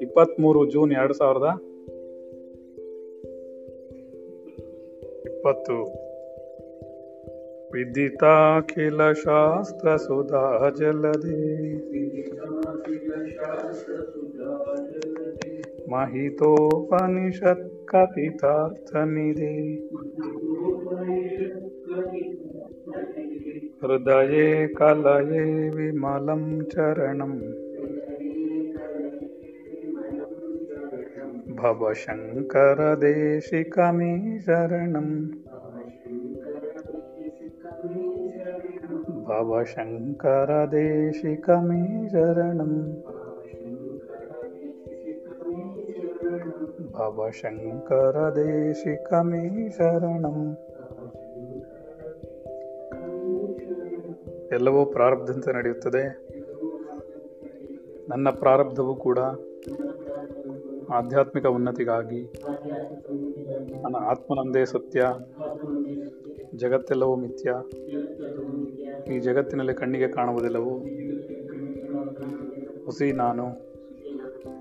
ಇಪ್ಪತ್ತ್ಮೂರು ಜೂನ್ ಎರಡು ಸಾವಿರದ ಇಪ್ಪತ್ತು. ವಿದಿತಾಖಿಲ ಶಾಸ್ತ್ರ ಸುಧಾ ಜಲಧಿ ಮಹಿತೋಪನಿಷತ್ ಕಥಿತಾರ್ಥ हृदये कलये विमलं चरणं। भवशङ्करदेशिकमे शरणं। भवशङ्करदेशिकमे शरणम् भवशङ्करदेशिकमे चरणम् ಎಲ್ಲವೂ ಪ್ರಾರಬ್ಧಂತೆ ನಡೆಯುತ್ತದೆ. ನನ್ನ ಪ್ರಾರಬ್ಧವೂ ಕೂಡ ಆಧ್ಯಾತ್ಮಿಕ ಉನ್ನತಿಗಾಗಿ, ನನ್ನ ಆತ್ಮನಂದೇ ಸತ್ಯ, ಜಗತ್ತೆಲ್ಲವೂ ಮಿಥ್ಯ, ಈ ಜಗತ್ತಿನಲ್ಲಿ ಕಣ್ಣಿಗೆ ಕಾಣುವುದೆಲ್ಲವೂ ಹುಸಿ ನಾನು,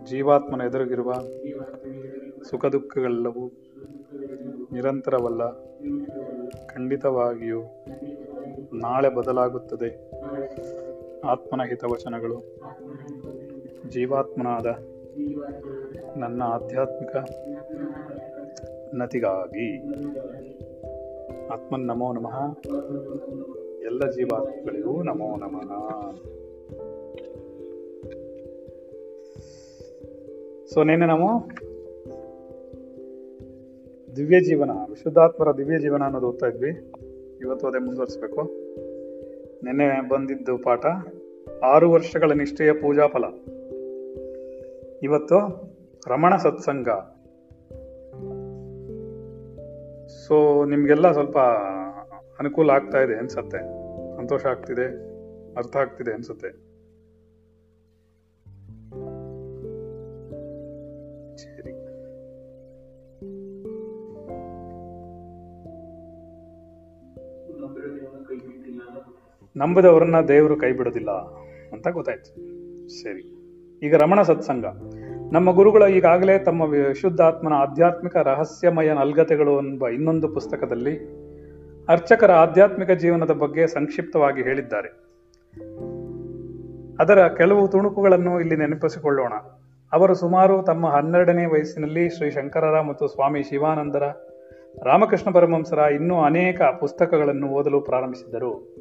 ಜೀವಾತ್ಮನ ಎದುರಿಗಿರುವ ಸುಖ ದುಃಖಗಳೆಲ್ಲವೂ ನಿರಂತರವಲ್ಲ, ಖಂಡಿತವಾಗಿಯೂ ನಾಳೆ ಬದಲಾಗುತ್ತದೆ. ಆತ್ಮನ ಹಿತವಚನಗಳು ಜೀವಾತ್ಮನಾದ ನನ್ನ ಆಧ್ಯಾತ್ಮಿಕ ಉನ್ನತಿಗಾಗಿ ಆತ್ಮನ್ ನಮೋ ನಮಃ. ಎಲ್ಲ ಜೀವಾತ್ಮಗಳಿಗೂ ನಮೋ ನಮಃ. ಸೊ, ನಿನ್ನೆ ನಾವು ದಿವ್ಯ ಜೀವನ ವಿಶುದ್ಧಾತ್ಮರ ದಿವ್ಯ ಜೀವನ ಅನ್ನೋದು ಓದ್ತಾ ಇದ್ವಿ. ಇವತ್ತು ಅದೇ ಮುಂದುವರಿಸ್ಬೇಕು. ನಿನ್ನೆ ಬಂದಿದ್ದು ಪಾಠ, ಆರು ವರ್ಷಗಳ ನಿಷ್ಠೆಯ ಪೂಜಾ ಫಲ ಇವತ್ತು ರಮಣ ಸತ್ಸಂಗ. ಸೊ ನಿಮಗೆಲ್ಲ ಸ್ವಲ್ಪ ಅನುಕೂಲ ಆಗ್ತಾ ಇದೆ ಅನ್ಸತ್ತೆ. ಸಂತೋಷ ಆಗ್ತಿದೆ, ಅರ್ಥ ಆಗ್ತಿದೆ ಅನ್ಸುತ್ತೆ. ನಂಬದವರನ್ನ ದೇವರು ಕೈ ಬಿಡೋದಿಲ್ಲ ಅಂತ ಗೊತ್ತಾಯ್ತು. ಸರಿ, ಈಗ ರಮಣ ಸತ್ಸಂಗ. ನಮ್ಮ ಗುರುಗಳು ಈಗಾಗಲೇ ತಮ್ಮ ವಿಶುದ್ಧಾತ್ಮನ ಆಧ್ಯಾತ್ಮಿಕ ರಹಸ್ಯಮಯ ನಲ್ಗತೆಗಳು ಎಂಬ ಇನ್ನೊಂದು ಪುಸ್ತಕದಲ್ಲಿ ಅರ್ಚಕರ ಆಧ್ಯಾತ್ಮಿಕ ಜೀವನದ ಬಗ್ಗೆ ಸಂಕ್ಷಿಪ್ತವಾಗಿ ಹೇಳಿದ್ದಾರೆ. ಅದರ ಕೆಲವು ತುಣುಕುಗಳನ್ನು ಇಲ್ಲಿ ನೆನಪಿಸಿಕೊಳ್ಳೋಣ. ಅವರು ಸುಮಾರು ತಮ್ಮ ಹನ್ನೆರಡನೇ ವಯಸ್ಸಿನಲ್ಲಿ ಶ್ರೀ ಶಂಕರರ ಮತ್ತು ಸ್ವಾಮಿ ಶಿವಾನಂದರ, ರಾಮಕೃಷ್ಣ ಪರಮಹಂಸರ ಇನ್ನೂ ಅನೇಕ ಪುಸ್ತಕಗಳನ್ನು ಓದಲು ಪ್ರಾರಂಭಿಸಿದ್ದರು.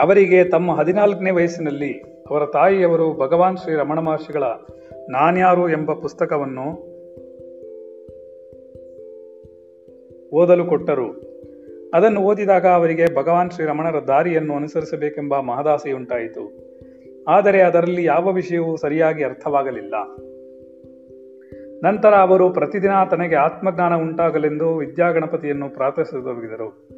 ಅವರಿಗೆ ತಮ್ಮ ಹದಿನಾಲ್ಕನೇ ವಯಸ್ಸಿನಲ್ಲಿ ಅವರ ತಾಯಿಯವರು ಭಗವಾನ್ ಶ್ರೀ ರಮಣ ಮಹರ್ಷಿಗಳ ನಾನ್ಯಾರು ಎಂಬ ಪುಸ್ತಕವನ್ನು ಓದಲು ಕೊಟ್ಟರು. ಅದನ್ನು ಓದಿದಾಗ ಅವರಿಗೆ ಭಗವಾನ್ ಶ್ರೀರಮಣರ ದಾರಿಯನ್ನು ಅನುಸರಿಸಬೇಕೆಂಬ ಮಹದಾಸೆಯುಂಟಾಯಿತು. ಆದರೆ ಅದರಲ್ಲಿ ಯಾವ ವಿಷಯವೂ ಸರಿಯಾಗಿ ಅರ್ಥವಾಗಲಿಲ್ಲ. ನಂತರ ಅವರು ಪ್ರತಿದಿನ ತನಗೆ ಆತ್ಮಜ್ಞಾನ ಉಂಟಾಗಲೆಂದು ವಿದ್ಯಾಗಣಪತಿಯನ್ನು ಪ್ರಾರ್ಥಿಸತೊಡಗಿದರು.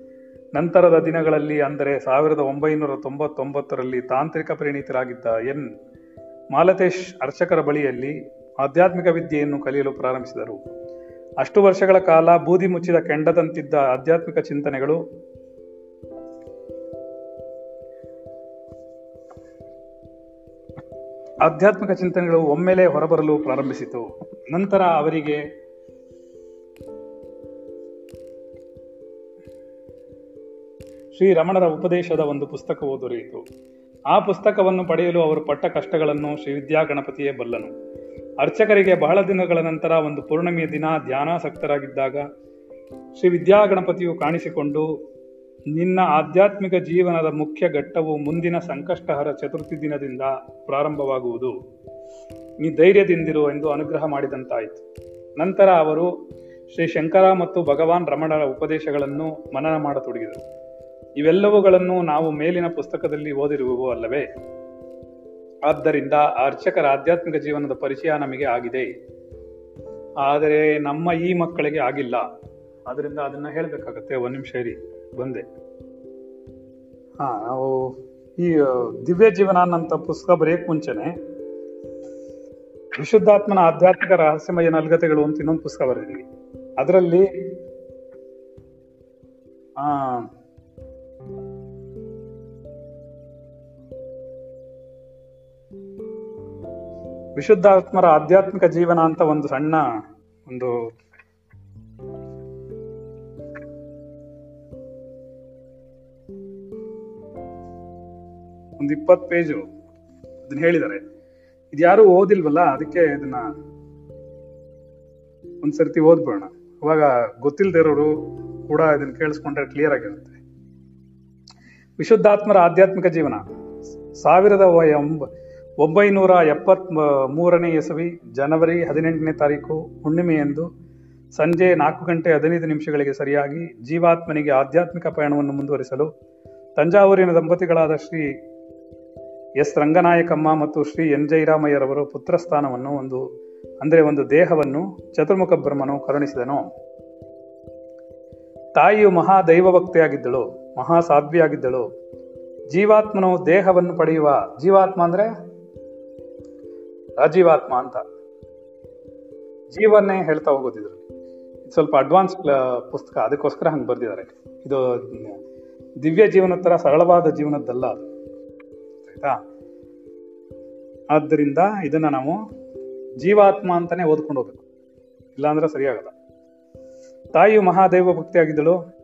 ನಂತರದ ದಿನಗಳಲ್ಲಿ ಅಂದರೆ ಸಾವಿರದ ಒಂಬೈನೂರ ತೊಂಬತ್ತೊಂಬತ್ತರಲ್ಲಿ ತಾಂತ್ರಿಕ ಪರಿಣಿತರಾಗಿದ್ದ ಎನ್. ಮಾಲತೇಶ್ ಅರ್ಚಕರ ಬಳಿಯಲ್ಲಿ ಆಧ್ಯಾತ್ಮಿಕ ವಿದ್ಯೆಯನ್ನು ಕಲಿಯಲು ಪ್ರಾರಂಭಿಸಿದರು. ಅಷ್ಟು ವರ್ಷಗಳ ಕಾಲ ಬೂದಿ ಮುಚ್ಚಿದ ಕೆಂಡದಂತಿದ್ದ ಆಧ್ಯಾತ್ಮಿಕ ಚಿಂತನೆಗಳು ಆಧ್ಯಾತ್ಮಿಕ ಚಿಂತನೆಗಳು ಒಮ್ಮೆಲೆ ಹೊರಬರಲು ಪ್ರಾರಂಭಿಸಿತು. ನಂತರ ಅವರಿಗೆ ಶ್ರೀ ರಮಣರ ಉಪದೇಶದ ಒಂದು ಪುಸ್ತಕವು ದೊರೆಯಿತು. ಆ ಪುಸ್ತಕವನ್ನು ಪಡೆಯಲು ಅವರು ಪಟ್ಟ ಕಷ್ಟಗಳನ್ನು ಶ್ರೀ ವಿದ್ಯಾಗಣಪತಿಯೇ ಬಲ್ಲನು. ಅರ್ಚಕರಿಗೆ ಬಹಳ ದಿನಗಳ ನಂತರ ಒಂದು ಪೂರ್ಣಮಿಯ ದಿನ ಧ್ಯಾನಾಸಕ್ತರಾಗಿದ್ದಾಗ ಶ್ರೀ ವಿದ್ಯಾ ಗಣಪತಿಯು ಕಾಣಿಸಿಕೊಂಡು, ನಿನ್ನ ಆಧ್ಯಾತ್ಮಿಕ ಜೀವನದ ಮುಖ್ಯ ಘಟ್ಟವು ಮುಂದಿನ ಸಂಕಷ್ಟಹರ ಚತುರ್ಥಿ ದಿನದಿಂದ ಪ್ರಾರಂಭವಾಗುವುದು. ನೀ ಧೈರ್ಯದಿಂದಿರು ಎಂದು ಅನುಗ್ರಹ ಮಾಡಿದಂತಾಯಿತು. ನಂತರ ಅವರು ಶ್ರೀ ಶಂಕರ ಮತ್ತು ಭಗವಾನ್ ರಮಣರ ಉಪದೇಶಗಳನ್ನು ಮನನ ಮಾಡತೊಡಗಿದರು. ಇವೆಲ್ಲವುಗಳನ್ನು ನಾವು ಮೇಲಿನ ಪುಸ್ತಕದಲ್ಲಿ ಓದಿರುವವು ಅಲ್ಲವೇ? ಆದ್ದರಿಂದ ಅರ್ಚಕರ ಆಧ್ಯಾತ್ಮಿಕ ಜೀವನದ ಪರಿಚಯ ನಮಗೆ ಆಗಿದೆ. ಆದರೆ ನಮ್ಮ ಈ ಮಕ್ಕಳಿಗೆ ಆಗಿಲ್ಲ. ಅದರಿಂದ ಅದನ್ನು ಹೇಳಬೇಕಾಗತ್ತೆ. ಒಂದು ನಿಮಿಷ ಇರಿ, ಬಂದೆ. ಹಾಂ, ನಾವು ಈ ದಿವ್ಯ ಜೀವನ ಅನ್ನಂಥ ಪುಸ್ತಕ ಬರೆಯಕ್ಕೆ ಮುಂಚೆನೆ ವಿಶುದ್ಧಾತ್ಮನ ಆಧ್ಯಾತ್ಮಿಕ ರಹಸ್ಯಮಯ ನಲ್ಗತೆಗಳು ಅಂತ ಇನ್ನೊಂದು ಪುಸ್ತಕ ಬರೆದಿದ್ವಿ. ಅದರಲ್ಲಿ, ಆ ವಿಶುದ್ಧಾತ್ಮರ ಆಧ್ಯಾತ್ಮಿಕ ಜೀವನ ಅಂತ ಒಂದು ಸಣ್ಣ ಒಂದು ಒಂದು ಇಪ್ಪತ್ತು ಪೇಜು ಅದನ್ನ ಹೇಳಿದ್ದಾರೆ. ಇದು ಯಾರು ಓದಿಲ್ವಲ್ಲ, ಅದಕ್ಕೆ ಇದನ್ನ ಒಂದ್ಸರ್ತಿ ಓದ್ಬೋಣ ಅವಾಗ ಗೊತ್ತಿಲ್ಲದೆ ಇರೋರು ಕೂಡ ಇದನ್ನ ಕೇಳಿಸ್ಕೊಂಡ್ರೆ ಕ್ಲಿಯರ್ ಆಗಿರುತ್ತೆ. ವಿಶುದ್ಧಾತ್ಮರ ಆಧ್ಯಾತ್ಮಿಕ ಜೀವನ, ಸಾವಿರದ ಎಂಬ- ಒಂಬೈನೂರ ಎಪ್ಪತ್ ಮೂರನೇ ಇಸವಿ ಜನವರಿ ಹದಿನೆಂಟನೇ ತಾರೀಕು ಹುಣ್ಣಿಮೆಯಂದು ಸಂಜೆ ನಾಲ್ಕು ಗಂಟೆ ಹದಿನೈದು ನಿಮಿಷಗಳಿಗೆ ಸರಿಯಾಗಿ ಜೀವಾತ್ಮನಿಗೆ ಆಧ್ಯಾತ್ಮಿಕ ಪಯಣವನ್ನು ಮುಂದುವರಿಸಲು ತಂಜಾವೂರಿನ ದಂಪತಿಗಳಾದ ಶ್ರೀ ಎಸ್ ರಂಗನಾಯಕಮ್ಮ ಮತ್ತು ಶ್ರೀ ಎನ್ ಜೈರಾಮಯ್ಯರವರು ಪುತ್ರಸ್ಥಾನವನ್ನು ಒಂದು, ಅಂದರೆ ಒಂದು ದೇಹವನ್ನು ಚತುರ್ಮುಖ ಬ್ರಹ್ಮನು ಕರುಣಿಸಿದನು. ತಾಯಿಯು ಮಹಾ ದೈವಭಕ್ತಿಯಾಗಿದ್ದಳು ಮಹಾ ಸಾಧ್ವಿಯಾಗಿದ್ದಳು ಜೀವಾತ್ಮನು ದೇಹವನ್ನು ಪಡೆಯುವ, ಜೀವಾತ್ಮ ಅಂದ್ರೆ ಅಜೀವಾತ್ಮ ಅಂತ. ಜೀವನ್ನೇ ಹೇಳ್ತಾ ಹೋಗೋದಿದ್ರು. ಸ್ವಲ್ಪ ಅಡ್ವಾನ್ಸ್ ಪುಸ್ತಕ, ಅದಕ್ಕೋಸ್ಕರ ಹಂಗೆ ಬರ್ದಿದ್ದಾರೆ. ಇದು, ದಿವ್ಯ ಜೀವನದ ತರ ಸರಳವಾದ ಜೀವನದ್ದಲ್ಲ ಅದು. ಆಯ್ತಾ? ಆದ್ದರಿಂದ ಇದನ್ನ ನಾವು ಜೀವಾತ್ಮ ಅಂತಾನೆ ಓದ್ಕೊಂಡು ಹೋಗ್ಬೇಕು. ಇಲ್ಲಾಂದ್ರೆ ಸರಿಯಾಗಲ್ಲ. ತಾಯಿಯು ಮಹಾದೇವ ಭಕ್ತಿಯಾಗಿದ್ದಳು.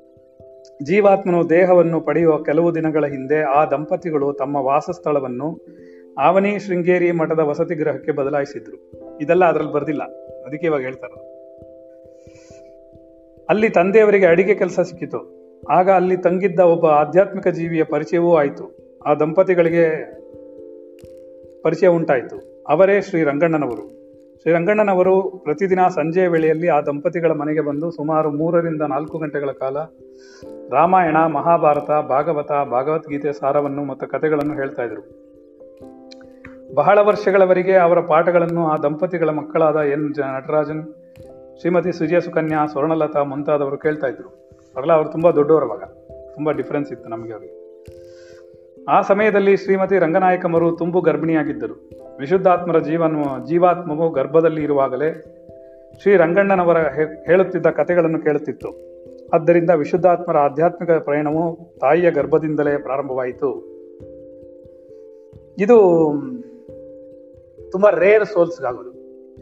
ಜೀವಾತ್ಮನು ದೇಹವನ್ನು ಪಡೆಯುವ ಕೆಲವು ದಿನಗಳ ಹಿಂದೆ ಆ ದಂಪತಿಗಳು ತಮ್ಮ ವಾಸಸ್ಥಳವನ್ನು ಆವನಿ ಶೃಂಗೇರಿ ಮಠದ ವಸತಿ ಗೃಹಕ್ಕೆ ಬದಲಾಯಿಸಿದ್ರು. ಇದೆಲ್ಲ ಅದ್ರಲ್ಲಿ ಬರ್ದಿಲ್ಲ. ಅದಕ್ಕೆ ಇವಾಗ ಹೇಳ್ತಾರೆ ಅಲ್ಲಿ ತಂದೆಯವರಿಗೆ ಅಡಿಗೆ ಕೆಲಸ ಸಿಕ್ಕಿತು. ಆಗ ಅಲ್ಲಿ ತಂಗಿದ್ದ ಒಬ್ಬ ಆಧ್ಯಾತ್ಮಿಕ ಜೀವಿಯ ಪರಿಚಯವೂ ಆಯಿತು. ಆ ದಂಪತಿಗಳಿಗೆ ಪರಿಚಯ ಉಂಟಾಯಿತು. ಅವರೇ ಶ್ರೀ ರಂಗಣ್ಣನವರು ಶ್ರೀ ರಂಗಣ್ಣನವರು ಪ್ರತಿದಿನ ಸಂಜೆಯ ವೇಳೆಯಲ್ಲಿ ಆ ದಂಪತಿಗಳ ಮನೆಗೆ ಬಂದು ಸುಮಾರು ಮೂರರಿಂದ ನಾಲ್ಕು ಗಂಟೆಗಳ ಕಾಲ ರಾಮಾಯಣ, ಮಹಾಭಾರತ, ಭಾಗವತ, ಭಾಗವದ್ಗೀತೆ ಸಾರವನ್ನು ಮತ್ತು ಕಥೆಗಳನ್ನು ಹೇಳ್ತಾ ಇದ್ರು. ಬಹಳ ವರ್ಷಗಳವರೆಗೆ ಅವರ ಪಾಠಗಳನ್ನು ಆ ದಂಪತಿಗಳ ಮಕ್ಕಳಾದ ಎನ್ ನಟರಾಜನ್, ಶ್ರೀಮತಿ ಸುಜಯ ಸುಕನ್ಯಾ, ಸ್ವರ್ಣಲತಾ ಮುಂತಾದವರು ಕೇಳ್ತಾ ಇದ್ರು. ಅವರೆಲ್ಲ ಅವರು ತುಂಬಾ ದೊಡ್ಡವರು ಅವಾಗ. ತುಂಬಾ ಡಿಫ್ರೆನ್ಸ್ ಇತ್ತು ನಮಗೆ ಅವರಿಗೆ. ಆ ಸಮಯದಲ್ಲಿ ಶ್ರೀಮತಿ ರಂಗನಾಯಕಮರು ತುಂಬು ಗರ್ಭಿಣಿಯಾಗಿದ್ದರು. ವಿಶುದ್ಧಾತ್ಮರ ಜೀವನ, ಜೀವಾತ್ಮವು ಗರ್ಭದಲ್ಲಿ ಇರುವಾಗಲೇ ಶ್ರೀ ರಂಗಣ್ಣನವರ ಹೇಳುತ್ತಿದ್ದ ಕಥೆಗಳನ್ನು ಕೇಳುತ್ತಿತ್ತು. ಆದ್ದರಿಂದ ವಿಶುದ್ಧಾತ್ಮರ ಆಧ್ಯಾತ್ಮಿಕ ಪ್ರಯಾಣವು ತಾಯಿಯ ಗರ್ಭದಿಂದಲೇ ಪ್ರಾರಂಭವಾಯಿತು. ಇದು ತುಂಬಾ ರೇರ್ ಸೋಲ್ಸ್ ಆಗೋದು.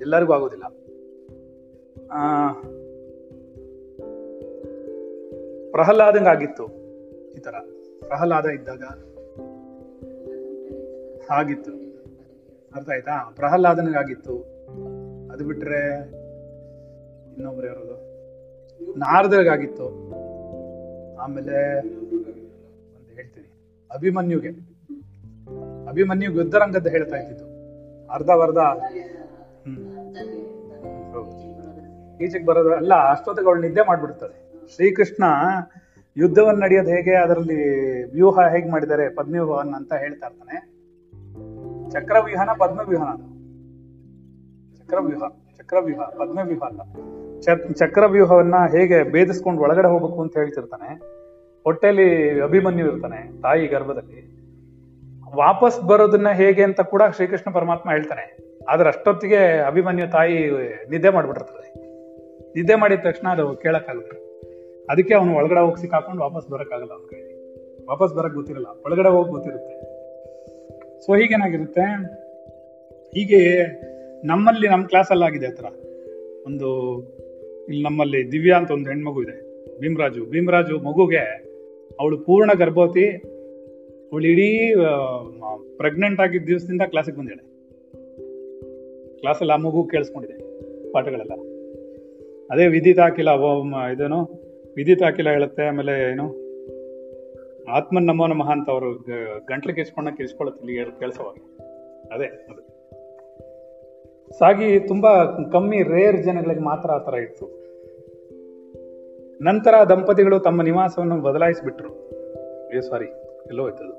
ಎಲ್ಲರಿಗೂ ಆಗೋದಿಲ್ಲ. ಆ, ಪ್ರಹ್ಲಾದಂಗಾಗಿತ್ತು ಈ ತರ. ಪ್ರಹ್ಲಾದ ಇದ್ದಾಗ ಆಗಿತ್ತು. ಅರ್ಥ ಆಯ್ತಾ? ಪ್ರಹ್ಲಾದನಿಗಾಗಿತ್ತು ಅದು ಬಿಟ್ರೆ ಇನ್ನೊಬ್ರು ಯಾರದು? ನಾರದಗಾಗಿತ್ತು ಆಮೇಲೆ ಹೇಳ್ತೀನಿ. ಅಭಿಮನ್ಯುಗೆ. ಅಭಿಮನ್ಯು ಯುದ್ಧರಂಗದ ಹೇಳ್ತಾ ಇದ್ದಿದ್ದು. ಅರ್ಧವರ್ಧ. ಈಚೆಗೆ ಬರೋದು ಅಲ್ಲ ಅಷ್ಟೊತ್ತಿಗೆ ನಿದ್ದೆ ಮಾಡ್ಬಿಡ್ತದೆ. ಶ್ರೀಕೃಷ್ಣ ಯುದ್ಧವನ್ನು ನಡೆಯೋದು ಹೇಗೆ, ಅದರಲ್ಲಿ ವ್ಯೂಹ ಹೇಗೆ ಮಾಡಿದ್ದಾರೆ ಪದ್ಮವ್ಯೂಹನ್ ಅಂತ ಹೇಳ್ತಾ ಇರ್ತಾನೆ. ಚಕ್ರವ್ಯೂಹನ ಪದ್ಮವ್ಯೂಹನ ಚಕ್ರವ್ಯೂಹ ಚಕ್ರವ್ಯೂಹ ಪದ್ಮವ್ಯೂಹ ಅಲ್ಲ. ಚಕ್- ಚಕ್ರವ್ಯೂಹವನ್ನ ಹೇಗೆ ಭೇದಿಸ್ಕೊಂಡು ಒಳಗಡೆ ಹೋಗ್ಬೇಕು ಅಂತ ಹೇಳ್ತಿರ್ತಾನೆ. ಹೊಟ್ಟೆಯಲ್ಲಿ ಅಭಿಮನ್ಯು ಇರ್ತಾನೆ, ತಾಯಿ ಗರ್ಭದಲ್ಲಿ. ವಾಪಸ್ ಬರೋದನ್ನ ಹೇಗೆ ಅಂತ ಕೂಡ ಶ್ರೀಕೃಷ್ಣ ಪರಮಾತ್ಮ ಹೇಳ್ತಾನೆ. ಆದ್ರೆ ಅಷ್ಟೊತ್ತಿಗೆ ಅಭಿಮನ್ಯು ತಾಯಿ ನಿದ್ದೆ ಮಾಡ್ಬಿಟ್ಟಿರ್ತದೆ. ನಿದ್ದೆ ಮಾಡಿದ ತಕ್ಷಣ ಅದು ಕೇಳಕ್ಕಾಗಲ್ಲ ಅದಕ್ಕೆ ಅವನು ಒಳಗಡೆ ಹೋಗಿ ಸಿಕ್ಕಾಕೊಂಡು ವಾಪಸ್ ಬರೋಕ್ಕಾಗಲ್ಲ ಅವ್ನ ಕೈಲಿ ವಾಪಸ್ ಬರಕ್ ಗೊತ್ತಿರಲ್ಲ. ಒಳಗಡೆ ಹೋಗಿ ಗೊತ್ತಿರುತ್ತೆ. ಸೊ ಹೀಗೇನಾಗಿರುತ್ತೆ? ಹೀಗೆ ನಮ್ಮಲ್ಲಿ ನಮ್ಮ ಕ್ಲಾಸಲ್ಲಿ ಆಗಿದೆ ಥರ. ಒಂದು ಇಲ್ಲಿ ನಮ್ಮಲ್ಲಿ ದಿವ್ಯಾ ಅಂತ ಒಂದು ಹೆಣ್ಮಗು ಇದೆ. ಭೀಮರಾಜು. ಭೀಮರಾಜು ಮಗುಗೆ ಅವಳು ಪೂರ್ಣ ಗರ್ಭವತಿ ಅವಳು ಇಡೀ ಪ್ರೆಗ್ನೆಂಟ್ ಆಗಿದ್ದ ದಿವಸದಿಂದ ಕ್ಲಾಸಿಗೆ ಬಂದಿದ್ದಾಳೆ. ಕ್ಲಾಸಲ್ಲಿ ಆ ಮಗು ಕೇಳಿಸ್ಕೊಂಡಿದೆ ಪಾಠಗಳೆಲ್ಲ. ಅದೇ ವಿದಿತ ಹಾಕಿಲ್ಲ ಇದೇನು ವಿದಿತ ಹಾಕಿಲ್ಲ ಹೇಳುತ್ತೆ, ಆಮೇಲೆ ಏನು ಆತ್ಮನ್ ನಮೋ ನಮಃ ಅಂತ ಅವರು ಗಂಟ್ಲು ಕಿಸ್ಕೊಂಡ ಕೇಳಿಸ್ಕೊಳ್ಳುತ್ತೆ ಇಲ್ಲಿ ಕೇಳಿಸೋವಾಗ. ಅದೇ ಅದು. ಸಾಗಿ ತುಂಬಾ ಕಮ್ಮಿ ರೇರ್ ಜನಗಳಿಗೆ ಮಾತ್ರ ಆ ಥರ ಇತ್ತು. ನಂತರ ದಂಪತಿಗಳು ತಮ್ಮ ನಿವಾಸವನ್ನು ಬದಲಾಯಿಸಿಬಿಟ್ರು. ಸಾರಿ ಎಲ್ಲೋ ಹೋಯ್ತದು.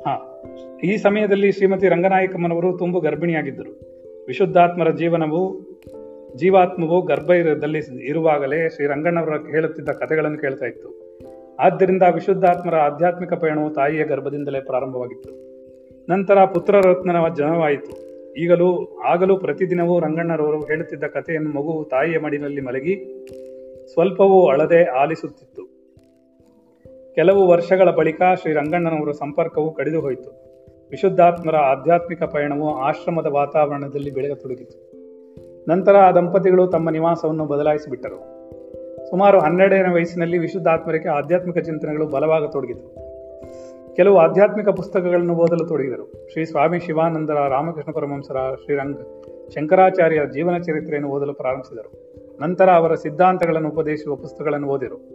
ಹಾ, ಈ ಸಮಯದಲ್ಲಿ ಶ್ರೀಮತಿ ರಂಗನಾಯಕಮ್ಮನವರು ತುಂಬ ಗರ್ಭಿಣಿಯಾಗಿದ್ದರು. ವಿಶುದ್ಧಾತ್ಮರ ಜೀವನವು, ಜೀವಾತ್ಮವು ಗರ್ಭದಲ್ಲಿ ಇರುವಾಗಲೇ ಶ್ರೀ ರಂಗಣ್ಣವರ ಹೇಳುತ್ತಿದ್ದ ಕಥೆಗಳನ್ನು ಕೇಳ್ತಾ ಇತ್ತು. ಆದ್ದರಿಂದ ವಿಶುದ್ಧಾತ್ಮರ ಆಧ್ಯಾತ್ಮಿಕ ಪಯಣವು ತಾಯಿಯ ಗರ್ಭದಿಂದಲೇ ಪ್ರಾರಂಭವಾಗಿತ್ತು. ನಂತರ ಪುತ್ರರತ್ನನ ಜನವಾಯಿತು ಈಗಲೂ, ಆಗಲೂ ಪ್ರತಿದಿನವೂ ರಂಗಣ್ಣರವರು ಹೇಳುತ್ತಿದ್ದ ಕಥೆಯನ್ನು ಮಗು ತಾಯಿಯ ಮಡಿನಲ್ಲಿ ಮಲಗಿ, ಸ್ವಲ್ಪವೂ ಅಳದೆ ಆಲಿಸುತ್ತಿತ್ತು. ಕೆಲವು ವರ್ಷಗಳ ಬಳಿಕ ಶ್ರೀ ರಂಗಣ್ಣನವರ ಸಂಪರ್ಕವು ಕಡಿದು ಹೋಯಿತು. ವಿಶುದ್ಧಾತ್ಮರ ಆಧ್ಯಾತ್ಮಿಕ ಪಯಣವು ಆಶ್ರಮದ ವಾತಾವರಣದಲ್ಲಿ ಬೆಳೆಯತೊಡಗಿತು ನಂತರ ಆ ದಂಪತಿಗಳು ತಮ್ಮ ನಿವಾಸವನ್ನು ಬದಲಾಯಿಸಿಬಿಟ್ಟರು. ಸುಮಾರು ಹನ್ನೆರಡನೇ ವಯಸ್ಸಿನಲ್ಲಿ ವಿಶುದ್ಧಾತ್ಮರಿಗೆ ಆಧ್ಯಾತ್ಮಿಕ ಚಿಂತನೆಗಳು ಬಲವಾಗತೊಡಗಿತು. ಕೆಲವು ಆಧ್ಯಾತ್ಮಿಕ ಪುಸ್ತಕಗಳನ್ನು ಓದಲು ತೊಡಗಿದರು. ಶ್ರೀ ಸ್ವಾಮಿ ಶಿವಾನಂದರ ರಾಮಕೃಷ್ಣ ಪರಮಹಂಸರ ಶ್ರೀರಂಗ ಶಂಕರಾಚಾರ್ಯರ ಜೀವನ ಚರಿತ್ರೆಯನ್ನು ಓದಲು ಪ್ರಾರಂಭಿಸಿದರು. ನಂತರ ಅವರ ಸಿದ್ಧಾಂತಗಳನ್ನು ಉಪದೇಶಿಸುವ ಪುಸ್ತಕಗಳನ್ನು ಓದಿದರು.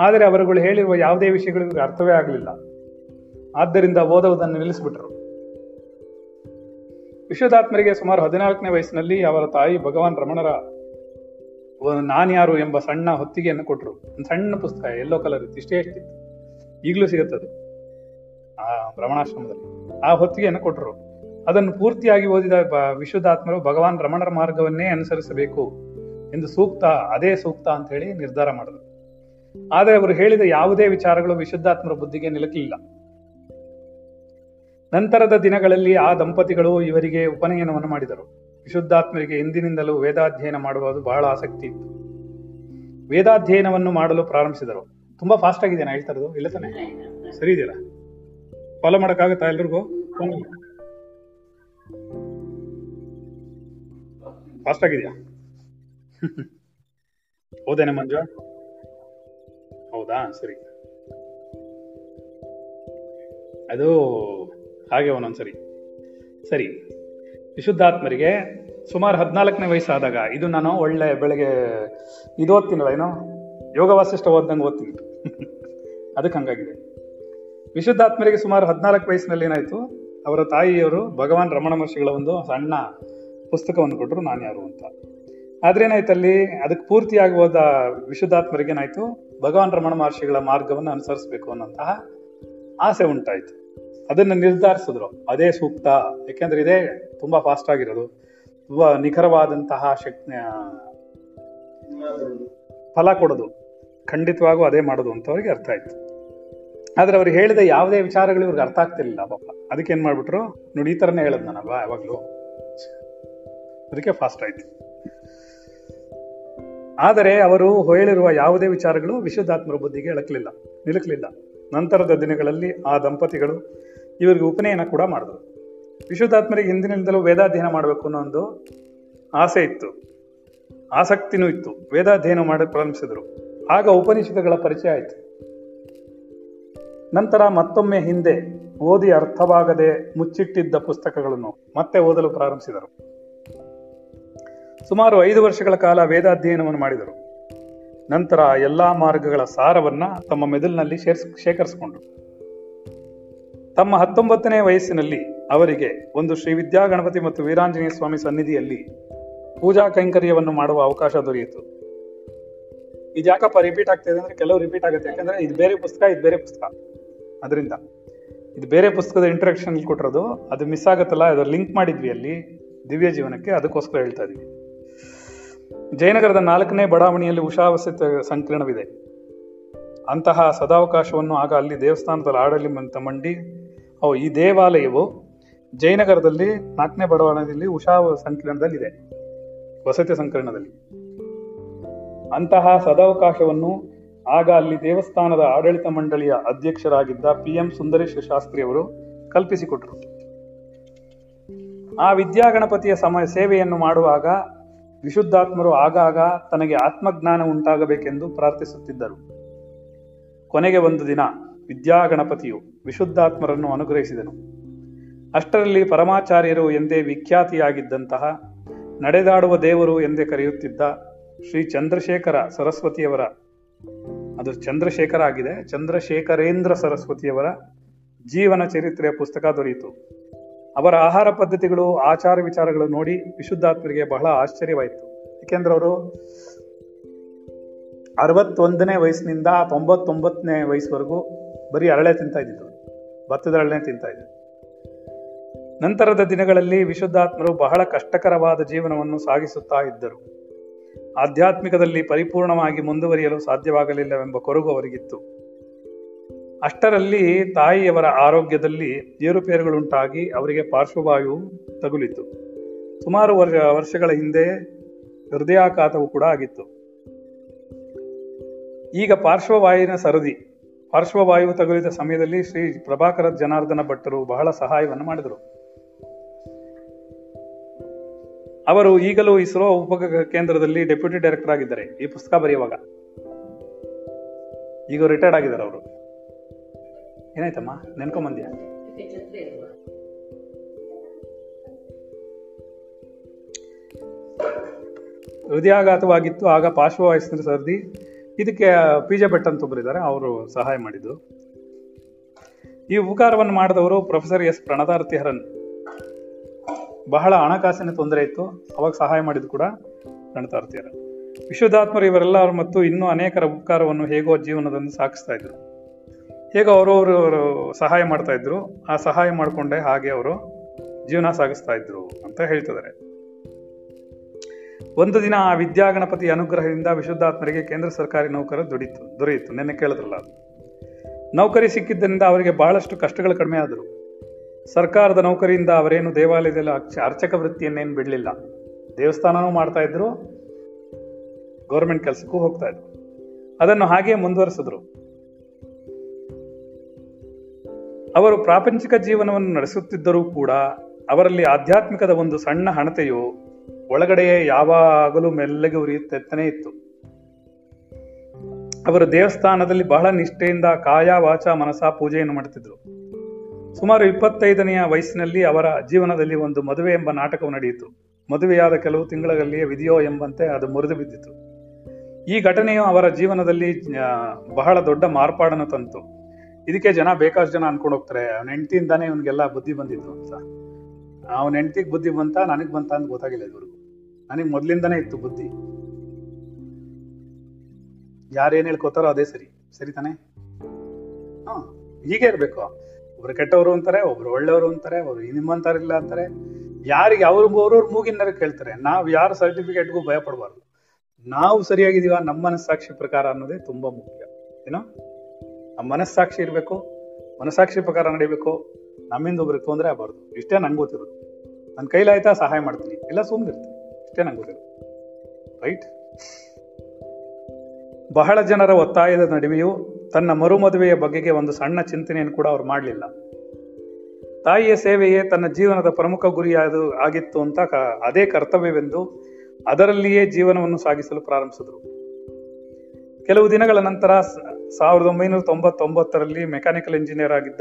ಆದರೆ ಅವರುಗಳು ಹೇಳಿರುವ ಯಾವುದೇ ವಿಷಯಗಳು ಅರ್ಥವೇ ಆಗಲಿಲ್ಲ. ಆದ್ದರಿಂದ ಓದುವುದನ್ನು ನಿಲ್ಲಿಸಿಬಿಟ್ರು ವಿಶ್ವದಾತ್ಮರಿಗೆ ಸುಮಾರು ಹದಿನಾಲ್ಕನೇ ವಯಸ್ಸಿನಲ್ಲಿ ಅವರ ತಾಯಿ ಭಗವಾನ್ ರಮಣರ ನಾನ್ಯಾರು ಎಂಬ ಸಣ್ಣ ಹೊತ್ತಿಗೆಯನ್ನು ಕೊಟ್ಟರು. ಒಂದು ಸಣ್ಣ ಪುಸ್ತಕ ಎಲ್ಲೋ ಕಲರ್ ಇತ್ತು, ಇಷ್ಟೇ ಇತ್ತು ಈಗಲೂ ಸಿಗುತ್ತದೆ. ಆ ರಮಣಾಶ್ರಮದಲ್ಲಿ. ಆ ಹೊತ್ತಿಗೆಯನ್ನು ಕೊಟ್ಟರು. ಅದನ್ನು ಪೂರ್ತಿಯಾಗಿ ಓದಿದ ವಿಶ್ವದಾತ್ಮರು ಭಗವಾನ್ ರಮಣರ ಮಾರ್ಗವನ್ನೇ ಅನುಸರಿಸಬೇಕು ಎಂದು ಸೂಕ್ತ, ಅದೇ ಸೂಕ್ತ ಅಂತ ಹೇಳಿ ನಿರ್ಧಾರ ಮಾಡಿದರು. ಆದರೆ ಅವರು ಹೇಳಿದ ಯಾವುದೇ ವಿಚಾರಗಳು ವಿಶುದ್ಧಾತ್ಮರ ಬುದ್ಧಿಗೆ ನಿಲುಕಲಿಲ್ಲ ನಂತರದ ದಿನಗಳಲ್ಲಿ ಆ ದಂಪತಿಗಳು ಇವರಿಗೆ ಉಪನಯನವನ್ನು ಮಾಡಿದರು. ವಿಶುದ್ಧಾತ್ಮರಿಗೆ ಎಂದಿನಿಂದಲೂ ವೇದಾಧ್ಯಯನ ಮಾಡುವುದು ಬಹಳ ಆಸಕ್ತಿ ಇತ್ತು. ವೇದಾಧ್ಯಯನವನ್ನು ಮಾಡಲು ಪ್ರಾರಂಭಿಸಿದರು. ತುಂಬಾ ಫಾಸ್ಟ್ ಆಗಿದೆ ನಾ ಹೇಳ್ತಾ ಇಲ್ಲ ತಾನೆ? ಸರಿ ಇದೆಯಲ್ಲ? ಫಾಲೋ ಮಾಡೋಕ್ಕಾಗುತ್ತಾ ಎಲ್ರಿಗೂ? ಫಾಸ್ಟ್ ಆಗಿದೆಯಾ? ಹೌದೇನೆ ಮಂಜು. ಹೌದಾ ಸರಿ. ಅದು ಹಾಗೆ ಒಂದೊಂದ್ಸರಿ. ಸರಿ, ವಿಶುದ್ಧಾತ್ಮರಿಗೆ ಸುಮಾರು ಹದಿನಾಲ್ಕನೇ ವಯಸ್ಸಾದಾಗ, ಇದು ನಾನು ಒಳ್ಳೆ ಬೆಳಗ್ಗೆ ಇದು ಓದ್ತೀನಲ್ಲ ಏನೋ ಯೋಗ ವಾಸಿಷ್ಠ ಓದ್ದಂಗೆ ಓದ್ತೀನಿ. ಅದಕ್ಕೆ ಹಂಗಾಗಿದೆ. ವಿಶುದ್ಧಾತ್ಮರಿಗೆ ಸುಮಾರು ಹದಿನಾಲ್ಕು ವಯಸ್ಸಿನಲ್ಲಿ ಏನಾಯ್ತು, ಅವರ ತಾಯಿಯವರು ಭಗವಾನ್ ರಮಣ ಮಹರ್ಷಿಗಳ ಒಂದು ಸಣ್ಣ ಪುಸ್ತಕವನ್ನು ಕೊಟ್ಟರು ನಾನು ಯಾರು ಅಂತ ಆದ್ರೇನಾಯ್ತು ಅಲ್ಲಿ, ಅದಕ್ಕೆ ಪೂರ್ತಿಯಾಗಿ ಹೋದ ವಿಶುದ್ಧಾತ್ಮರಿಗೆ ಏನಾಯ್ತು ಭಗವಾನ್ ರಮಣ ಮಹರ್ಷಿಗಳ ಮಾರ್ಗವನ್ನು ಅನುಸರಿಸಬೇಕು ಅನ್ನೋಂತಹ ಆಸೆ ಉಂಟಾಯಿತು. ಅದನ್ನ ನಿರ್ಧರಿಸಿದ್ರು. ಅದೇ ಸೂಕ್ತ. ಯಾಕೆಂದ್ರೆ ಇದೇ ತುಂಬಾ ಫಾಸ್ಟ್ ಆಗಿರೋದು. ತುಂಬಾ ನಿಖರವಾದಂತಹ ಶಕ್ತಿ ಫಲ ಕೊಡೋದು. ಖಂಡಿತವಾಗೂ ಅದೇ ಮಾಡೋದು ಅಂತ ಅವ್ರಿಗೆ ಅರ್ಥ ಆಯ್ತು. ಆದ್ರೆ ಅವ್ರು ಹೇಳಿದ ಯಾವುದೇ ವಿಚಾರಗಳು ಇವ್ರಿಗೆ ಅರ್ಥ ಆಗ್ತಿರ್ಲಿಲ್ಲ ಪಾಪ. ಅದಕ್ಕೆ ಏನ್ ಮಾಡ್ಬಿಟ್ರು? ನೋಡಿ, ಈ ತರನೇ ಹೇಳದ್ ನಾನಲ್ವಾ ಯಾವಾಗ್ಲೂ? ಅದಕ್ಕೆ ಫಾಸ್ಟ್ ಆಯ್ತು. ಆದರೆ ಅವರು ಹೇಳಿರುವ ಯಾವುದೇ ವಿಚಾರಗಳು ವಿಶುದ್ಧಾತ್ಮರ ಬುದ್ಧಿಗೆ ಎಳಕಲಿಲ್ಲ ನಿಲುಕಲಿಲ್ಲ. ನಂತರದ ದಿನಗಳಲ್ಲಿ ಆ ದಂಪತಿಗಳು ಇವರಿಗೆ ಉಪನಯನ ಕೂಡ ಮಾಡಿದರು. ವಿಶುದ್ಧಾತ್ಮರಿಗೆ ಹಿಂದಿನಿಂದಲೂ ವೇದಾಧ್ಯಯನ ಮಾಡಬೇಕು ಅನ್ನೋ ಒಂದು ಆಸೆ ಇತ್ತು. ಆಸಕ್ತಿನೂ ಇತ್ತು. ವೇದಾಧ್ಯಯನ ಮಾಡಿ ಪ್ರಾರಂಭಿಸಿದರು. ಆಗ ಉಪನಿಷತ್ತುಗಳ ಪರಿಚಯ ಆಯಿತು. ನಂತರ ಮತ್ತೊಮ್ಮೆ ಹಿಂದೆ ಓದಿ ಅರ್ಥವಾಗದೆ ಮುಚ್ಚಿಟ್ಟಿದ್ದ ಪುಸ್ತಕಗಳನ್ನು ಮತ್ತೆ ಓದಲು ಪ್ರಾರಂಭಿಸಿದರು. ಸುಮಾರು ಐದು ವರ್ಷಗಳ ಕಾಲ ವೇದಾಧ್ಯಯನವನ್ನು ಮಾಡಿದರು. ನಂತರ ಎಲ್ಲಾ ಮಾರ್ಗಗಳ ಸಾರವನ್ನ ತಮ್ಮ ಮೆದುಳಿನಲ್ಲಿ ಶೇಖರಿಸಿಕೊಂಡರು. ತಮ್ಮ ಹತ್ತೊಂಬತ್ತನೇ ವಯಸ್ಸಿನಲ್ಲಿ ಅವರಿಗೆ ಒಂದು ಶ್ರೀ ವಿದ್ಯಾ ಗಣಪತಿ ಮತ್ತು ವೀರಾಂಜನೇಯ ಸ್ವಾಮಿ ಸನ್ನಿಧಿಯಲ್ಲಿ ಪೂಜಾ ಕೈಂಕರ್ಯವನ್ನು ಮಾಡುವ ಅವಕಾಶ ದೊರೆಯಿತು. ಇದು ಯಾಕಪ್ಪ ರಿಪೀಟ್ ಆಗ್ತಿದೆ ಅಂದ್ರೆ ಕೆಲವು ರಿಪೀಟ್ ಆಗುತ್ತೆ. ಯಾಕಂದ್ರೆ ಇದು ಬೇರೆ ಪುಸ್ತಕ, ಇದು ಬೇರೆ ಪುಸ್ತಕ. ಅದರಿಂದ ಇದು ಬೇರೆ ಪುಸ್ತಕದ ಇಂಟ್ರಡಕ್ಷನ್ ಕೊಟ್ಟಿರೋದು. ಅದು ಮಿಸ್ ಆಗುತ್ತಲ್ಲ, ಅದು ಲಿಂಕ್ ಮಾಡಿದ್ವಿ ಅಲ್ಲಿ. ದಿವ್ಯ ಜೀವನಕ್ಕೆ ಅದಕ್ಕೋಸ್ಕರ ಹೇಳ್ತಾ ಇದೀವಿ. ಜಯನಗರದ ನಾಲ್ಕನೇ ಬಡಾವಣೆಯಲ್ಲಿ ಉಷಾವಸತ ಸಂಕೀರ್ಣವಿದೆ. ಅಂತಹ ಸದಾವಕಾಶವನ್ನು ಆಗ ಅಲ್ಲಿ ದೇವಸ್ಥಾನದಲ್ಲಿ ಆಡಳಿತ ಮಂಡಿ ಅವು ಈ ದೇವಾಲಯವು ಜಯನಗರದಲ್ಲಿ, ನಾಲ್ಕನೇ ಬಡಾವಣೆಯಲ್ಲಿ ಉಷಾ ಸಂಕೀರ್ಣದಲ್ಲಿ ಇದೆ ವಸತಿ ಸಂಕೀರ್ಣದಲ್ಲಿ. ಅಂತಹ ಸದಾವಕಾಶವನ್ನು ಆಗ ಅಲ್ಲಿ ದೇವಸ್ಥಾನದ ಆಡಳಿತ ಮಂಡಳಿಯ ಅಧ್ಯಕ್ಷರಾಗಿದ್ದ ಪಿ ಎಂ ಸುಂದರೇಶ ಶಾಸ್ತ್ರಿ ಅವರು ಕಲ್ಪಿಸಿಕೊಟ್ರು. ಆ ವಿದ್ಯಾಗಣಪತಿಯ ಸಮಯ ಸೇವೆಯನ್ನು ಮಾಡುವಾಗ ವಿಶುದ್ಧಾತ್ಮರು ಆಗಾಗ ತನಗೆ ಆತ್ಮಜ್ಞಾನ ಉಂಟಾಗಬೇಕೆಂದು ಪ್ರಾರ್ಥಿಸುತ್ತಿದ್ದರು. ಕೊನೆಗೆ ಒಂದು ದಿನ ವಿದ್ಯಾಗಣಪತಿಯು ವಿಶುದ್ಧಾತ್ಮರನ್ನು ಅನುಗ್ರಹಿಸಿದನು. ಅಷ್ಟರಲ್ಲಿ ಪರಮಾಚಾರ್ಯರು ಎಂದೇ ವಿಖ್ಯಾತಿಯಾಗಿದ್ದಂತಹ ನಡೆದಾಡುವ ದೇವರು ಎಂದೇ ಕರೆಯುತ್ತಿದ್ದ ಶ್ರೀ ಚಂದ್ರಶೇಖರ ಸರಸ್ವತಿಯವರ, ಅದು ಚಂದ್ರಶೇಖರ ಆಗಿದೆ, ಚಂದ್ರಶೇಖರೇಂದ್ರ ಸರಸ್ವತಿಯವರ ಜೀವನ ಚರಿತ್ರೆಯ ಪುಸ್ತಕ ದೊರೆಯಿತು. ಅವರ ಆಹಾರ ಪದ್ಧತಿಗಳು, ಆಚಾರ ವಿಚಾರಗಳು ನೋಡಿ ವಿಶುದ್ಧಾತ್ಮರಿಗೆ ಬಹಳ ಆಶ್ಚರ್ಯವಾಯಿತು. ಏಕೆಂದ್ರೆ ಅವರು ಅರವತ್ತೊಂದನೇ ವಯಸ್ಸಿನಿಂದ ತೊಂಬತ್ತೊಂಬತ್ತನೇ ವಯಸ್ಸುವರೆಗೂ ಬರೀ ಅರಳೆ ತಿಂತಾ ಇದ್ದಿದ್ದು, ಭತ್ತದ ಅರಳೆ ತಿಂತಾ ಇದ್ದರು ನಂತರದ ದಿನಗಳಲ್ಲಿ ವಿಶುದ್ಧಾತ್ಮರು ಬಹಳ ಕಷ್ಟಕರವಾದ ಜೀವನವನ್ನು ಸಾಗಿಸುತ್ತಾ ಇದ್ದರು. ಆಧ್ಯಾತ್ಮಿಕದಲ್ಲಿ ಪರಿಪೂರ್ಣವಾಗಿ ಮುಂದುವರಿಯಲು ಸಾಧ್ಯವಾಗಲಿಲ್ಲವೆಂಬ ಕೊರಗು ಅವರಿಗಿತ್ತು. ಅಷ್ಟರಲ್ಲಿ ತಾಯಿಯವರ ಆರೋಗ್ಯದಲ್ಲಿ ಏರುಪೇರುಗಳುಂಟಾಗಿ ಅವರಿಗೆ ಪಾರ್ಶ್ವವಾಯು ತಗುಲಿತು. ಸುಮಾರು ವರ್ಷ, ವರ್ಷಗಳ ಹಿಂದೆ ಹೃದಯಾಘಾತವು ಕೂಡ ಆಗಿತ್ತು. ಈಗ ಪಾರ್ಶ್ವವಾಯುವಿನ ಸರದಿ, ಪಾರ್ಶ್ವವಾಯು ತಗುಲಿದ ಸಮಯದಲ್ಲಿ ಶ್ರೀ ಪ್ರಭಾಕರ ಜನಾರ್ದನ ಭಟ್ಟರು ಬಹಳ ಸಹಾಯವನ್ನು ಮಾಡಿದರು. ಅವರು ಈಗಲೂ ಇಸ್ರೋ ಉಪ ಕೇಂದ್ರದಲ್ಲಿ ಡೆಪ್ಯೂಟಿ ಡೈರೆಕ್ಟರ್ ಆಗಿದ್ದಾರೆ. ಈ ಪುಸ್ತಕ ಬರೆಯುವಾಗ. ಈಗ ರಿಟೈರ್ಡ್ ಆಗಿದ್ದಾರೆ ಅವರು. ಏನಾಯ್ತಮ್ಮ? ನೆನ್ಕೊಂಬಂದ್ಯಾ? ಹೃದಯಾಘಾತವಾಗಿತ್ತು, ಆಗ ಪಾರ್ಶ್ವವಾಯಸ್ಸಿನ ಸರ್ದಿ. ಇದಕ್ಕೆ ಪಿ ಜೆ ಭಟ್ ಅಂತ ಒಬ್ಬರಿದ್ದಾರೆ ಅವರು ಸಹಾಯ ಮಾಡಿದ್ದು. ಈ ಉಪಕಾರವನ್ನು ಮಾಡಿದವರು ಪ್ರೊಫೆಸರ್ ಎಸ್. ಪ್ರಣತಾರ್ತಿ ಹರನ್. ಬಹಳ ಹಣಕಾಸಿನ ತೊಂದರೆ ಇತ್ತು, ಅವಾಗ ಸಹಾಯ ಮಾಡಿದ್ದು ಕೂಡ ಪ್ರಣತಾರತಿ ಹರನ್. ವಿಶ್ವದಾತ್ಮರು ಇವರೆಲ್ಲರೂ ಮತ್ತು ಇನ್ನೂ ಅನೇಕರ ಉಪಕಾರವನ್ನು ಹೇಗೋ ಜೀವನದಲ್ಲಿ ಸಾಗಿಸ್ತಾ ಇದ್ರು. ಹೇಗೋ ಅವರವರು ಸಹಾಯ ಮಾಡ್ತಾ ಇದ್ರು. ಆ ಸಹಾಯ ಮಾಡಿಕೊಂಡೆ ಹಾಗೆ ಅವರು ಜೀವನ ಸಾಗಿಸ್ತಾ ಇದ್ರು ಅಂತ ಹೇಳ್ತಿದ್ದಾರೆ. ಒಂದು ದಿನ ಆ ವಿದ್ಯಾಗಣಪತಿ ಅನುಗ್ರಹದಿಂದ ವಿಶುದ್ಧಾತ್ಮರಿಗೆ ಕೇಂದ್ರ ಸರ್ಕಾರಿ ನೌಕರ ದುಡಿತು, ದೊರೆಯಿತು. ನೆನ್ನೆ ಕೇಳಿದ್ರಲ್ಲ ನೌಕರಿ ಸಿಕ್ಕಿದ್ದರಿಂದ ಅವರಿಗೆ ಬಹಳಷ್ಟು ಕಷ್ಟಗಳು ಕಡಿಮೆ ಆದರು. ಸರ್ಕಾರದ ನೌಕರಿಯಿಂದ ಅವರೇನು ದೇವಾಲಯದಲ್ಲಿ ಅರ್ಚ, ಅರ್ಚಕ ವೃತ್ತಿಯನ್ನೇನು ಬಿಡಲಿಲ್ಲ. ದೇವಸ್ಥಾನನೂ ಮಾಡ್ತಾ ಇದ್ರು, ಗೌರ್ಮೆಂಟ್ ಕೆಲಸಕ್ಕೂ ಹೋಗ್ತಾ ಇದ್ರು. ಅದನ್ನು ಹಾಗೇ ಮುಂದುವರಿಸಿದ್ರು. ಅವರು ಪ್ರಾಪಂಚಿಕ ಜೀವನವನ್ನು ನಡೆಸುತ್ತಿದ್ದರೂ ಕೂಡ ಅವರಲ್ಲಿ ಆಧ್ಯಾತ್ಮಿಕದ ಒಂದು ಸಣ್ಣ ಹಣತೆಯು ಒಳಗಡೆಯೇ ಯಾವಾಗಲೂ ಮೆಲ್ಲಗೆ ಉರಿಯುತ್ತೆತ್ತನೇ ಇತ್ತು. ಅವರು ದೇವಸ್ಥಾನದಲ್ಲಿ ಬಹಳ ನಿಷ್ಠೆಯಿಂದ ಕಾಯ ವಾಚ ಮನಸ ಪೂಜೆಯನ್ನು ಮಾಡುತ್ತಿದ್ದರು. ಸುಮಾರು ಇಪ್ಪತ್ತೈದನೆಯ ವಯಸ್ಸಿನಲ್ಲಿ ಅವರ ಜೀವನದಲ್ಲಿ ಒಂದು ಮದುವೆ ಎಂಬ ನಾಟಕವು ನಡೆಯಿತು. ಮದುವೆಯಾದ ಕೆಲವು ತಿಂಗಳಲ್ಲಿಯೇ ವಿಧಿಯೋ ಎಂಬಂತೆ ಅದು ಮುರಿದು ಬಿದ್ದಿತು. ಈ ಘಟನೆಯು ಅವರ ಜೀವನದಲ್ಲಿ ಬಹಳ ದೊಡ್ಡ ಮಾರ್ಪಾಡನ್ನು ತಂತು. ಇದಕ್ಕೆ ಜನ ಬೇಕಾದಷ್ಟು ಜನ ಅನ್ಕೊಂಡು ಹೋಗ್ತಾರೆ. ಅವ್ನ ಹೆಂಡತಿಯಿಂದಾನೇ ಇವನಿಗೆಲ್ಲ ಬುದ್ಧಿ ಬಂದಿದ್ರು ಅಂತ. ಅವನ ಹೆಂಡತಿಗೆ ಬುದ್ಧಿ ಬಂತ, ನನಗ್ ಬಂತ ಅಂತ ಗೊತ್ತಾಗಿಲ್ಲ ಇದುವರೆಗೂ. ನನಗೆ ಮೊದ್ಲಿಂದಾನೇ ಇತ್ತು ಬುದ್ಧಿ. ಯಾರೇನ್ ಹೇಳ್ಕೊತಾರೋ ಅದೇ ಸರಿ. ಸರಿ ತಾನೆ? ಹಾ, ಹೀಗೆ ಇರ್ಬೇಕು. ಒಬ್ರು ಕೆಟ್ಟವರು ಅಂತಾರೆ, ಒಬ್ರು ಒಳ್ಳೆಯವರು ಅಂತಾರೆ, ಒಬ್ರು ನಿಮ್ಮಂತಾರಿಲ್ಲ ಅಂತಾರೆ. ಯಾರಿಗೆ ಅವ್ರ ಅವ್ರವ್ರ ಮೂಗಿನಾರ ಕೇಳ್ತಾರೆ. ನಾವು ಯಾರ ಸರ್ಟಿಫಿಕೇಟ್ಗೂ ಭಯ ಪಡಬಾರ್ದು ನಾವು ಸರಿಯಾಗಿದೀವ ನಮ್ಮ ಮನಸ್ಸಾಕ್ಷಿ ಪ್ರಕಾರ ಅನ್ನೋದೇ ತುಂಬಾ ಮುಖ್ಯ. ಏನೋ? ನಮ್ಮ ಮನಸ್ಸಾಕ್ಷಿ ಇರಬೇಕು, ಮನಸ್ಸಾಕ್ಷಿ ಪ್ರಕಾರ ನಡಿಬೇಕು, ನಮ್ಮಿಂದ ಒಬ್ರಿಗೆ ತೊಂದರೆ ಆಗಬಾರ್ದು. ಇಷ್ಟೇ ನಂಗೆ ಗೊತ್ತಿರೋದು. ನನ್ನ ಕೈಲಾಯ್ತಾ ಸಹಾಯ ಮಾಡ್ತೀನಿ. ಇಲ್ಲ ಸುಮ್ಮನಿರ್ತೀನಿ ಇಷ್ಟೇ ನಂಗೆ ಗೊತ್ತಿರೋದು. ರೈಟ್ ಬಹಳ ಜನರ ಒತ್ತಾಯದ ನಡುವೆಯೂ ತನ್ನ ಮರುಮದುವೆಯ ಬಗೆಗೆ ಒಂದು ಸಣ್ಣ ಚಿಂತನೆಯನ್ನು ಕೂಡ ಅವ್ರು ಮಾಡಲಿಲ್ಲ. ತಾಯಿಯ ಸೇವೆಯೇ ತನ್ನ ಜೀವನದ ಪ್ರಮುಖ ಗುರಿಯಾದ ಆಗಿತ್ತು ಅಂತ ಅದೇ ಕರ್ತವ್ಯವೆಂದು ಅದರಲ್ಲಿಯೇ ಜೀವನವನ್ನು ಸಾಗಿಸಲು ಪ್ರಾರಂಭಿಸಿದರು. ಕೆಲವು ದಿನಗಳ ನಂತರ ಸಾವಿರದ ಒಂಬೈನೂರ ತೊಂಬತ್ತೊಂಬತ್ತರಲ್ಲಿ ಮೆಕ್ಯಾನಿಕಲ್ ಇಂಜಿನಿಯರ್ ಆಗಿದ್ದ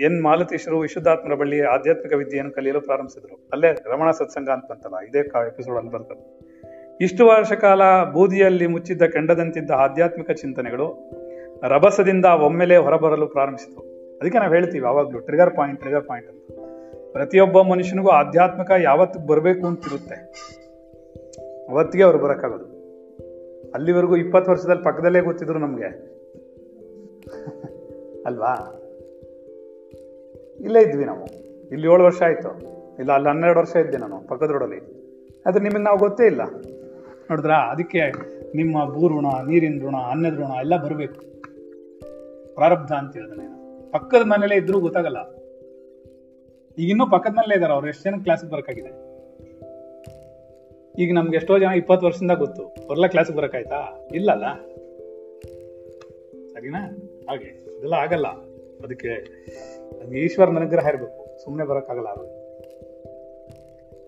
ಎನ್ ಮಾಲತೀಶರು ವಿಶುದ್ಧಾತ್ಮರ ಬಳಿ ಆಧ್ಯಾತ್ಮಿಕ ವಿದ್ಯೆಯನ್ನು ಕಲಿಯಲು ಪ್ರಾರಂಭಿಸಿದರು. ಅಲ್ಲೇ ರಮಣ ಸತ್ಸಂಗ ಅಂತ ಬಂತಲ್ಲ ಇದೇ ಎಪಿಸೋಡ್ ಅಲ್ಲಿ ಬರ್ತದೆ. ಇಷ್ಟು ವರ್ಷ ಕಾಲ ಬೂದಿಯಲ್ಲಿ ಮುಚ್ಚಿದ್ದ ಕೆಂಡದಂತಿದ್ದ ಆಧ್ಯಾತ್ಮಿಕ ಚಿಂತನೆಗಳು ರಭಸದಿಂದ ಒಮ್ಮೆಲೆ ಹೊರಬರಲು ಪ್ರಾರಂಭಿಸಿತು. ಅದಕ್ಕೆ ನಾವು ಹೇಳ್ತೀವಿ ಯಾವಾಗಲೂ ಟ್ರಿಗರ್ ಪಾಯಿಂಟ್ ಟ್ರಿಗರ್ ಪಾಯಿಂಟ್ ಅಂತ. ಪ್ರತಿಯೊಬ್ಬ ಮನುಷ್ಯನಿಗೂ ಆಧ್ಯಾತ್ಮಿಕ ಯಾವತ್ತು ಬರಬೇಕು ಅಂತಿರುತ್ತೆ. ಅವತ್ತಿಗೆ ಅವ್ರು ಬರೋಕ್ಕಾಗೋದು. ಅಲ್ಲಿವರೆಗೂ ಇಪ್ಪತ್ತು ವರ್ಷದಲ್ಲಿ ಪಕ್ಕದಲ್ಲೇ ಗೊತ್ತಿದ್ರು ನಮಗೆ. ಅಲ್ವಾ? ಇಲ್ಲೇ ಇದ್ವಿ ನಾವು. ಇಲ್ಲಿ ಏಳು ವರ್ಷ ಆಯಿತು. ಇಲ್ಲ, ಅಲ್ಲಿ ಹನ್ನೆರಡು ವರ್ಷ ಇದ್ದೆ ನಾನು, ಪಕ್ಕದ ರೋಡಲ್ಲಿ ಅದು ನಿಮಗೆ ನಾವು ಗೊತ್ತೇ ಇಲ್ಲ. ನೋಡಿದ್ರಾ? ಅದಕ್ಕೆ ನಿಮ್ಮ ಭೂಋಣ ನೀರಿನ ಋಣ, ಅನ್ನದ ಋಣ ಎಲ್ಲ ಬರಬೇಕು. ಪ್ರಾರಬ್ಧ ಅಂತ ಹೇಳಿದ್ರೆ ಪಕ್ಕದ ಮನೇಲೇ ಇದ್ರೂ ಗೊತ್ತಾಗಲ್ಲ. ಈಗ ಇನ್ನೂ ಪಕ್ಕದ ಮನೇಲೇ ಇದ್ದಾರೆ ಅವ್ರು. ಎಷ್ಟು ಜನ ಕ್ಲಾಸಿಗೆ ಬರಕಾಗಿದೆ ಈಗ ನಮ್ಗೆ ಎಷ್ಟೋ ಜನ ಇಪ್ಪತ್ತು ವರ್ಷದಿಂದ ಗೊತ್ತು. ಅವ್ರೆಲ್ಲ ಕ್ಲಾಸಿಗೆ ಬರಕಾಯ್ತಾ ಇಲ್ಲಲ್ಲ. ಸರಿನಾ? ಹಾಗೆ. ಇದೆಲ್ಲ ಆಗಲ್ಲ. ಅದಕ್ಕೆ ಅದು ಈಶ್ವರನ ಅನುಗ್ರಹ ಇರಬೇಕು. ಸುಮ್ಮನೆ ಬರೋಕ್ಕಾಗಲ್ಲ ಅದು.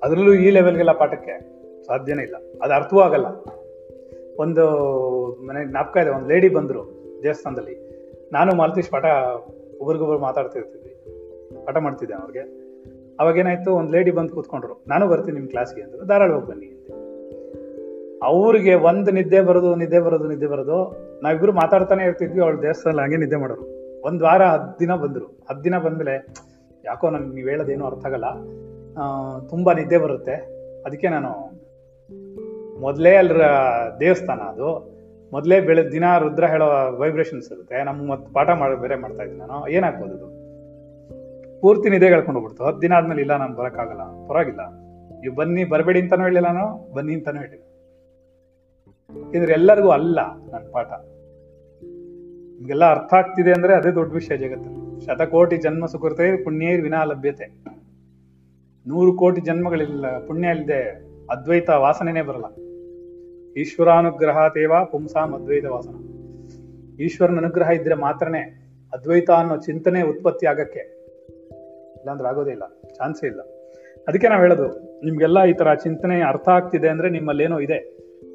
ಅದರಲ್ಲೂ ಈ ಲೆವೆಲ್ಗೆಲ್ಲ ಪಾಠಕ್ಕೆ ಸಾಧ್ಯನೇ ಇಲ್ಲ. ಅದು ಅರ್ಥವೂ ಆಗಲ್ಲ. ಒಂದು ಮನೆಗೆ ಜ್ಞಾಪಕ ಇದೆ. ಒಂದು ಲೇಡಿ ಬಂದರು ದೇವಸ್ಥಾನದಲ್ಲಿ. ನಾನು ಮಾಲತೀಶ್ ಪಾಠ ಒಬ್ರಿಗೊಬ್ರು ಮಾತಾಡ್ತಿರ್ತಿದ್ವಿ. ಪಾಠ ಮಾಡ್ತಿದ್ದೆ ಅವ್ರಿಗೆ. ಅವಾಗ ಏನಾಯ್ತು ಒಂದು ಲೇಡಿ ಬಂದು ಕೂತ್ಕೊಂಡ್ರು. ನಾನು ಬರ್ತೀನಿ ನಿಮ್ಮ ಕ್ಲಾಸ್ಗೆ ಅಂದರು. ಧಾರಾಳವಾಗಿ ಬನ್ನಿ. ಅವ್ರಿಗೆ ಒಂದು ನಿದ್ದೆ ಬರೋದು ನಿದ್ದೆ ಬರೋದು ನಿದ್ದೆ ಬರೋದು. ನಾವಿಬ್ರು ಮಾತಾಡ್ತಾನೆ ಇರ್ತಿದ್ವಿ ಅವಳು ದೇವಸ್ಥಾನದಲ್ಲಿ ಹಂಗೆ ನಿದ್ದೆ ಮಾಡೋರು. ಒಂದು ವಾರ ಹತ್ತು ದಿನ ಬಂದರು. ಹತ್ತು ದಿನ ಬಂದಮೇಲೆ, ಯಾಕೋ ನನಗೆ ನೀವು ಹೇಳೋದೇನು ಅರ್ಥ ಆಗಲ್ಲ. ತುಂಬಾ ನಿದ್ದೆ ಬರುತ್ತೆ. ಅದಕ್ಕೆ ನಾನು ಮೊದಲೇ ಅಲ್ರ ದೇವಸ್ಥಾನ ಅದು. ಮೊದಲೇ ಬೆಳೆ ದಿನ ರುದ್ರ ಹೇಳೋ ವೈಬ್ರೇಷನ್ಸ್ ಇರುತ್ತೆ. ನಮ್ಮ ಮತ್ತೆ ಪಾಠ ಮಾಡಿ, ಬೇರೆ ಮಾಡ್ತಾ ಇದ್ದೀನಿ ನಾನು. ಏನಾಗ್ಬೋದು ಇದು ಪೂರ್ತಿ ನಿದ್ದೆ ಹೇಳ್ಕೊಂಡು ಹೋಗ್ಬಿಡ್ತು. ಹತ್ತು ದಿನ ಆದ್ಮೇಲೆ ಇಲ್ಲ, ನಾನು ಬರೋಕ್ಕಾಗಲ್ಲ. ಪರವಾಗಿಲ್ಲ. ನೀವು ಬನ್ನಿ, ಬರಬೇಡಿ ಅಂತಲೂ ಹೇಳಿಲ್ಲ ನಾನು. ಬನ್ನಿ ಅಂತಲೂ ಹೇಳಿಲ್ಲ. ಇದ್ರ ಎಲ್ಲರಿಗೂ ಅಲ್ಲ ನನ್ನ ಪಾಠ. ನಿಮ್ಗೆಲ್ಲ ಅರ್ಥ ಆಗ್ತಿದೆ ಅಂದ್ರೆ ಅದೇ ದೊಡ್ಡ ವಿಷಯ ಜಗತ್ತಲ್ಲಿ. ಶತಕೋಟಿ ಜನ್ಮ ಸುಕೃತೆ, ಪುಣ್ಯ ವಿನಾ ಲಭ್ಯತೆ ನೂರು ಕೋಟಿ ಜನ್ಮಗಳಿಲ್ಲ, ಪುಣ್ಯ ಇಲ್ಲದೆ ಅದ್ವೈತ ವಾಸನೆನೇ ಬರಲ್ಲ. ಈಶ್ವರಾನುಗ್ರಹ ತೇವ ಪುಂಸಾಂ ಅದ್ವೈತ ವಾಸನ. ಈಶ್ವರನ ಅನುಗ್ರಹ ಇದ್ರೆ ಮಾತ್ರನೇ ಅದ್ವೈತ ಅನ್ನೋ ಚಿಂತನೆ ಉತ್ಪತ್ತಿ ಆಗಕ್ಕೆ. ಇಲ್ಲಾಂದ್ರೆ ಆಗೋದೇ ಇಲ್ಲ, ಚಾನ್ಸೇ ಇಲ್ಲ. ಅದಕ್ಕೆ ನಾವು ಹೇಳೋದು, ನಿಮ್ಗೆಲ್ಲ ಈ ತರ ಚಿಂತನೆ ಅರ್ಥ ಆಗ್ತಿದೆ ಅಂದ್ರೆ ನಿಮ್ಮಲ್ಲಿ ಏನೋ ಇದೆ.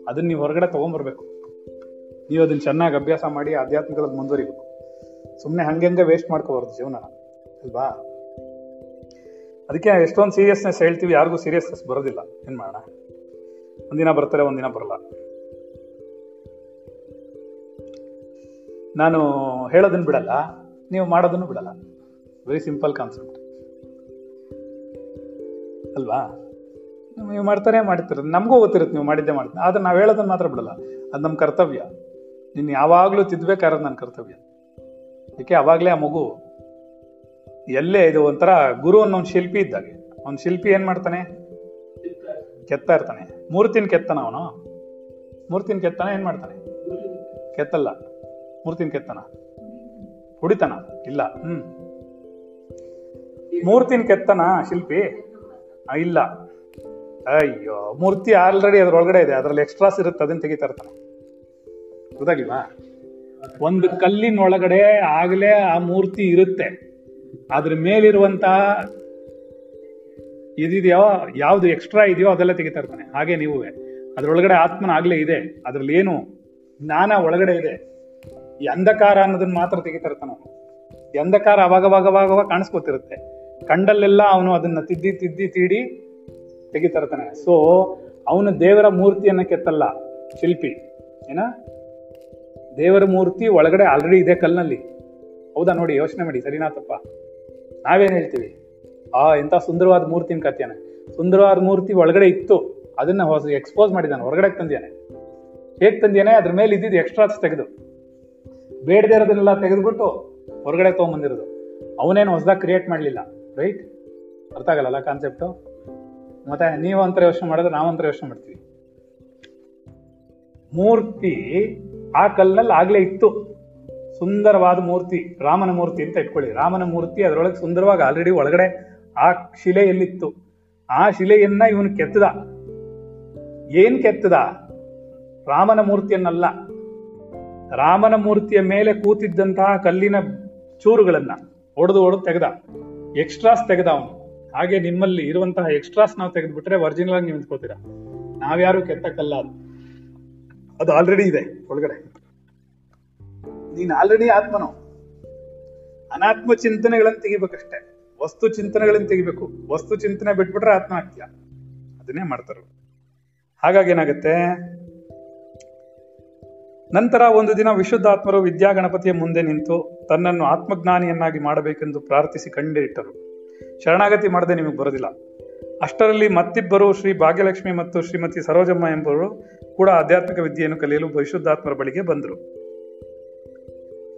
ಅದನ್ನ ನೀವು ಹೊರಗಡೆ ತಗೊಂಡ್ಬರ್ಬೇಕು ನೀವು ಅದನ್ನ ಚೆನ್ನಾಗಿ ಅಭ್ಯಾಸ ಮಾಡಿ ಆಧ್ಯಾತ್ಮಿಕದಲ್ಲಿ ಮುಂದುವರಿಬೇಕು. ಸುಮ್ಮನೆ ಹಂಗೆ ವೇಸ್ಟ್ ಮಾಡ್ಕೋಬಾರ್ದು ಜೀವನ, ಅಲ್ವಾ? ಅದಕ್ಕೆ ಎಷ್ಟೊಂದು ಸೀರಿಯಸ್ನೆಸ್ ಹೇಳ್ತೀವಿ, ಯಾರಿಗೂ ಸೀರಿಯಸ್ನೆಸ್ ಬರೋದಿಲ್ಲ. ಏನು ಮಾಡೋಣ? ಒಂದಿನ ಬರ್ತಾರೆ, ಒಂದಿನ ಬರಲ್ಲ. ನಾನು ಹೇಳೋದನ್ನು ಬಿಡಲ್ಲ, ನೀವು ಮಾಡೋದನ್ನು ಬಿಡಲ್ಲ. ವೆರಿ ಸಿಂಪಲ್ ಕಾನ್ಸೆಪ್ಟ್ ಅಲ್ವಾ? ನೀವು ಮಾಡ್ತಾನೆ ಮಾಡ್ತಿರ. ನಮಗೂ ಗೊತ್ತಿರುತ್ತೆ ನೀವು ಮಾಡಿದ್ದೆ ಮಾಡ್ತೀನಿ ಆದ್ರೆ ನಾವು ಹೇಳೋದನ್ನ ಮಾತ್ರ ಬಿಡಲ್ಲ. ಅದು ನಮ್ಮ ಕರ್ತವ್ಯ. ನೀನು ಯಾವಾಗಲೂ ತಿದ್ಬೇಕಾದ್ರೆ ನನ್ನ ಕರ್ತವ್ಯ. ಏಕೆ ಅವಾಗಲೇ ಆ ಮಗು ಎಲ್ಲೇ ಇದು ಒಂಥರ ಗುರು ಅನ್ನೋ ಒಂದು ಶಿಲ್ಪಿ ಇದ್ದಾಗೆ. ಅವ್ನ ಶಿಲ್ಪಿ ಏನು ಮಾಡ್ತಾನೆ? ಕೆತ್ತಾ ಇರ್ತಾನೆ. ಮೂರ್ತಿನ ಕೆತ್ತನ ಅವನು. ಮೂರ್ತಿನ ಕೆತ್ತನ ಏನು ಮಾಡ್ತಾನೆ? ಕೆತ್ತಲ್ಲ. ಮೂರ್ತಿನ ಕೆತ್ತನ. ಹೊಡಿತಾನ ಇಲ್ಲ. ಹ್ಮ್. ಮೂರ್ತಿನ ಕೆತ್ತನ ಶಿಲ್ಪಿ? ಇಲ್ಲ. ಅಯ್ಯೋ, ಮೂರ್ತಿ ಆಲ್ರೆಡಿ ಅದ್ರೊಳಗಡೆ ಇದೆ. ಅದ್ರಲ್ಲಿ ಎಕ್ಸ್ಟ್ರಾಸ್ ಇರುತ್ತೆ, ಅದನ್ನ ತೆಗಿತಾ ಇರ್ತಾನೆ. ಗೊತ್ತಾಗಿಲ್ವಾ ಒಂದು ಕಲ್ಲಿನ ಆಗಲೇ ಆ ಮೂರ್ತಿ ಇರುತ್ತೆ. ಅದ್ರ ಮೇಲಿರುವಂತ ಇದಿದೆಯೋ, ಯಾವ್ದು ಎಕ್ಸ್ಟ್ರಾ ಇದೆಯೋ ಅದೆಲ್ಲ ತೆಗಿತಾ ಇರ್ತಾನೆ. ಹಾಗೆ ನೀವು ಅದ್ರೊಳಗಡೆ ಆತ್ಮನ ಆಗ್ಲೇ ಇದೆ. ಅದ್ರಲ್ಲಿ ಏನು ಜ್ಞಾನ ಒಳಗಡೆ ಇದೆ. ಈ ಅಂಧಕಾರ ಅನ್ನೋದನ್ನ ಮಾತ್ರ ತೆಗಿತಾ ಇರ್ತಾನೆ ಅವನು. ಅವಾಗ ಕಾಣಿಸ್ಕೊತಿರುತ್ತೆ. ಕಂಡಲ್ಲೆಲ್ಲ ಅವನು ಅದನ್ನ ತಿದ್ದಿ ತಿದ್ದಿ, ತೀಡಿ ತೆಗಿತಾ ಇರ್ತಾನೆ ಸೊ ಅವನು ದೇವರ ಮೂರ್ತಿಯನ್ನ ಕೆತ್ತಲ್ಲ, ಶಿಲ್ಪಿ. ಏನ? ದೇವರ ಮೂರ್ತಿ ಒಳಗಡೆ ಆಲ್ರೆಡಿ ಇದೆ ಕಲ್ನಲ್ಲಿ ಹೌದಾ ನೋಡಿ, ಯೋಚನೆ ಮಾಡಿ, ಸರಿನಾ ತಪ್ಪ? ನಾವೇನು ಹೇಳ್ತೀವಿ? ಆ ಎಂತ ಸುಂದರವಾದ ಮೂರ್ತಿನ ಕತ್ಯಾನೆ ಸುಂದರವಾದ ಮೂರ್ತಿ ಒಳಗಡೆ ಇತ್ತು. ಅದನ್ನ ಹೊಸ ಎಕ್ಸ್ಪೋಸ್ ಮಾಡಿದಾನೆ ಹೊರಗಡೆ ತಂದ್ಯಾನೆ ಹೇಗೆ ತಂದಿಯಾನೆ ಅದ್ರ ಮೇಲೆ ಇದ್ದಿದ್ದು ಎಕ್ಸ್ಟ್ರಾಸ್ ತೆಗೆದು. ಬೇಡದೇ ಇರೋದನ್ನೆಲ್ಲ ತೆಗೆದುಬಿಟ್ಟು ಹೊರಗಡೆ ತೊಗೊಂಬಂದಿರೋದು. ಅವನೇನು ಹೊಸದಾಗಿ ಕ್ರಿಯೇಟ್ ಮಾಡಲಿಲ್ಲ ರೈಟ್ ಅರ್ಥ ಕಾನ್ಸೆಪ್ಟು ಮತ್ತೆ ನೀವು ಅಂತರ ಯೋಚನೆ ಮಾಡಿದ್ರೆ ನಾವಂತರ ಯೋಚನೆ ಮಾಡ್ತೀವಿ. ಮೂರ್ತಿ ಆ ಕಲ್ಲಲ್ಲಿ ಆಗ್ಲೇ ಇತ್ತು. ಸುಂದರವಾದ ಮೂರ್ತಿ, ರಾಮನ ಮೂರ್ತಿ ಅಂತ ಇಟ್ಕೊಳ್ಳಿ. ರಾಮನ ಮೂರ್ತಿ ಅದರೊಳಗೆ ಸುಂದರವಾಗಿ ಆಲ್ರೆಡಿ ಒಳಗಡೆ ಆ ಶಿಲೆಯಲ್ಲಿತ್ತು. ಆ ಶಿಲೆಯನ್ನ ಇವನು ಕೆತ್ತದ. ಏನ್ ಕೆತ್ತದ? ರಾಮನ ಮೂರ್ತಿಯನ್ನಲ್ಲ. ರಾಮನ ಮೂರ್ತಿಯ ಮೇಲೆ ಕೂತಿದ್ದಂತಹ ಕಲ್ಲಿನ ಚೂರುಗಳನ್ನ ಒಡೆದು ಒಡೆದು ತೆಗೆದ. ಎಕ್ಸ್ಟ್ರಾಸ್ ತೆಗೆದ ಅವನು. ಹಾಗೆ ನಿಮ್ಮಲ್ಲಿ ಇರುವಂತಹ ಎಕ್ಸ್ಟ್ರಾಸ್ ನಾವು ತೆಗೆದ್ಬಿಟ್ರೆ ಒರಿಜಿನಲ್ ಆಗಿ ನೀವು ನಿಂತ್ಕೋತೀರಾ? ನಾವ್ಯಾರು ಕೆತ್ತಕ್ಕಲ್ಲ ಅದು ಅದು ಆಲ್ರೆಡಿ ಇದೆ ಒಳಗಡೆ. ನೀನ್ ಆಲ್ರೆಡಿ ಆತ್ಮನು? ಅನಾತ್ಮ ಚಿಂತನೆಗಳನ್ನು ತೆಗಿಬೇಕಷ್ಟೇ. ವಸ್ತು ಚಿಂತನೆಗಳನ್ನು ತೆಗಿಬೇಕು. ವಸ್ತು ಚಿಂತನೆ ಬಿಟ್ಬಿಟ್ರೆ ಆತ್ಮ ಆಗ್ತೀಯ. ಅದನ್ನೇ ಮಾಡ್ತಾರ. ಹಾಗಾಗಿ ಏನಾಗುತ್ತೆ? ನಂತರ ಒಂದು ದಿನ ವಿಶುದ್ಧಾತ್ಮರು ವಿದ್ಯಾಗಣಪತಿಯ ಮುಂದೆ ನಿಂತು ತನ್ನನ್ನು ಆತ್ಮಜ್ಞಾನಿಯನ್ನಾಗಿ ಮಾಡಬೇಕೆಂದು ಪ್ರಾರ್ಥಿಸಿ ಕಂಡಿಟ್ಟರು ಶರಣಾಗತಿ ಮಾಡದೆ ನಿಮಗೆ ಬರೋದಿಲ್ಲ. ಅಷ್ಟರಲ್ಲಿ ಮತ್ತಿಬ್ಬರು ಶ್ರೀ ಭಾಗ್ಯಲಕ್ಷ್ಮಿ ಮತ್ತು ಶ್ರೀಮತಿ ಸರೋಜಮ್ಮ ಎಂಬುವರು ಕೂಡ ಆಧ್ಯಾತ್ಮಿಕ ವಿದ್ಯೆಯನ್ನು ಕಲಿಯಲು ಪರಿಶುದ್ಧಾತ್ಮರ ಬಳಿಗೆ ಬಂದರು.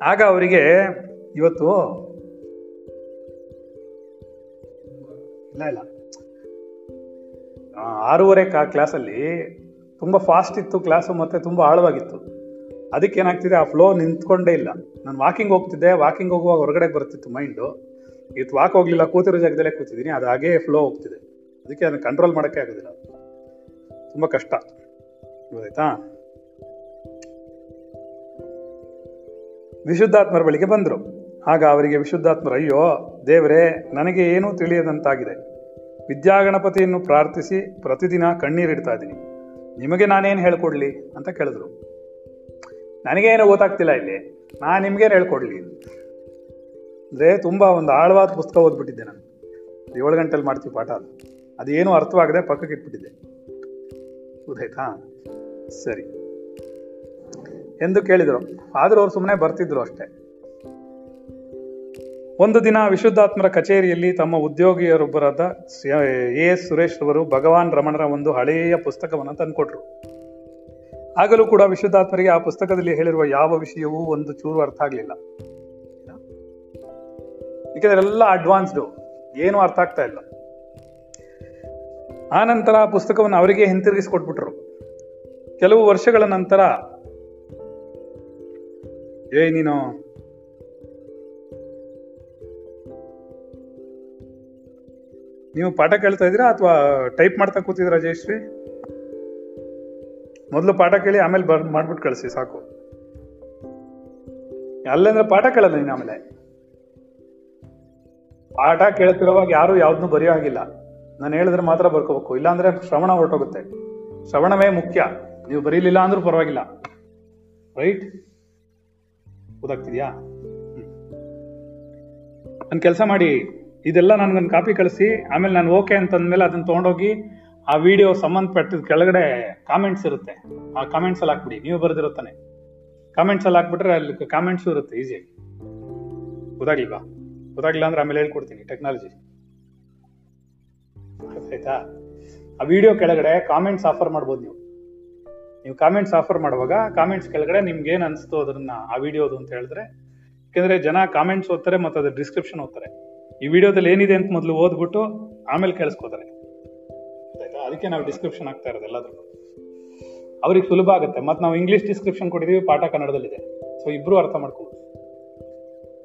ಆಗ ಅವರಿಗೆ ಇವತ್ತು ಇಲ್ಲ ಇಲ್ಲ. ಆರೂವರೆ ಕಾ, ಕ್ಲಾಸಲ್ಲಿ ತುಂಬ ಫಾಸ್ಟ್ ಇತ್ತು, ಕ್ಲಾಸು ಮತ್ತೆ ತುಂಬ ಆಳವಾಗಿತ್ತು. ಅದಕ್ಕೆ ಏನಾಗ್ತಿದೆ, ಆ ಫ್ಲೋ ನಿಂತ್ಕೊಂಡೇ ಇಲ್ಲ. ನಾನು ವಾಕಿಂಗ್ ಹೋಗ್ತಿದ್ದೆ ವಾಕಿಂಗ್ ಹೋಗುವಾಗ ಹೊರಗಡೆ ಬರ್ತಿತ್ತು ಮೈಂಡು ಇವತ್ತು ವಾಕ್ ಹೋಗ್ಲಿಲ್ಲ, ಕೂತಿರೋ ಜಾಗದಲ್ಲೇ ಕೂತಿದ್ದೀನಿ, ಅದು ಹಾಗೇ ಫ್ಲೋ ಹೋಗ್ತಿದೆ. ಅದಕ್ಕೆ ಅದನ್ನ ಕಂಟ್ರೋಲ್ ಮಾಡೋಕ್ಕೆ ಆಗೋದಿಲ್ಲ. ತುಂಬ ಕಷ್ಟ. ಗೊತ್ತಾಯ್ತಾ? ವಿಶುದ್ಧಾತ್ಮರ ಬಳಿಗೆ ಬಂದರು. ಆಗ ಅವರಿಗೆ ವಿಶುದ್ಧಾತ್ಮರು, ಅಯ್ಯೋ, ದೇವರೇ, ನನಗೆ ಏನೂ ತಿಳಿಯದಂತಾಗಿದೆ. ವಿದ್ಯಾಗಣಪತಿಯನ್ನು ಪ್ರಾರ್ಥಿಸಿ ಪ್ರತಿದಿನ ಕಣ್ಣೀರಿಡ್ತಾ ಇದ್ದೀನಿ. ನಿಮಗೆ ನಾನೇನು ಹೇಳ್ಕೊಡ್ಲಿ? ಅಂತ ಕೇಳಿದ್ರು. ನನಗೇನು ಗೊತ್ತಾಗ್ತಿಲ್ಲ ಇಲ್ಲಿ. ನಾನು ನಿಮ್ಗೇನು ಹೇಳ್ಕೊಡ್ಲಿ? ಅಂದ್ರೆ ತುಂಬ ಒಂದು ಆಳವಾದ ಪುಸ್ತಕ ಓದ್ಬಿಟ್ಟಿದ್ದೆ ನಾನು. ಏಳು ಗಂಟೆಯಲ್ಲಿ ಮಾಡ್ತೀವಿ ಪಾಠ. ಅದು ಅದೇನು ಅರ್ಥವಾಗದೆ ಪಕ್ಕಕ್ಕೆ ಇಟ್ಬಿಟ್ಟಿದ್ದೆ. ಗೊತ್ತಾಯ್ತಾ ಸರಿ. ಎಂದು ಕೇಳಿದರು. ಆದರೂ ಅವ್ರು ಸುಮ್ಮನೆ ಬರ್ತಿದ್ರು ಅಷ್ಟೇ. ಒಂದು ದಿನ ವಿಶುದ್ಧಾತ್ಮರ ಕಚೇರಿಯಲ್ಲಿ ತಮ್ಮ ಉದ್ಯೋಗಿಯರೊಬ್ಬರಾದ ಎ ಎಸ್ ಸುರೇಶ್ ಅವರು ಭಗವಾನ್ ರಮಣರ ಒಂದು ಹಳೆಯ ಪುಸ್ತಕವನ್ನು ತಂದುಕೊಟ್ರು. ಆಗಲೂ ಕೂಡ ವಿಶುದ್ಧಾತ್ಮರಿಗೆ ಆ ಪುಸ್ತಕದಲ್ಲಿ ಹೇಳಿರುವ ಯಾವ ವಿಷಯವೂ ಒಂದು ಚೂರು ಅರ್ಥ ಆಗಲಿಲ್ಲ. ಯಾಕಂದ್ರೆ ಎಲ್ಲ ಅಡ್ವಾನ್ಸ್ಡು ಏನು ಅರ್ಥ ಆಗ್ತಾ ಇಲ್ಲ. ಆನಂತರ ನಂತರ ಆ ಪುಸ್ತಕವನ್ನು ಅವರಿಗೆ ಹಿಂತಿರುಗಿಸ್ಕೊಟ್ಬಿಟ್ರು ಕೆಲವು ವರ್ಷಗಳ ನಂತರ ಏ ನೀನು, ನೀವು ಪಾಠ ಕೇಳ್ತಾ ಇದ್ದೀರಾ ಅಥವಾ ಟೈಪ್ ಮಾಡ್ತಾ ಕೂತಿದ್ದೀರಾ ಜಯಶ್ರೀ? ಮೊದಲು ಪಾಠ ಕೇಳಿ ಆಮೇಲೆ ಬರ್, ಮಾಡ್ಬಿಟ್ಟು ಕಳಿಸಿ, ಸಾಕು. ಅಲ್ಲಂದ್ರೆ ಪಾಠ ಕೇಳಲ್ಲ ನೀನು ಆಮೇಲೆ. ಪಾಠ ಕೇಳ್ತಿರೋವಾಗ ಯಾರು ಯಾವ್ದನ್ನು ಬರೆಯೋ ಹಾಗಿಲ್ಲ ನಾನು ಹೇಳಿದ್ರೆ ಮಾತ್ರ ಬರ್ಕೋಬೇಕು. ಇಲ್ಲಾಂದ್ರೆ ಶ್ರವಣ ಹೊರಟೋಗುತ್ತೆ. ಶ್ರವಣವೇ ಮುಖ್ಯ. ನೀವು ಬರೀಲಿಲ್ಲ ಅಂದ್ರೂ ಪರವಾಗಿಲ್ಲ. ರೈಟ್ ಓದಾಗ್ತಿದ್ಯಾ ನನ್ನ ಕೆಲಸ ಮಾಡಿ. ಇದೆಲ್ಲ ನನ್ಗೊಂದು ಕಾಪಿ ಕಳಿಸಿ, ಆಮೇಲೆ ನಾನು ಓಕೆ ಅಂತಂದ್ಮೇಲೆ ಅದನ್ನ ತೊಗೊಂಡೋಗಿ ಆ ವಿಡಿಯೋ ಸಂಬಂಧಪಟ್ಟಿದ ಕೆಳಗಡೆ ಕಾಮೆಂಟ್ಸ್ ಇರುತ್ತೆ. ಆ ಕಾಮೆಂಟ್ಸ್ ಅಲ್ಲಿ ಹಾಕ್ಬಿಡಿ. ನೀವು ಬರೆದಿರುತ್ತಾನೆ ಕಾಮೆಂಟ್ಸ್ ಅಲ್ಲಿ ಹಾಕ್ಬಿಟ್ರೆ ಅಲ್ಲಿ ಕಾಮೆಂಟ್ಸ್ ಇರುತ್ತೆ ಈಸಿಯಾಗಿ ಗೊತ್ತಾಗ್ಲಿಲ್ವಾ ಗೊತ್ತಾಗ್ಲಿಲ್ಲ ಅಂದ್ರೆ ಆಮೇಲೆ ಹೇಳ್ಕೊಡ್ತೀನಿ ಟೆಕ್ನಾಲಜಿ ಆಯ್ತಾ ಆ ವಿಡಿಯೋ ಕೆಳಗಡೆ ಕಾಮೆಂಟ್ಸ್ ಆಫರ್ ಮಾಡ್ಬೋದು ನೀವು. ನೀವು ಕಾಮೆಂಟ್ಸ್ ಆಫರ್ ಮಾಡುವಾಗ ಕಾಮೆಂಟ್ಸ್ ಕೆಳಗಡೆ ನಿಮ್ಗೆ ಏನ್ ಅನಿಸ್ತು ಅದನ್ನ ಆ ವಿಡಿಯೋದು ಅಂತ ಹೇಳಿದ್ರೆ, ಯಾಕಂದ್ರೆ ಜನ ಕಾಮೆಂಟ್ಸ್ ಓದ್ತಾರೆ ಮತ್ತೆ ಅದ್ರ ಡಿಸ್ಕ್ರಿಪ್ಷನ್ ಓದ್ತಾರೆ. ಈ ವಿಡಿಯೋದಲ್ಲಿ ಏನಿದೆ ಅಂತ ಮೊದಲು ಓದ್ಬಿಟ್ಟು ಆಮೇಲೆ ಕೇಳಿಸ್ಕೋತಾರೆ. ಆಯ್ತಾ ಅದಕ್ಕೆ ನಾವು ಡಿಸ್ಕ್ರಿಪ್ಷನ್ ಆಗ್ತಾ ಇರೋದು ಎಲ್ಲಾದ್ರೂ. ಅವ್ರಿಗೆ ಸುಲಭ ಆಗುತ್ತೆ. ಮತ್ತೆ ನಾವು ಇಂಗ್ಲಿಷ್ ಡಿಸ್ಕ್ರಿಪ್ಷನ್ ಕೊಟ್ಟಿದೀವಿ, ಪಾಠ ಕನ್ನಡದಲ್ಲಿದೆ. ಸೊ ಇಬ್ರು ಅರ್ಥ ಮಾಡ್ಕೋಬಹುದು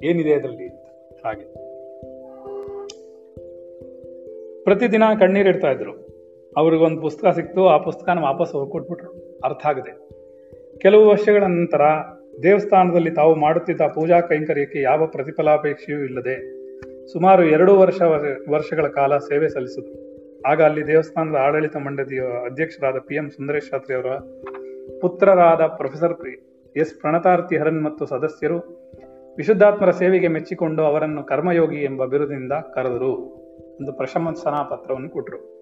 ಏನಿದೆ ಅದರಲ್ಲಿ? ಹಾಗೆ. ಪ್ರತಿದಿನ ಕಣ್ಣೀರಿಡ್ತಾ ಇದ್ರು. ಅವ್ರಿಗೊಂದು ಪುಸ್ತಕ ಸಿಕ್ತು, ಆ ಪುಸ್ತಕನ ವಾಪಸ್ ಅವ್ರು ಕೊಟ್ಬಿಟ್ರು ಅರ್ಥ ಆಗದೆ. ಕೆಲವು ವರ್ಷಗಳ ನಂತರ ದೇವಸ್ಥಾನದಲ್ಲಿ ತಾವು ಮಾಡುತ್ತಿದ್ದ ಪೂಜಾ ಕೈಂಕರ್ಯಕ್ಕೆ ಯಾವ ಪ್ರತಿಫಲಾಪೇಕ್ಷೆಯೂ ಇಲ್ಲದೆ ಸುಮಾರು ಎರಡು ವರ್ಷ ವರ್ಷಗಳ ಕಾಲ ಸೇವೆ ಸಲ್ಲಿಸಿದ್ರು. ಆಗ ಅಲ್ಲಿ ದೇವಸ್ಥಾನದ ಆಡಳಿತ ಮಂಡಳಿಯ ಅಧ್ಯಕ್ಷರಾದ ಪಿ ಎಂ ಸುಂದರೇಶ್ ಶಾಸ್ತ್ರಿ ಅವರ ಪುತ್ರರಾದ ಪ್ರೊಫೆಸರ್ ಎಸ್ ಪ್ರಣತಾರ್ತಿ ಹರನ್ ಮತ್ತು ಸದಸ್ಯರು ವಿಶುದ್ಧಾತ್ಮರ ಸೇವೆಗೆ ಮೆಚ್ಚಿಕೊಂಡು ಅವರನ್ನು ಕರ್ಮಯೋಗಿ ಎಂಬ ಬಿರುದಿನಿಂದ ಕರೆದರು ಒಂದು ಪ್ರಶಂಸನಾ ಪತ್ರವನ್ನು ಕೊಟ್ಟರು.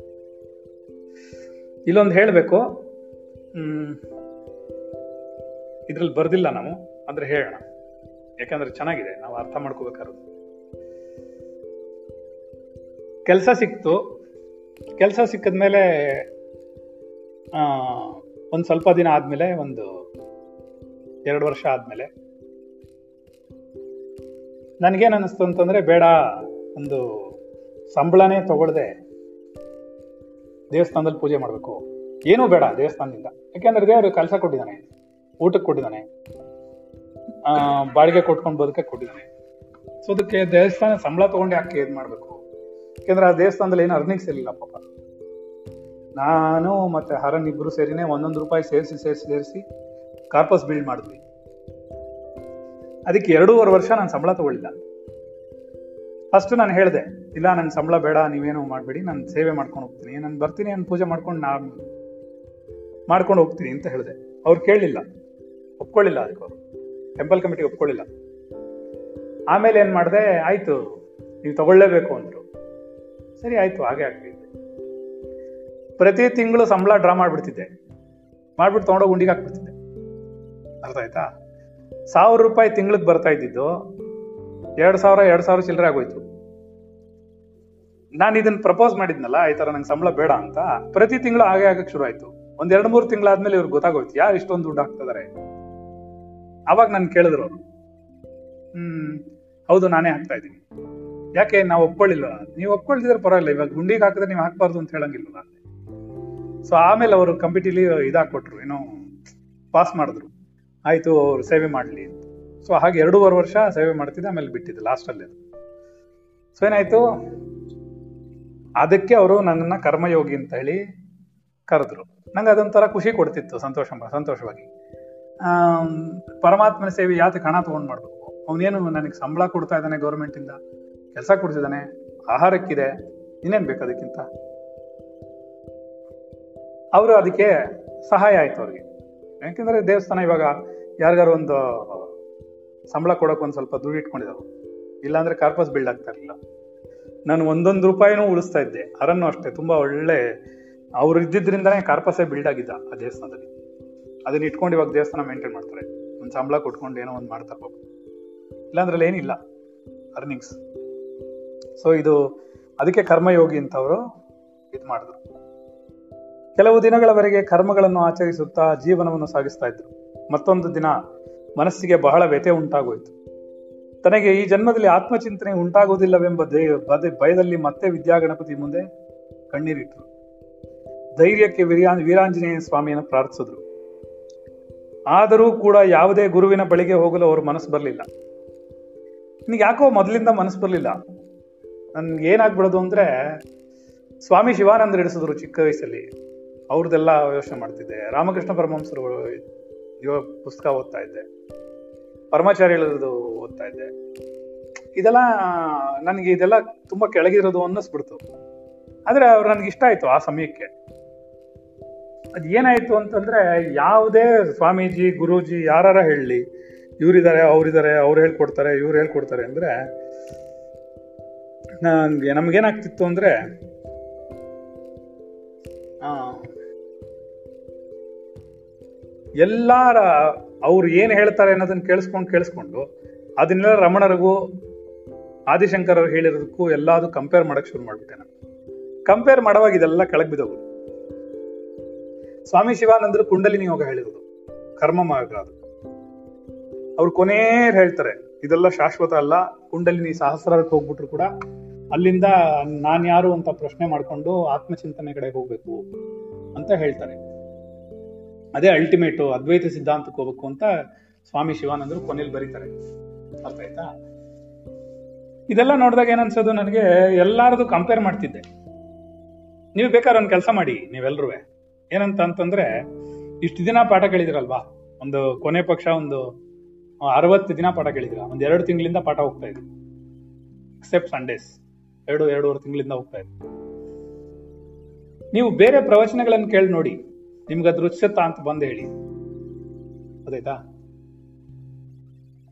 ಇಲ್ಲೊಂದು ಹೇಳಬೇಕು. ಇದ್ರಲ್ಲಿ ಬರ್ದಿಲ್ಲ ನಾವು, ಆದರೆ ಹೇಳೋಣ. ಯಾಕಂದ್ರೆ ಚೆನ್ನಾಗಿದೆ, ನಾವು ಅರ್ಥ ಮಾಡ್ಕೋಬೇಕಾದ್ರು. ಕೆಲಸ ಸಿಕ್ತು. ಕೆಲಸ ಸಿಕ್ಕಿದ್ಮೇಲೆ ಒಂದು ಸ್ವಲ್ಪ ದಿನ ಆದ್ಮೇಲೆ, ಒಂದು ಎರಡು ವರ್ಷ ಆದ್ಮೇಲೆ ನನಗೇನು ಅನ್ನಿಸ್ತು ಅಂತಂದರೆ ಬೇಡ, ಒಂದು ಸಂಬಳನೇ ತಗೊಳ್ದೆ ದೇವಸ್ಥಾನದಲ್ಲಿ ಪೂಜೆ ಮಾಡಬೇಕು. ಏನೂ ಬೇಡ ದೇವಸ್ಥಾನದಿಂದ. ಯಾಕೆಂದ್ರೆ ದೇವರು ಕೆಲಸ ಕೊಟ್ಟಿದ್ದಾನೆ, ಊಟಕ್ಕೆ ಕೊಟ್ಟಿದ್ದಾನೆ ಬಾಡಿಗೆ ಕೊಟ್ಕೊಂಡು ಬದುಕಕ್ಕೆ ಕೊಟ್ಟಿದ್ದಾನೆ. ಸೊ ಅದಕ್ಕೆ ದೇವಸ್ಥಾನ ಸಂಬಳ ತಗೊಂಡು ಯಾಕೆ ಇದು ಮಾಡಬೇಕು? ಯಾಕೆಂದ್ರೆ ಆ ದೇವಸ್ಥಾನದಲ್ಲಿ ಏನು ಅರ್ನಿಂಗ್ಸ್ ಇರಲಿಲ್ಲ ಪಾಪ. ನಾನು ಮತ್ತೆ ಹರನ್ ಇಬ್ಬರು ಸೇರಿನೇ ಒಂದೊಂದು ರೂಪಾಯಿ ಸೇರಿಸಿ ಸೇರಿಸಿ ಸೇರಿಸಿ ಕಾರ್ಪಸ್ ಬಿಲ್ಡ್ ಮಾಡಿದ್ವಿ. ಅದಕ್ಕೆ ಎರಡೂವರೆ ವರ್ಷ ನಾನು ಸಂಬಳ ತಗೊಳ್ಳಿಲ್ಲ. ಫಸ್ಟ್ ನಾನು ಹೇಳಿದೆ, ಇಲ್ಲ ನನ್ನ ಸಂಬಳ ಬೇಡ, ನೀವೇನು ಮಾಡಬೇಡಿ, ನಾನು ಸೇವೆ ಮಾಡ್ಕೊಂಡು ಹೋಗ್ತೀನಿ, ನಾನು ಬರ್ತೀನಿ, ನಾನು ಪೂಜೆ ಮಾಡ್ಕೊಂಡು ನಾನು ಮಾಡ್ಕೊಂಡು ಹೋಗ್ತೀನಿ ಅಂತ ಹೇಳಿದೆ. ಅವ್ರು ಕೇಳಲಿಲ್ಲ ಒಪ್ಕೊಳ್ಳಿಲ್ಲ ಅದಕ್ಕೆ ಅವರು. ಟೆಂಪಲ್ ಕಮಿಟಿ ಒಪ್ಕೊಳ್ಳಿಲ್ಲ. ಆಮೇಲೆ ಏನು ಮಾಡಿದೆ, ಆಯಿತು, ನೀವು ತಗೊಳ್ಳೇಬೇಕು ಅಂದರು. ಸರಿ, ಆಯಿತು, ಹಾಗೆ ಆಗ್ತಿದ್ದೆ ಪ್ರತಿ ತಿಂಗಳು ಸಂಬಳ ಡ್ರಾ ಮಾಡಿಬಿಡ್ತಿದ್ದೆ. ಮಾಡಿಬಿಟ್ಟು ತೊಗೊಂಡೋಗಿ ಗುಂಡಿಗೆ ಹಾಕ್ಬಿಡ್ತಿದ್ದೆ. ಅರ್ಥ ಆಯ್ತಾ? ಸಾವಿರ ರೂಪಾಯಿ ತಿಂಗಳಿಗೆ ಬರ್ತಾ ಇದ್ದಿದ್ದು, ಎರಡ್ ಸಾವಿರ ಎರಡ್ ಸಾವಿರ ಚಿಲ್ಲರೆ ಆಗೋಯ್ತು. ನಾನು ಇದನ್ನ ಪ್ರಪೋಸ್ ಮಾಡಿದ್ನಲ್ಲ, ಈ ತರ ನಂಗೆ ಸಂಬಳ ಬೇಡ ಅಂತ, ಪ್ರತಿ ತಿಂಗಳು ಹಾಗೆ ಆಗಕ್ಕೆ ಶುರು ಆಯ್ತು. ಒಂದ್ ಎರಡ್ ಮೂರು ತಿಂಗಳಾದ್ಮೇಲೆ ಇವ್ರಿಗೆ ಗೊತ್ತಾಗೋಯ್ತು, ಯಾರು ಇಷ್ಟೊಂದು ದುಡ್ಡು ಹಾಕ್ತಿದಾರೆ? ಅವಾಗ ನಾನು ಕೇಳಿದ್ರು ಹ್ಮ್, ಹೌದು, ನಾನೇ ಹಾಕ್ತಾ ಇದ್ದೀನಿ. ಯಾಕೆ, ನಾವು ಒಪ್ಕೊಳ್ಳಿಲ್ಲ ನೀವು ಒಪ್ಕೊಳ್ತಿದ್ರೆ ಪರವಾಗಿಲ್ಲ, ಇವಾಗ ಗುಂಡಿಗೆ ಹಾಕಿದ್ರೆ ನೀವು ಹಾಕ್ಬಾರ್ದು ಅಂತ ಹೇಳಂಗಿಲ್ಲ ಸೊ ಆಮೇಲೆ ಅವರು ಕಂಪಿಟಿಲಿ ಇದಾಕೊಟ್ರು ಏನೋ ಪಾಸ್ ಮಾಡಿದ್ರು. ಆಯ್ತು, ಅವ್ರು ಸೇವೆ ಮಾಡಲಿ ಸೊ ಹಾಗೆ ಎರಡೂವರೆ ವರ್ಷ ಸೇವೆ ಮಾಡ್ತಿದ್ದೆ, ಆಮೇಲೆ ಬಿಟ್ಟಿದ್ದೆ ಲಾಸ್ಟಲ್ಲಿ ಸೊ ಏನಾಯ್ತು? ಅದಕ್ಕೆ ಅವರು ನನ್ನನ್ನು ಕರ್ಮಯೋಗಿ ಅಂತ ಹೇಳಿ ಕರೆದ್ರು. ನಂಗೆ ಅದೊಂಥರ ಖುಷಿ ಕೊಡ್ತಿತ್ತು, ಸಂತೋಷ ಸಂತೋಷವಾಗಿ. ಪರಮಾತ್ಮನ ಸೇವೆ ಯಾತಕ್ಕೆ ಹಣ ತಗೊಂಡ್ ಮಾಡಬೇಕು? ಅವನೇನು ನನಗೆ ಸಂಬಳ ಕೊಡ್ತಾ ಇದ್ದಾನೆ ಗೌರ್ಮೆಂಟಿಂದ? ಕೆಲಸ ಕೊಡ್ತಿದ್ದಾನೆ, ಆಹಾರಕ್ಕಿದೆ, ಇನ್ನೇನ್ ಬೇಕು ಅದಕ್ಕಿಂತ? ಅವರು ಅದಕ್ಕೆ ಸಹಾಯ ಆಯ್ತು ಅವ್ರಿಗೆ. ಯಾಕೆಂದ್ರೆ ದೇವಸ್ಥಾನ ಇವಾಗ ಯಾರಿಗಾರು ಒಂದು ಸಂಬಳ ಕೊಡಕ್ ಒಂದು ಸ್ವಲ್ಪ ದುಡ್ಡು ಇಟ್ಕೊಂಡಿದ್ದಾವೆ ಇಲ್ಲಾಂದ್ರೆ ಕಾರ್ಪಸ್ ಬಿಲ್ಡ್ ಆಗ್ತಾ ಇರಲಿಲ್ಲ. ನಾನು ಒಂದೊಂದು ರೂಪಾಯಿನೂ ಉಳಿಸ್ತಾ ಇದ್ದೆ. ಅರನ್ನು ಅಷ್ಟೇ, ತುಂಬಾ ಒಳ್ಳೆ ಅವ್ರು ಇದ್ದಿದ್ರಿಂದನೇ ಕಾರ್ಪಸೇ ಬಿಲ್ಡ್ ಆಗಿದ್ದ ಆ ದೇವಸ್ಥಾನದಲ್ಲಿ. ಅದನ್ನ ಇಟ್ಕೊಂಡು ಇವಾಗ ದೇವಸ್ಥಾನ ಮೇಂಟೈನ್ ಮಾಡ್ತಾರೆ. ಒಂದು ಸಂಬಳ ಕೊಟ್ಕೊಂಡು ಏನೋ ಒಂದು ಮಾಡ್ತಾರೆ ಪಾಪ ಇಲ್ಲಾಂದ್ರಲ್ಲಿ ಏನಿಲ್ಲ ಅರ್ನಿಂಗ್ಸ್ ಸೊ ಇದು, ಅದಕ್ಕೆ ಕರ್ಮಯೋಗಿ ಅಂತ ಅವರು ಇದು ಮಾಡಿದ್ರು. ಕೆಲವು ದಿನಗಳವರೆಗೆ ಕರ್ಮಗಳನ್ನು ಆಚರಿಸುತ್ತಾ ಜೀವನವನ್ನು ಸಾಗಿಸ್ತಾ ಇದ್ರು. ಮತ್ತೊಂದು ದಿನ ಮನಸ್ಸಿಗೆ ಬಹಳ ವ್ಯಥೆ ಉಂಟಾಗೋಯ್ತು. ತನಗೆ ಈ ಜನ್ಮದಲ್ಲಿ ಆತ್ಮಚಿಂತನೆ ಉಂಟಾಗುವುದಿಲ್ಲವೆಂಬ ಭಯದಲ್ಲಿ ಮತ್ತೆ ವಿದ್ಯಾಗಣಪತಿ ಮುಂದೆ ಕಣ್ಣೀರಿಟ್ಟರು ಧೈರ್ಯಕ್ಕೆ ವೀರಾ ವೀರಾಂಜನೇಯ ಸ್ವಾಮಿಯನ್ನು ಪ್ರಾರ್ಥಿಸಿದ್ರು. ಆದರೂ ಕೂಡ ಯಾವುದೇ ಗುರುವಿನ ಬಳಿಗೆ ಹೋಗಲು ಅವ್ರ ಮನಸ್ಸು ಬರಲಿಲ್ಲ. ನಿನಗೆ ಯಾಕೋ ಮೊದಲಿಂದ ಮನಸ್ಸು ಬರಲಿಲ್ಲ? ನನ್ಗೆ ಏನಾಗ್ಬಿಡೋದು ಅಂದ್ರೆ ಸ್ವಾಮಿ ಶಿವಾನಂದ ಹಿಡಿಸಿದ್ರು ಚಿಕ್ಕ ವಯಸ್ಸಲ್ಲಿ. ಅವ್ರದ್ದೆಲ್ಲ ಯೋಚನೆ ಮಾಡ್ತಿದ್ದೆ. ರಾಮಕೃಷ್ಣ ಪರಮಹಂಸರು ಪುಸ್ತಕ ಓದ್ತಾ ಇದ್ದೆ. ಪರಮಾಚಾರ್ಯರದು ಓದ್ತಾ ಇದ್ದೆ. ಇದೆಲ್ಲ, ನನಗೆ ಇದೆಲ್ಲ ತುಂಬ ಕೆಳಗಿರೋದು ಅನ್ನಿಸ್ಬಿಡ್ತು. ಆದರೆ ಅವ್ರು ನನಗೆ ಇಷ್ಟ ಆಯಿತು ಆ ಸಮಯಕ್ಕೆ. ಅದು ಏನಾಯಿತು ಅಂತಂದರೆ, ಯಾವುದೇ ಸ್ವಾಮೀಜಿ, ಗುರೂಜಿ ಯಾರ ಹೇಳಲಿ ಇವರಿದ್ದಾರೆ ಅವರಿದ್ದಾರೆ ಅವ್ರು ಹೇಳ್ಕೊಡ್ತಾರೆ, ಇವ್ರು ಹೇಳ್ಕೊಡ್ತಾರೆ ಅಂದರೆ ನನಗೆ ನಮಗೇನಾಗ್ತಿತ್ತು ಅಂದರೆ ಎಲ್ಲಾರ ಅವ್ರು ಏನ್ ಹೇಳ್ತಾರೆ ಅನ್ನೋದನ್ನ ಕೇಳಿಸ್ಕೊಂಡು ಕೇಳಿಸ್ಕೊಂಡು ಅದನ್ನೆಲ್ಲ ರಮಣರಿಗೂ ಆದಿಶಂಕರ್ ಅವ್ರು ಹೇಳಿರೋದಕ್ಕೂ ಎಲ್ಲಾದು ಕಂಪೇರ್ ಮಾಡಕ್ ಶುರು ಮಾಡ್ಬಿಟ್ಟೆ ನಾನು. ಕಂಪೇರ್ ಮಾಡುವಾಗ ಇದೆಲ್ಲ ಕೆಳಗ್ ಸ್ವಾಮಿ ಶಿವಾನಂದರು ಕುಂಡಲಿನಿ ಯೋಗ ಹೇಳಿರೋದು. ಕರ್ಮ ಮಾರ್ಗ ಅದು. ಅವ್ರು ಕೊನೇ ಹೇಳ್ತಾರೆ, ಇದೆಲ್ಲ ಶಾಶ್ವತ ಅಲ್ಲ, ಕುಂಡಲಿನಿ ಸಹಸ್ರಾರಕ್ಕೆ ಹೋಗ್ಬಿಟ್ರು ಕೂಡ ಅಲ್ಲಿಂದ ನಾನು ಯಾರು ಅಂತ ಪ್ರಶ್ನೆ ಮಾಡ್ಕೊಂಡು ಆತ್ಮಚಿಂತನೆ ಕಡೆ ಹೋಗ್ಬೇಕು ಅಂತ ಹೇಳ್ತಾರೆ. ಅದೇ ಅಲ್ಟಿಮೇಟು ಅದ್ವೈತ ಸಿದ್ಧಾಂತಕ್ಕೆ ಹೋಗ್ಬೇಕು ಅಂತ ಸ್ವಾಮಿ ಶಿವಾನಂದರು ಕೊನೆಯಲ್ಲಿ ಬರೀತಾರೆ. ಅರ್ಥ ಆಯ್ತಾ? ಇದೆಲ್ಲ ನೋಡಿದಾಗ ಏನನ್ಸೋದು ನನಗೆ, ಎಲ್ಲಾರದು ಕಂಪೇರ್ ಮಾಡ್ತಿದ್ದೆ. ನೀವು ಬೇಕಾದ್ರೆ ಒಂದು ಕೆಲಸ ಮಾಡಿ ನೀವೆಲ್ರೂ ಏನಂತ ಅಂತಂದ್ರೆ, ಇಷ್ಟು ದಿನ ಪಾಠ ಕೇಳಿದಿರಲ್ವಾ? ಒಂದು ಕೊನೆ ಪಕ್ಷ ಒಂದು ಅರವತ್ತು ದಿನ ಪಾಠ ಕೇಳಿದಿರ? ಒಂದು ಎರಡು ತಿಂಗಳಿಂದ ಪಾಠ ಹೋಗ್ತಾ ಇದೆ. ಎಕ್ಸೆಪ್ಟ್ ಸಂಡೇಸ್ ಎರಡು, ಎರಡೂವರೆ ತಿಂಗಳಿಂದ ಹೋಗ್ತಾ ಇದೆ. ನೀವು ಬೇರೆ ಪ್ರವಚನಗಳನ್ನು ಕೇಳಿ ನೋಡಿ. ನಿಮ್ಗೆ ಅದು ರುಚಿಸುತ್ತಾ ಅಂತ ಬಂದು ಹೇಳಿ. ಅದಾಯ್ತಾ?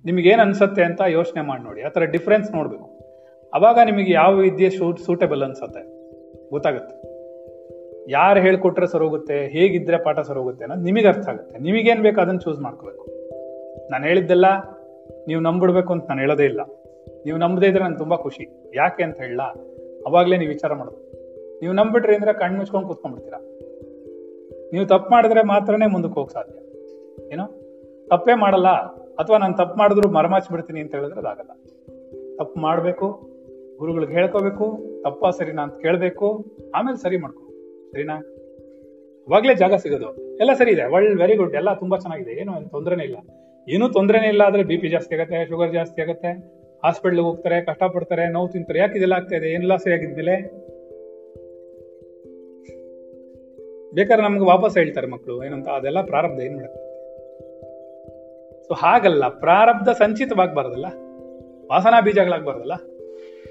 ನಿಮ್ಗೆ ಏನ್ ಅನ್ಸತ್ತೆ ಅಂತ ಯೋಚನೆ ಮಾಡಿ ನೋಡಿ. ಆ ಥರ ಡಿಫ್ರೆನ್ಸ್ ನೋಡಬೇಕು. ಅವಾಗ ನಿಮಗೆ ಯಾವ ವಿದ್ಯೆ ಶೂಟ್ ಸೂಟೇಬಲ್ ಅನ್ಸತ್ತೆ? ಗೊತ್ತಾಗುತ್ತೆ. ಯಾರು ಹೇಳ್ಕೊಟ್ರೆ ಸರೋಗುತ್ತೆ ಹೇಗಿದ್ರೆ ಪಾಠ ಸರೋಗುತ್ತೆ ಅನ್ನೋದು ನಿಮಗೆ ಅರ್ಥ ಆಗುತ್ತೆ. ನಿಮಗೇನು ಬೇಕು ಅದನ್ನ ಚೂಸ್ ಮಾಡ್ಕೋಬೇಕು. ನಾನು ಹೇಳಿದ್ದೆಲ್ಲ ನೀವು ನಂಬಿಡ್ಬೇಕು ಅಂತ ನಾನು ಹೇಳೋದೇ ಇಲ್ಲ. ನೀವು ನಂಬದೇ ಇದ್ರೆ ನಾನು ತುಂಬಾ ಖುಷಿ. ಯಾಕೆ ಅಂತ ಹೇಳಲ್ಲ. ಅವಾಗ್ಲೇ ನೀವು ವಿಚಾರ ಮಾಡೋದು. ನೀವು ನಂಬಿಟ್ರಿ ಅಂದ್ರೆ ಕಣ್ಣು ಮುಚ್ಕೊಂಡು ಕೂತ್ಕೊಂಡ್ಬಿಡ್ತೀರಾ? ನೀವು ತಪ್ಪು ಮಾಡಿದ್ರೆ ಮಾತ್ರನೇ ಮುಂದಕ್ಕೆ ಹೋಗಿ ಸಾಧ್ಯ. ಏನೋ? ತಪ್ಪೇ ಮಾಡಲ್ಲ. ಅಥವಾ ನಾನು ತಪ್ಪು ಮಾಡಿದ್ರು ಮರಮಾಚಿ ಬಿಡ್ತೀನಿ ಅಂತ ಹೇಳಿದ್ರೆ ಅದಾಗಲ್ಲ ತಪ್ಪು ಮಾಡಬೇಕು, ಗುರುಗಳಿಗೆ ಹೇಳ್ಕೋಬೇಕು, ತಪ್ಪ ಸರಿನಾ ಅಂತ ಕೇಳಬೇಕು, ಆಮೇಲೆ ಸರಿ ಮಾಡ್ಕೋ. ಸರಿನಾ? ಅವಾಗಲೇ ಜಾಗ ಸಿಗೋದು. ಎಲ್ಲ ಸರಿ ಇದೆ. ಒಳ್ಳೆ ವೆರಿ ಗುಡ್ ಎಲ್ಲ ತುಂಬಾ ಚೆನ್ನಾಗಿದೆ. ಏನು ತೊಂದರೆನೇ ಇಲ್ಲ. ಏನೂ ತೊಂದರೆನೇ ಇಲ್ಲ ಆದರೆ ಬಿ ಪಿ ಜಾಸ್ತಿ ಆಗುತ್ತೆ ಶುಗರ್ ಜಾಸ್ತಿ ಆಗುತ್ತೆ ಹಾಸ್ಪಿಟ್ಲಿಗೆ ಹೋಗ್ತಾರೆ, ಕಷ್ಟಪಡ್ತಾರೆ, ನೋವು ತಿಂತಾರೆ. ಯಾಕೆ ಇದೆಲ್ಲ ಆಗ್ತಾ ಇದೆ? ಏನೆಲ್ಲ ಬೇಕಾದ್ರೆ ನಮ್ಗೆ ವಾಪಸ್ ಹೇಳ್ತಾರೆ ಮಕ್ಕಳು ಏನಂತ, ಅದೆಲ್ಲ ಪ್ರಾರಬ್ಧ ಏನು ಮಾಡುತ್ತೆ ಸೊ ಹಾಗಲ್ಲ, ಪ್ರಾರಬ್ಧ ಸಂಚಿತವಾಗಬಾರ್ದಲ್ಲ? ವಾಸನಾ ಬೀಜಗಳಾಗಬಾರ್ದಲ್ಲ?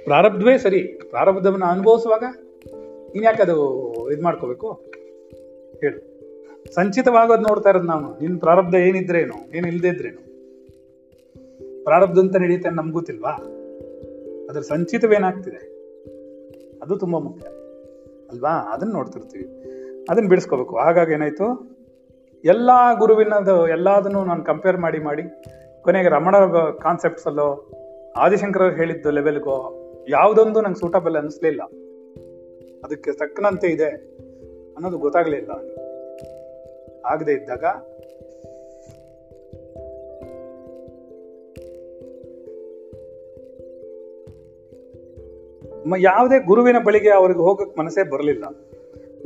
ಪ್ರಾರಬ್ಧವೇ ಸರಿ, ಪ್ರಾರಬ್ಧವನ್ನು ಅನುಭವಿಸುವಾಗ ಇನ್ಯಾಕೆ ಅದು ಇದು ಮಾಡ್ಕೋಬೇಕು? ಹೇಳು. ಸಂಚಿತವಾಗೋದು ನೋಡ್ತಾ ಇರೋದು ನಾವು ನಿನ್ನ ಪ್ರಾರಬ್ಧ ಏನಿದ್ರೇನು, ಏನು ಇಲ್ಲದೇ ಇದ್ರೇನು. ಪ್ರಾರಬ್ಧ ಅಂತ ಅಂತ ನಮ್ಗೆ ಗೊತ್ತಿಲ್ವಾ? ಅದ್ರ ಸಂಚಿತವೇನಾಗ್ತಿದೆ? ಅದು ತುಂಬಾ ಮುಖ್ಯ, ಅಲ್ವಾ? ಅದನ್ನ ನೋಡ್ತಿರ್ತೀವಿ. ಅದನ್ನ ಬಿಡಿಸ್ಕೋಬೇಕು. ಹಾಗಾಗಿ ಏನಾಯ್ತು? ಎಲ್ಲಾ ಗುರುವಿನದು ಎಲ್ಲದನ್ನು ನಾನು ಕಂಪೇರ್ ಮಾಡಿ ಮಾಡಿ, ಕೊನೆಗೆ ರಮಣ ಕಾನ್ಸೆಪ್ಟ್ಸಲ್ಲೋ ಅಲ್ಲೋ, ಆದಿಶಂಕರ ಹೇಳಿದ್ದು ಲೆವೆಲ್ಗೋ ಯಾವುದೊಂದು ನಂಗೆ ಸೂಟಬಲ್ ಅನಿಸ್ಲಿಲ್ಲ. ಅದಕ್ಕೆ ತಕ್ಕನಂತೆ ಇದೆ ಅನ್ನೋದು ಗೊತ್ತಾಗ್ಲಿಲ್ಲ. ಆಗದೆ ಇದ್ದಾಗ ಯಾವುದೇ ಗುರುವಿನ ಬಳಿಗೆ ಅವ್ರಿಗೆ ಹೋಗಕ್ಕೆ ಮನಸ್ಸೇ ಬರಲಿಲ್ಲ.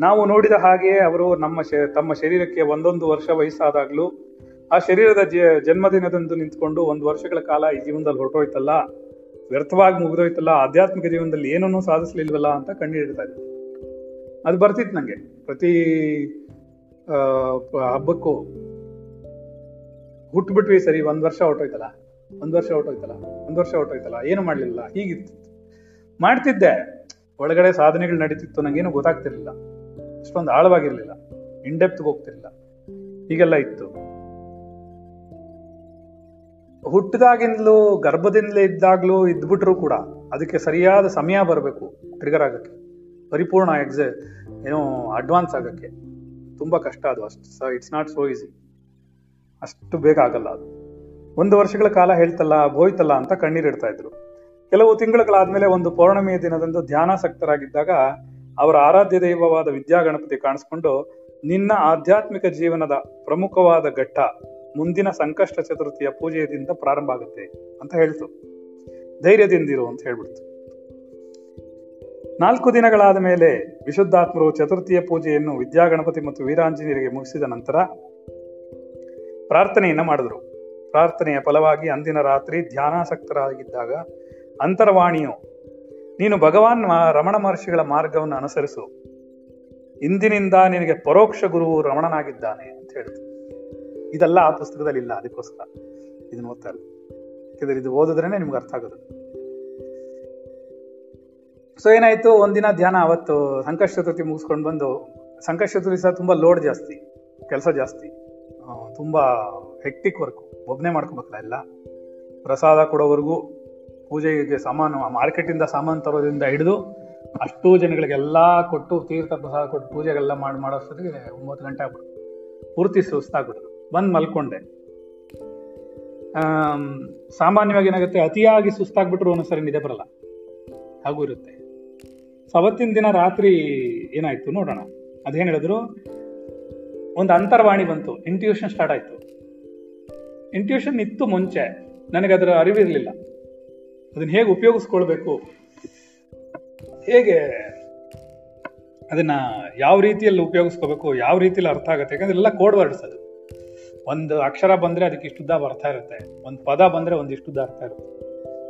ನಾವು ನೋಡಿದ ಹಾಗೆಯೇ ಅವರು ನಮ್ಮ ತಮ್ಮ ಶರೀರಕ್ಕೆ ಒಂದೊಂದು ವರ್ಷ ವಯಸ್ಸಾದಾಗ್ಲೂ ಆ ಶರೀರದ ಜನ್ಮದಿನದಂದು ನಿಂತ್ಕೊಂಡು ಒಂದು ವರ್ಷಗಳ ಕಾಲ ಈ ಜೀವನದಲ್ಲಿ ಹೊರಟೋಯ್ತಲ್ಲ, ವ್ಯರ್ಥವಾಗಿ ಮುಗಿದೋಯ್ತಲ್ಲ, ಆಧ್ಯಾತ್ಮಿಕ ಜೀವನದಲ್ಲಿ ಏನನ್ನೂ ಸಾಧಿಸ್ಲಿಲ್ವಲ್ಲ ಅಂತ ಕಣ್ಣೀರಿಡ್ತಾ ಇದ್ರು ಅದು ಬರ್ತಿತ್ತು ನಂಗೆ. ಪ್ರತಿ ಹಬ್ಬಕ್ಕೂ ಹುಟ್ಬಿಟ್ವಿ ಸರಿ ಒಂದು ವರ್ಷ ಹೊರಟೋಯ್ತಲ್ಲ, ಒಂದು ವರ್ಷ ಹೊರಟೋಯ್ತಲ್ಲ, ಒಂದು ವರ್ಷ ಹೊರಟೋಯ್ತಲ್ಲ, ಏನು ಮಾಡಲಿಲ್ಲ, ಹೀಗಿತ್ತು. ಮಾಡ್ತಿದ್ದೆ. ಒಳಗಡೆ ಸಾಧನೆಗಳು ನಡೀತಿತ್ತು, ನಂಗೇನು ಗೊತ್ತಾಗ್ತಿರ್ಲಿಲ್ಲ. ಅಷ್ಟೊಂದು ಆಳವಾಗಿರ್ಲಿಲ್ಲ. ಇನ್ಡೆಪ್ತ್ಗೆ ಹೋಗ್ತಿರ್ಲಿಲ್ಲ. ಹೀಗೆಲ್ಲ ಇತ್ತು. ಹುಟ್ಟಿದಾಗಿಂದಲೂ, ಗರ್ಭದಿಂದಲೇ ಇದ್ದಾಗ್ಲೂ ಇದ್ಬಿಟ್ರು ಕೂಡ ಅದಕ್ಕೆ ಸರಿಯಾದ ಸಮಯ ಬರಬೇಕು ಟ್ರಿಗರ್ ಆಗಕ್ಕೆ. ಪರಿಪೂರ್ಣ ಎಕ್ಸ ಏನೋ ಅಡ್ವಾನ್ಸ್ ಆಗಕ್ಕೆ. ತುಂಬ ಕಷ್ಟ ಅದು ಅಷ್ಟು. ಇಟ್ಸ್ ನಾಟ್ ಸೋ ಈಸಿ ಅಷ್ಟು ಬೇಗ ಆಗಲ್ಲ ಅದು. ಒಂದು ವರ್ಷಗಳ ಕಾಲ ಹೇಳ್ತಲ್ಲ ಹೋಯ್ತಲ್ಲ ಅಂತ ಕಣ್ಣೀರಿಡ್ತಾ ಇದ್ರು. ಕೆಲವು ತಿಂಗಳುಗಳಾದ್ಮೇಲೆ ಒಂದು ಪೌರ್ಣಮಿಯ ದಿನದಂದು ಧ್ಯಾನಾಸಕ್ತರಾಗಿದ್ದಾಗ ಅವರ ಆರಾಧ್ಯ ದೈವವಾದ ವಿದ್ಯಾಗಣಪತಿ ಕಾಣಿಸ್ಕೊಂಡು, ನಿನ್ನ ಆಧ್ಯಾತ್ಮಿಕ ಜೀವನದ ಪ್ರಮುಖವಾದ ಘಟ್ಟ ಮುಂದಿನ ಸಂಕಷ್ಟ ಚತುರ್ಥಿಯ ಪೂಜೆಯಿಂದ ಪ್ರಾರಂಭ ಆಗುತ್ತೆ ಅಂತ ಹೇಳ್ತು. ಧೈರ್ಯದಿಂದಿರು ಅಂತ ಹೇಳ್ಬಿಡ್ತು. ನಾಲ್ಕು ದಿನಗಳಾದ ಮೇಲೆ ವಿಶುದ್ಧಾತ್ಮರು ಚತುರ್ಥಿಯ ಪೂಜೆಯನ್ನು ವಿದ್ಯಾಗಣಪತಿ ಮತ್ತು ವೀರಾಂಜನೇಯರಿಗೆ ಮುಗಿಸಿದ ನಂತರ ಪ್ರಾರ್ಥನೆಯನ್ನ ಮಾಡಿದ್ರು. ಪ್ರಾರ್ಥನೆಯ ಫಲವಾಗಿ ಅಂದಿನ ರಾತ್ರಿ ಧ್ಯಾನಾಸಕ್ತರಾಗಿದ್ದಾಗ, ಅಂತರವಾಣಿಯು ನೀನು ಭಗವಾನ್ ರಮಣ ಮಹರ್ಷಿಗಳ ಮಾರ್ಗವನ್ನು ಅನುಸರಿಸು. ಇಂದಿನಿಂದ ನಿನಗೆ ಪರೋಕ್ಷ ಗುರು ರಮಣನಾಗಿದ್ದಾನೆ ಅಂತ ಹೇಳಿದ್ರು ಇದೆಲ್ಲ ಆ ಪುಸ್ತಕದಲ್ಲಿ ಇಲ್ಲ, ಅದಕ್ಕೋಸ್ಕರ ಇದನ್ನ ಓದ್ತಾ ಇಲ್ಲ ಇದು ಓದಿದ್ರೇನೆ ನಿಮ್ಗೆ ಅರ್ಥ ಆಗೋದು. ಸೊ ಏನಾಯ್ತು? ಒಂದಿನ ಧ್ಯಾನ ಅವತ್ತು ಸಂಕಷ್ಟ ಚತುರ್ಥಿ ಮುಗಿಸ್ಕೊಂಡು ಬಂದು, ಸಂಕಷ್ಟ ಚತುರ್ಥಿ ಸಹ ತುಂಬಾ ಲೋಡ್ ಜಾಸ್ತಿ, ಕೆಲಸ ಜಾಸ್ತಿ ತುಂಬಾ ಹೆಕ್ಟಿಕ್ ವರ್ಕ್ ಒಬ್ಬನೇ ಮಾಡ್ಕೊಬೇಕಲ್ಲ ಎಲ್ಲ. ಪ್ರಸಾದ ಕೊಡೋವರೆಗೂ ಪೂಜೆಗೆ ಸಾಮಾನು ಮಾರ್ಕೆಟಿಂದ ಸಾಮಾನು ತರೋದ್ರಿಂದ ಹಿಡಿದು ಅಷ್ಟು ಜನಗಳಿಗೆಲ್ಲ ಕೊಟ್ಟು ತೀರ್ಥ ಪ್ರಸಾದ ಕೊಟ್ಟು ಪೂಜೆಗೆಲ್ಲ ಮಾಡಿ ಮಾಡೋಷ್ಟೊತ್ತಿಗೆ ಒಂಬತ್ತು ಗಂಟೆ ಆಗ್ಬಿಡ್ತು. ಪೂರ್ತಿ ಸುಸ್ತಾಗ್ಬಿಡ್ತು ಬಂದು ಮಲ್ಕೊಂಡೆ. ಸಾಮಾನ್ಯವಾಗಿ ಏನಾಗುತ್ತೆ, ಅತಿಯಾಗಿ ಸುಸ್ತಾಗ್ಬಿಟ್ರು ಒಂದೊಂದ್ಸರಿ ನಿದ್ದೆ ಬರಲ್ಲ. ಹಾಗೂ ಇರುತ್ತೆ. ಅವತ್ತಿನ ದಿನ ರಾತ್ರಿ ಏನಾಯ್ತು ನೋಡೋಣ. ಅದೇನ್ ಹೇಳಿದ್ರು? ಒಂದು ಅಂತರ್ವಾಣಿ ಬಂತು. ಇಂಟ್ಯೂಷನ್ ಸ್ಟಾರ್ಟ್ ಆಯ್ತು. ಇಂಟ್ಯೂಷನ್ ಇತ್ತು ಮುಂಚೆ. ನನಗೆ ಅದರ ಅರಿವಿರಲಿಲ್ಲ. ಅದನ್ನ ಹೇಗೆ ಉಪಯೋಗಿಸ್ಕೊಳ್ಬೇಕು? ಹೇಗೆ ಅದನ್ನ ಯಾವ ರೀತಿಯಲ್ಲಿ ಉಪಯೋಗಿಸ್ಕೋಬೇಕು ಯಾವ ರೀತಿಯಲ್ಲಿ ಅರ್ಥ ಆಗುತ್ತೆ ಯಾಕಂದ್ರೆ ಎಲ್ಲ ಕೋಡ್ ವರ್ಡ್ಸ್ ಅದು. ಒಂದು ಅಕ್ಷರ ಬಂದ್ರೆ ಅದಕ್ಕೆ ಇಷ್ಟುದ್ದ ಅರ್ಥ ಇರುತ್ತೆ, ಒಂದು ಪದ ಬಂದ್ರೆ ಒಂದಿಷ್ಟುದ್ದ ಅರ್ಥ ಇರುತ್ತೆ.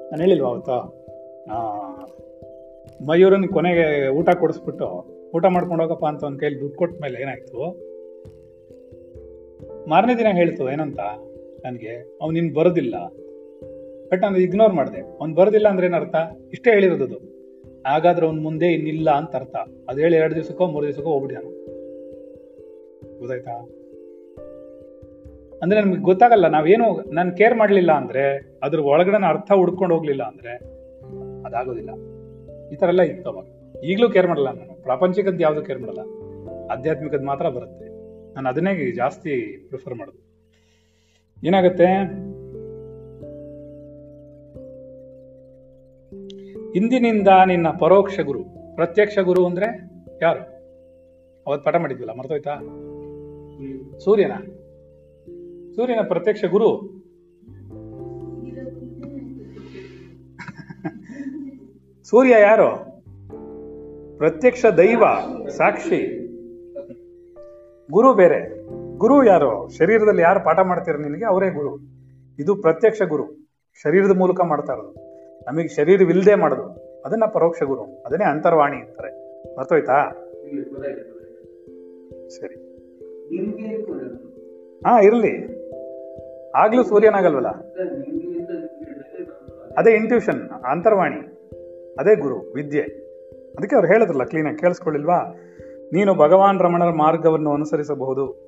ನಾನು ಹೇಳಿಲ್ವಾ ಅವತ್ತು? ಮಯೂರನ್ ಕೊನೆಗೆ ಊಟ ಕೊಡಿಸ್ಬಿಟ್ಟು, ಊಟ ಮಾಡ್ಕೊಂಡು ಹೋಗಪ್ಪ ಅಂತ ಒಂದು ಕೈಲಿ ದುಡ್ಡು ಕೊಟ್ಟ ಮೇಲೆ ಏನಾಯ್ತು? ಮಾರನೇ ದಿನ ಹೇಳ್ತು, ಏನಂತ? ನನಗೆ, ಅವ್ನು ನಿನ್ ಬರೋದಿಲ್ಲ. ಬಟ್ ನಾನು ಇಗ್ನೋರ್ ಮಾಡಿದೆ. ಅವ್ನು ಬರೋದಿಲ್ಲ ಅಂದ್ರೆ ಏನರ್ಥ ಇಷ್ಟೇ ಹೇಳಿರೋದು ಅದು. ಹಾಗಾದ್ರೆ ಅವ್ನು ಮುಂದೆ ಇನ್ನಿಲ್ಲ ಅಂತ ಅರ್ಥ. ಅದು ಹೇಳಿ ಎರಡು ದಿವಸಕ್ಕೋ, ಮೂರು ದಿವಸಕ್ಕೋ ನಾನು. ಗೊತ್ತಾಯ್ತಾ? ಅಂದ್ರೆ ನಮ್ಗೆ ಗೊತ್ತಾಗಲ್ಲ, ನಾವೇನು ನಾನು ಕೇರ್ ಮಾಡ್ಲಿಲ್ಲ ಅಂದ್ರೆ, ಅದ್ರ ಒಳಗಡೆ ಅರ್ಥ ಹುಡ್ಕೊಂಡು ಹೋಗ್ಲಿಲ್ಲ ಅಂದ್ರೆ ಅದಾಗೋದಿಲ್ಲ. ಈ ತರ ಎಲ್ಲ ಇತ್ತು ಅವಾಗ. ಈಗಲೂ ಕೇರ್ ಮಾಡಲ್ಲ ನಾನು. ಪ್ರಾಪಂಚಿಕದ್ದು ಯಾವುದು ಕೇರ್ ಮಾಡಲ್ಲ. ಆಧ್ಯಾತ್ಮಿಕದ್ ಮಾತ್ರ ಬರುತ್ತೆ. ನಾನು ಅದನ್ನೇ ಜಾಸ್ತಿ ಪ್ರಿಫರ್ ಮಾಡೋದು. ಏನಾಗುತ್ತೆ? ಇಂದಿನಿಂದ ನಿನ್ನ ಪರೋಕ್ಷ ಗುರು, ಪ್ರತ್ಯಕ್ಷ ಗುರು ಅಂದ್ರೆ ಯಾರು? ಅವತ್ ಪಾಠ ಮಾಡಿದ್ವಿಲ್ಲ, ಮರ್ತೋಯ್ತಾ? ಸೂರ್ಯನ? ಸೂರ್ಯನ ಪ್ರತ್ಯಕ್ಷ ಗುರು? ಸೂರ್ಯ ಯಾರು? ಪ್ರತ್ಯಕ್ಷ ದೈವ, ಸಾಕ್ಷಿ. ಗುರು ಬೇರೆ. ಗುರು ಯಾರು? ಶರೀರದಲ್ಲಿ ಯಾರು ಪಾಠ ಮಾಡ್ತೀರ ನಿನಗೆ? ಅವರೇ ಗುರು. ಇದು ಪ್ರತ್ಯಕ್ಷ ಗುರು. ಶರೀರದ ಮೂಲಕ ಮಾಡ್ತಾ ಇರೋದು. ನಮಗೆ ಶರೀರವಿಲ್ಲದೆ ಮಾಡೋದು. ಅದನ್ನ ಪರೋಕ್ಷ ಗುರು. ಅದನ್ನೇ ಅಂತರ್ವಾಣಿ ಅಂತಾರೆ. ಮರ್ತೋಯ್ತಾ? ಸರಿ. ಹಾ, ಇರಲಿ. ಆಗ್ಲೂ ಸೂರ್ಯನಾಗಲ್ವಲ್ಲ? ಅದೇ ಇಂಟ್ಯೂಷನ್ ಅಂತರ್ವಾಣಿ. ಅದೇ ಗುರು, ವಿದ್ಯೆ. ಅದಕ್ಕೆ ಅವ್ರು ಹೇಳಿದ್ರಲ್ಲ ಕ್ಲೀನಾಗಿ ಕೇಳಿಸ್ಕೊಳ್ಳಿಲ್ವಾ? ನೀನು ಭಗವಾನ್ ರಮಣರ ಮಾರ್ಗವನ್ನು ಅನುಸರಿಸಬಹುದು.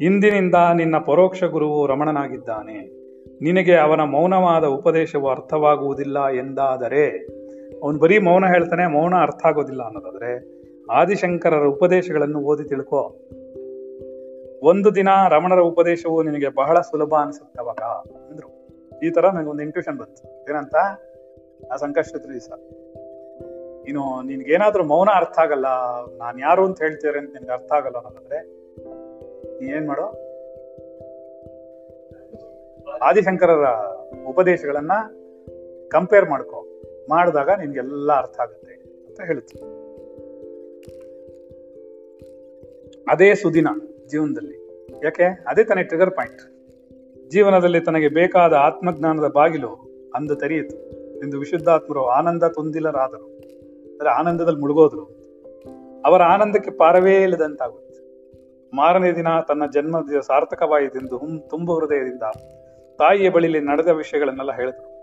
ಇಂದಿನಿಂದ ನಿನ್ನ ಪರೋಕ್ಷ ಗುರುವು ರಮಣನಾಗಿದ್ದಾನೆ. ನಿನಗೆ ಅವನ ಮೌನವಾದ ಉಪದೇಶವು ಅರ್ಥವಾಗುವುದಿಲ್ಲ ಎಂದಾದರೆ, ಅವನು ಬರೀ ಮೌನ ಹೇಳ್ತಾನೆ, ಮೌನ ಅರ್ಥ ಆಗೋದಿಲ್ಲ ಅನ್ನೋದಾದರೆ, ಆದಿಶಂಕರರ ಉಪದೇಶಗಳನ್ನು ಓದಿ ತಿಳ್ಕೋ. ಒಂದು ದಿನ ರಮಣರ ಉಪದೇಶವು ನಿನಗೆ ಬಹಳ ಸುಲಭ ಅನಿಸುತ್ತವಾಗ ಅಂದ್ರು. ಈ ತರ ನನಗೆ ಒಂದು ಇಂಟ್ಯೂಷನ್ ಬಂತು. ಏನಂತ? ಆ ಸಂಕಷ್ಟ ದಿವಸ. ನೀನು, ನಿನ್ಗೇನಾದ್ರೂ ಮೌನ ಅರ್ಥ ಆಗಲ್ಲ ನಾನು ಯಾರು ಅಂತ ಹೇಳ್ತೀರ ಅಂತ ನಿನ್ಗೆ ಅರ್ಥ ಆಗಲ್ಲ ಅನ್ನೋದಾದ್ರೆ ನೀ ಏನ್ ಮಾಡೋ? ಆದಿಶಂಕರರ ಉಪದೇಶಗಳನ್ನ ಕಂಪೇರ್ ಮಾಡ್ಕೋ. ಮಾಡಿದಾಗ ನಿನ್ಗೆಲ್ಲ ಅರ್ಥ ಆಗುತ್ತೆ ಅಂತ ಹೇಳುತ್ತೆ ಅದೇ ಸುದಿನ ಜೀವನದಲ್ಲಿ. ಯಾಕೆ? ಅದೇ ತಾನೇ ಟ್ರಿಗರ್ ಪಾಯಿಂಟ್ ಜೀವನದಲ್ಲಿ ತನಗೆ ಬೇಕಾದ ಆತ್ಮಜ್ಞಾನದ ಬಾಗಿಲು ಅಂದು ತೆರೆಯಿತು. ಎಂದು ವಿಶುದ್ಧಾತ್ಮರು ಆನಂದ ತೊಂದಿಲ್ಲರಾದರು ಅಂದ್ರೆ ಆನಂದದಲ್ಲಿ ಮುಳುಗೋದ್ರು. ಅವರ ಆನಂದಕ್ಕೆ ಪಾರವೇ ಇಲ್ಲದಂತಾಗುತ್ತೆ. ಮಾರನೇ ದಿನ ತನ್ನ ಜನ್ಮ ದಿವಸ ಸಾರ್ಥಕವಾಯಿತೆಂದು ಹುಂ, ತುಂಬು ಹೃದಯದಿಂದ ತಾಯಿಯ ಬಳಿಲಿ ನಡೆದ ವಿಷಯಗಳನ್ನೆಲ್ಲ ಹೇಳಿದರು.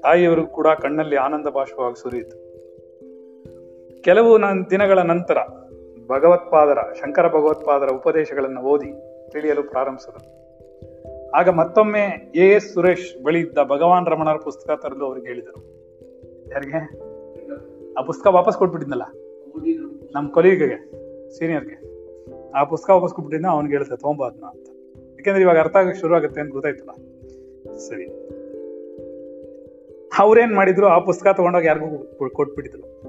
ತಾಯಿಯವರು ಕೂಡ ಕಣ್ಣಲ್ಲಿ ಆನಂದ ಭಾಷವಾಗಿ ಸುರಿಯಿತು. ಕೆಲವು ದಿನಗಳ ನಂತರ ಭಗವತ್ಪಾದರ, ಶಂಕರ ಭಗವತ್ಪಾದರ ಉಪದೇಶಗಳನ್ನು ಓದಿ ತಿಳಿಯಲು ಪ್ರಾರಂಭಿಸಿದರು. ಆಗ ಮತ್ತೊಮ್ಮೆ ಎ ಎಸ್ ಸುರೇಶ್ ಬಳಿ ಇದ್ದ ಭಗವಾನ್ ರಮಣರ ಪುಸ್ತಕ ತರಲು ಅವ್ರಿಗೆ ಹೇಳಿದರು. ಯಾರಿಗೆ? ಆ ಪುಸ್ತಕ ವಾಪಸ್ ಕೊಟ್ಬಿಟ್ಟಿದ್ನಲ್ಲ? ನಮ್ಮ ಕೊಲೀಗ್ಗೆ, ಸೀನಿಯರ್ಗೆ. ಆ ಪುಸ್ತಕ ವಾಪಸ್ ಕೊಟ್ಬಿಟ್ಟಿದ್ನ, ಅವ್ನಿಗೆ ಹೇಳ್ತಾರೆ ತೊಗೊಂಬ ಅಂತ. ಯಾಕೆಂದ್ರೆ ಇವಾಗ ಅರ್ಥ ಆಗಕ್ಕೆ ಶುರು ಆಗುತ್ತೆ ಅಂತ ಗೊತ್ತಾಯ್ತಲ್ಲ. ಸರಿ. ಅವ್ರೇನ್ ಮಾಡಿದ್ರು? ಆ ಪುಸ್ತಕ ತಗೊಂಡೋಗಿ ಯಾರಿಗೂ ಕೊಟ್ಬಿಟ್ಟಿದ್ರು.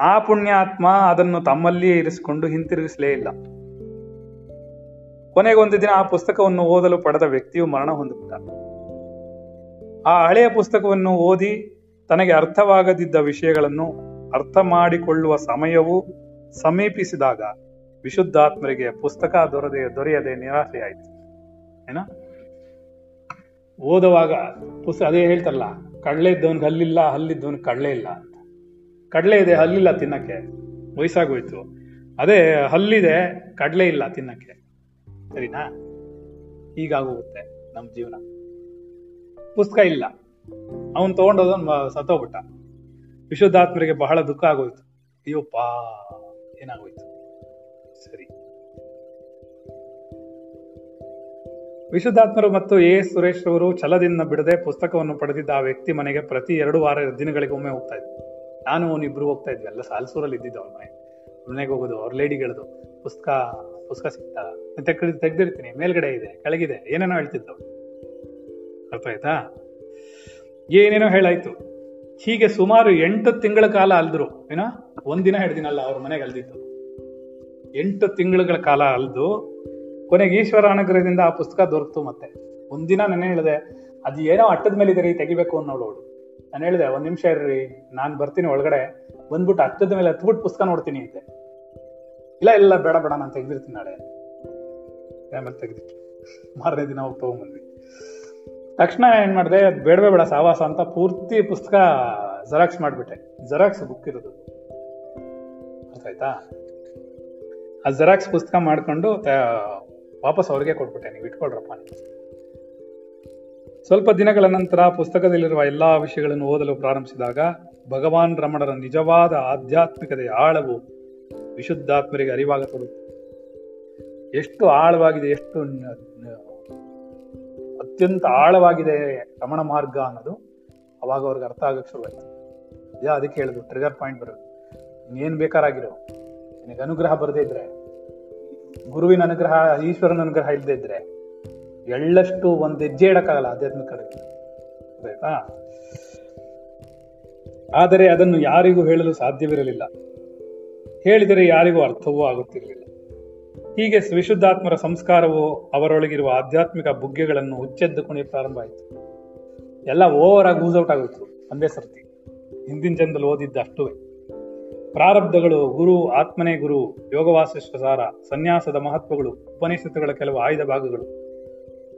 ಆ ಪುಣ್ಯಾತ್ಮ ಅದನ್ನು ತಮ್ಮಲ್ಲಿಯೇ ಇರಿಸಿಕೊಂಡು ಹಿಂತಿರುಗಿಸಲೇ ಇಲ್ಲ. ಕೊನೆಗೊಂದು ದಿನ ಆ ಪುಸ್ತಕವನ್ನು ಓದಲು ಪಡೆದ ವ್ಯಕ್ತಿಯು ಮರಣ ಹೊಂದಿಬಿಟ್ಟ. ಆ ಹಳೆಯ ಪುಸ್ತಕವನ್ನು ಓದಿ ತನಗೆ ಅರ್ಥವಾಗದಿದ್ದ ವಿಷಯಗಳನ್ನು ಅರ್ಥ ಮಾಡಿಕೊಳ್ಳುವ ಸಮಯವು ಸಮೀಪಿಸಿದಾಗ ವಿಶುದ್ಧಾತ್ಮರಿಗೆ ಪುಸ್ತಕ ದೊರೆದೆ, ದೊರೆಯದೆ ನಿರಾಸೆಯಾಯಿತು. ಏನ? ಓದುವಾಗ ಪುಸ್ತಕ ಅದೇ ಹೇಳ್ತಾರಲ್ಲ, ಕಡಲೆ ಇದ್ದವನ್ಗೆ ಹಲ್ಲಿಲ್ಲ ಹಲ್ಲಿದ್ದವನ್ಗೆ ಕಡಲೆ ಇಲ್ಲ ಅಂತ. ಕಡಲೆ ಇದೆ, ಹಲ್ಲಿಲ್ಲ ತಿನ್ನಕ್ಕೆ. ವಯಸ್ಸಾಗೋಯ್ತು. ಅದೇ ಹಲ್ಲಿದೆ, ಕಡಲೆ ಇಲ್ಲ ತಿನ್ನಕ್ಕೆ. ಸರಿನಾ? ಹೀಗಾಗೋಗುತ್ತೆ ನಮ್ಮ ಜೀವನ. ಪುಸ್ತಕ ಇಲ್ಲ. ಅವನ್ ತಗೊಂಡೋದನ್ ಸತ್ತೋಗ್ಬಿಟ್ಟ. ವಿಶುದ್ಧಾತ್ಮರಿಗೆ ಬಹಳ ದುಃಖ ಆಗೋಯ್ತು. ಅಯ್ಯೋಪ್ಪಾ, ಏನಾಗೋಯ್ತು? ವಿಶುದ್ಧಾತ್ಮರು ಮತ್ತು ಎ. ಎಸ್ ಸುರೇಶ್ ಅವರು ಛಲದಿಂದ ಬಿಡದೆ ಪುಸ್ತಕವನ್ನು ಪಡೆದಿದ್ದ ಆ ವ್ಯಕ್ತಿ ಮನೆಗೆ ಪ್ರತಿ ಎರಡು ವಾರ ದಿನಗಳಿಗೆ ಒಮ್ಮೆ ಹೋಗ್ತಾ ಇದ್ವಿ ನಾನು ಅವನಿಬ್ರು ಹೋಗ್ತಾ ಇದ್ವಿ. ಎಲ್ಲ ಸಾಲ್ಸೂರಲ್ಲಿ ಇದ್ದಿದ್ದು ಅವ್ರ ಮನೆ. ಮನೆಗೆ ಹೋಗೋದು, ಅವ್ರ ಲೇಡಿಗಳದು ಪುಸ್ತಕ ಪುಸ್ತಕ ಸಿಗ್ತಾ ತೆಗ್ದು ತೆಗ್ದಿರ್ತೀನಿ. ಮೇಲ್ಗಡೆ ಇದೆ, ಕೆಳಗಿದೆ. ಏನೇನೋ ಹೇಳ್ತಿದ್ದವು. ಅರ್ಥ ಆಯ್ತಾ? ಏನೇನೋ ಹೇಳಾಯ್ತು. ಹೀಗೆ ಸುಮಾರು ಎಂಟು ತಿಂಗಳ ಕಾಲ ಅಲ್ದ್ರು. ಏನೋ? ಒಂದಿನ ಎರಡು ದಿನ ಅಲ್ಲ ಅವ್ರ ಮನೆಗೆ ಅಲ್ದಿದ್ದು. ಎಂಟು ತಿಂಗಳುಗಳ ಕಾಲ ಅಲ್ದು ಕೊನೆಗೆ ಈಶ್ವರ ಅನುಗ್ರಹದಿಂದ ಆ ಪುಸ್ತಕ ದೊರಕ್ತು ಮತ್ತೆ. ಒಂದಿನ ನಾನು ಹೇಳಿದೆ, ಅದು ಏನೋ ಅಟ್ಟದ ಮೇಲೆ ಇದೆ ರೀ ತೆಗಿಬೇಕು ಅನ್ನೋಳು ನಾನು ಹೇಳಿದೆ, ಒಂದ್ ನಿಮಿಷ ಇರ್ರಿ, ನಾನು ಬರ್ತೀನಿ ಒಳಗಡೆ. ಬಂದ್ಬಿಟ್ಟು ಅಟ್ಟದ ಮೇಲೆ ಹತ್ಬಿಟ್ಟು ಪುಸ್ತಕ ನೋಡ್ತೀನಿ ಅಂತೆ. ಇಲ್ಲ ಇಲ್ಲ, ಬೇಡ ಬೇಡ, ನಾನು ತೆಗ್ದಿರ್ತೀನಿ ನಾಳೆ. ಆಮೇಲೆ ತೆಗೆದಿಟ್ಟು ಮಾರನೇ ದಿನ ಹೋಗಿ ತಗೊಂಬಂದ್ವಿ. ತಕ್ಷಣ ಏನ್ ಮಾಡಿದೆ, ಬೇಡವೇ ಬೇಡ, ಸಾವಾಸ ಅಂತ ಪೂರ್ತಿ ಪುಸ್ತಕ ಜೆರಾಕ್ಸ್ ಮಾಡಿಬಿಟ್ಟೆ. ಜೆರಾಕ್ಸ್ ಬುಕ್ ಇರೋದು. ಅರ್ಥ ಆಯ್ತಾ? ಆ ಜೆರಾಕ್ಸ್ ಪುಸ್ತಕ ಮಾಡ್ಕೊಂಡು ವಾಪಸ್ ಅವ್ರಿಗೆ ಕೊಟ್ಬಿಟ್ಟೆ, ನೀವು ಇಟ್ಕೊಳ್ರಪ್ಪ ಸ್ವಲ್ಪ ದಿನಗಳ ನಂತರ ಪುಸ್ತಕದಲ್ಲಿರುವ ಎಲ್ಲ ವಿಷಯಗಳನ್ನು ಓದಲು ಪ್ರಾರಂಭಿಸಿದಾಗ ಭಗವಾನ್ ರಮಣರ ನಿಜವಾದ ಆಧ್ಯಾತ್ಮಿಕತೆಯ ಆಳವು ವಿಶುದ್ಧಾತ್ಮರಿಗೆ ಅರಿವಾಗತೊಡಗಿತು ಎಷ್ಟು ಆಳವಾಗಿದೆ, ಎಷ್ಟು ಅತ್ಯಂತ ಆಳವಾಗಿದೆ ರಮಣ ಮಾರ್ಗ ಅನ್ನೋದು ಅವಾಗ ಅವ್ರಿಗೆ ಅರ್ಥ ಆಗಕ್ಕೆ ಶುರುವಾಯಿತು. ಯಾ, ಅದಕ್ಕೆ ಹೇಳಿದ್ರು ಟ್ರಿಗರ್ ಪಾಯಿಂಟ್ ಬರೋದು. ಇನ್ನೇನು ಬೇಕಾರಾಗಿರೋ, ನಿನಗೆ ಅನುಗ್ರಹ ಬರದೇ ಇದ್ರೆ ಗುರುವಿನ ಅನುಗ್ರಹ, ಈಶ್ವರನ ಅನುಗ್ರಹ ಇಲ್ಲದೆ ಇದ್ರೆ ಎಳ್ಳಷ್ಟು ಒಂದ್ ಹೆಜ್ಜೆ ಇಡಕ್ಕಾಗಲ್ಲ ಆಧ್ಯಾತ್ಮಿಕ ಆದರೆ ಅದನ್ನು ಯಾರಿಗೂ ಹೇಳಲು ಸಾಧ್ಯವಿರಲಿಲ್ಲ. ಹೇಳಿದರೆ ಯಾರಿಗೂ ಅರ್ಥವೂ ಆಗುತ್ತಿರಲಿಲ್ಲ. ಹೀಗೆ ವಿಶುದ್ಧಾತ್ಮರ ಸಂಸ್ಕಾರವು ಅವರೊಳಗಿರುವ ಆಧ್ಯಾತ್ಮಿಕ ಬುಗ್ಗೆಗಳನ್ನು ಹುಚ್ಚೆದ್ದು ಕುಣಿಯ ಪ್ರಾರಂಭ ಆಯಿತು. ಎಲ್ಲ ಓವರ್ ಆಗಿ ಔಟ್ ಆಗೋಯ್ತು ಒಂದೇ ಸರ್ತಿ. ಹಿಂದಿನ ಜನದಲ್ಲಿ ಓದಿದ್ದ ಪ್ರಾರಬ್ಧಗಳು, ಗುರು, ಆತ್ಮನೇ ಗುರು, ಯೋಗವಾಸಿಷ್ಠ ಸಾರ, ಸನ್ಯಾಸದ ಮಹತ್ವಗಳು, ಉಪನಿಷತ್ತುಗಳ ಕೆಲವು ಆಯ್ದ ಭಾಗಗಳು.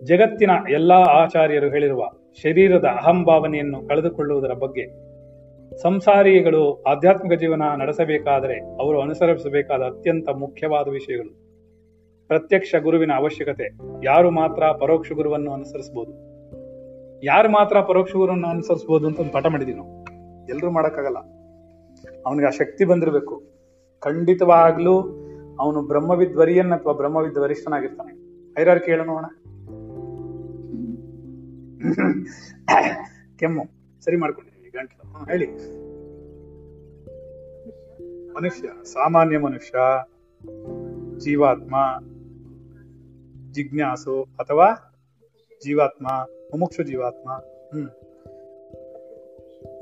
ಜಗತ್ತಿನ ಎಲ್ಲಾ ಆಚಾರ್ಯರು ಹೇಳಿರುವ ಶರೀರದ ಅಹಂಭಾವನೆಯನ್ನು ಕಳೆದುಕೊಳ್ಳುವುದರ ಬಗ್ಗೆ ಸಂಸಾರಿಗಳು ಆಧ್ಯಾತ್ಮಿಕ ಜೀವನ ನಡೆಸಬೇಕಾದರೆ ಅವರು ಅನುಸರಿಸಬೇಕಾದ ಅತ್ಯಂತ ಮುಖ್ಯವಾದ ವಿಷಯಗಳು. ಪ್ರತ್ಯಕ್ಷ ಗುರುವಿನ ಅವಶ್ಯಕತೆ, ಯಾರು ಮಾತ್ರ ಪರೋಕ್ಷ ಗುರುವನ್ನು ಅನುಸರಿಸಬಹುದು. ಯಾರು ಮಾತ್ರ ಪರೋಕ್ಷ ಗುರುವನ್ನು ಅನುಸರಿಸಬಹುದು ಅಂತ ಒಂದು ಪಾಠ ಮಾಡಿದೀವಿ ನಾವು. ಎಲ್ಲರೂ ಮಾಡಕ್ಕಾಗಲ್ಲ. ಅವನಿಗೆ ಆ ಶಕ್ತಿ ಬಂದಿರಬೇಕು. ಖಂಡಿತವಾಗ್ಲೂ ಅವನು ಬ್ರಹ್ಮವಿದ್ವರಿಯನ್ ಅಥವಾ ಬ್ರಹ್ಮವಿದ್ ವರಿಷ್ಠನಾಗಿರ್ತಾನೆ ಐರಾರು ಕೇಳ ನೋಡೋಣ ಕೆಮ್ಮು. ಸರಿ ಮಾಡ್ಕೊಂಡಿದ್ದೀನಿ ಗಂಟಲು ಹೇಳಿ. ಮನುಷ್ಯ, ಸಾಮಾನ್ಯ ಮನುಷ್ಯ, ಜೀವಾತ್ಮ, ಜಿಜ್ಞಾಸು ಅಥವಾ ಜೀವಾತ್ಮ, ಮುಮುಕ್ಷು ಜೀವಾತ್ಮ. ಹ್ಮ್.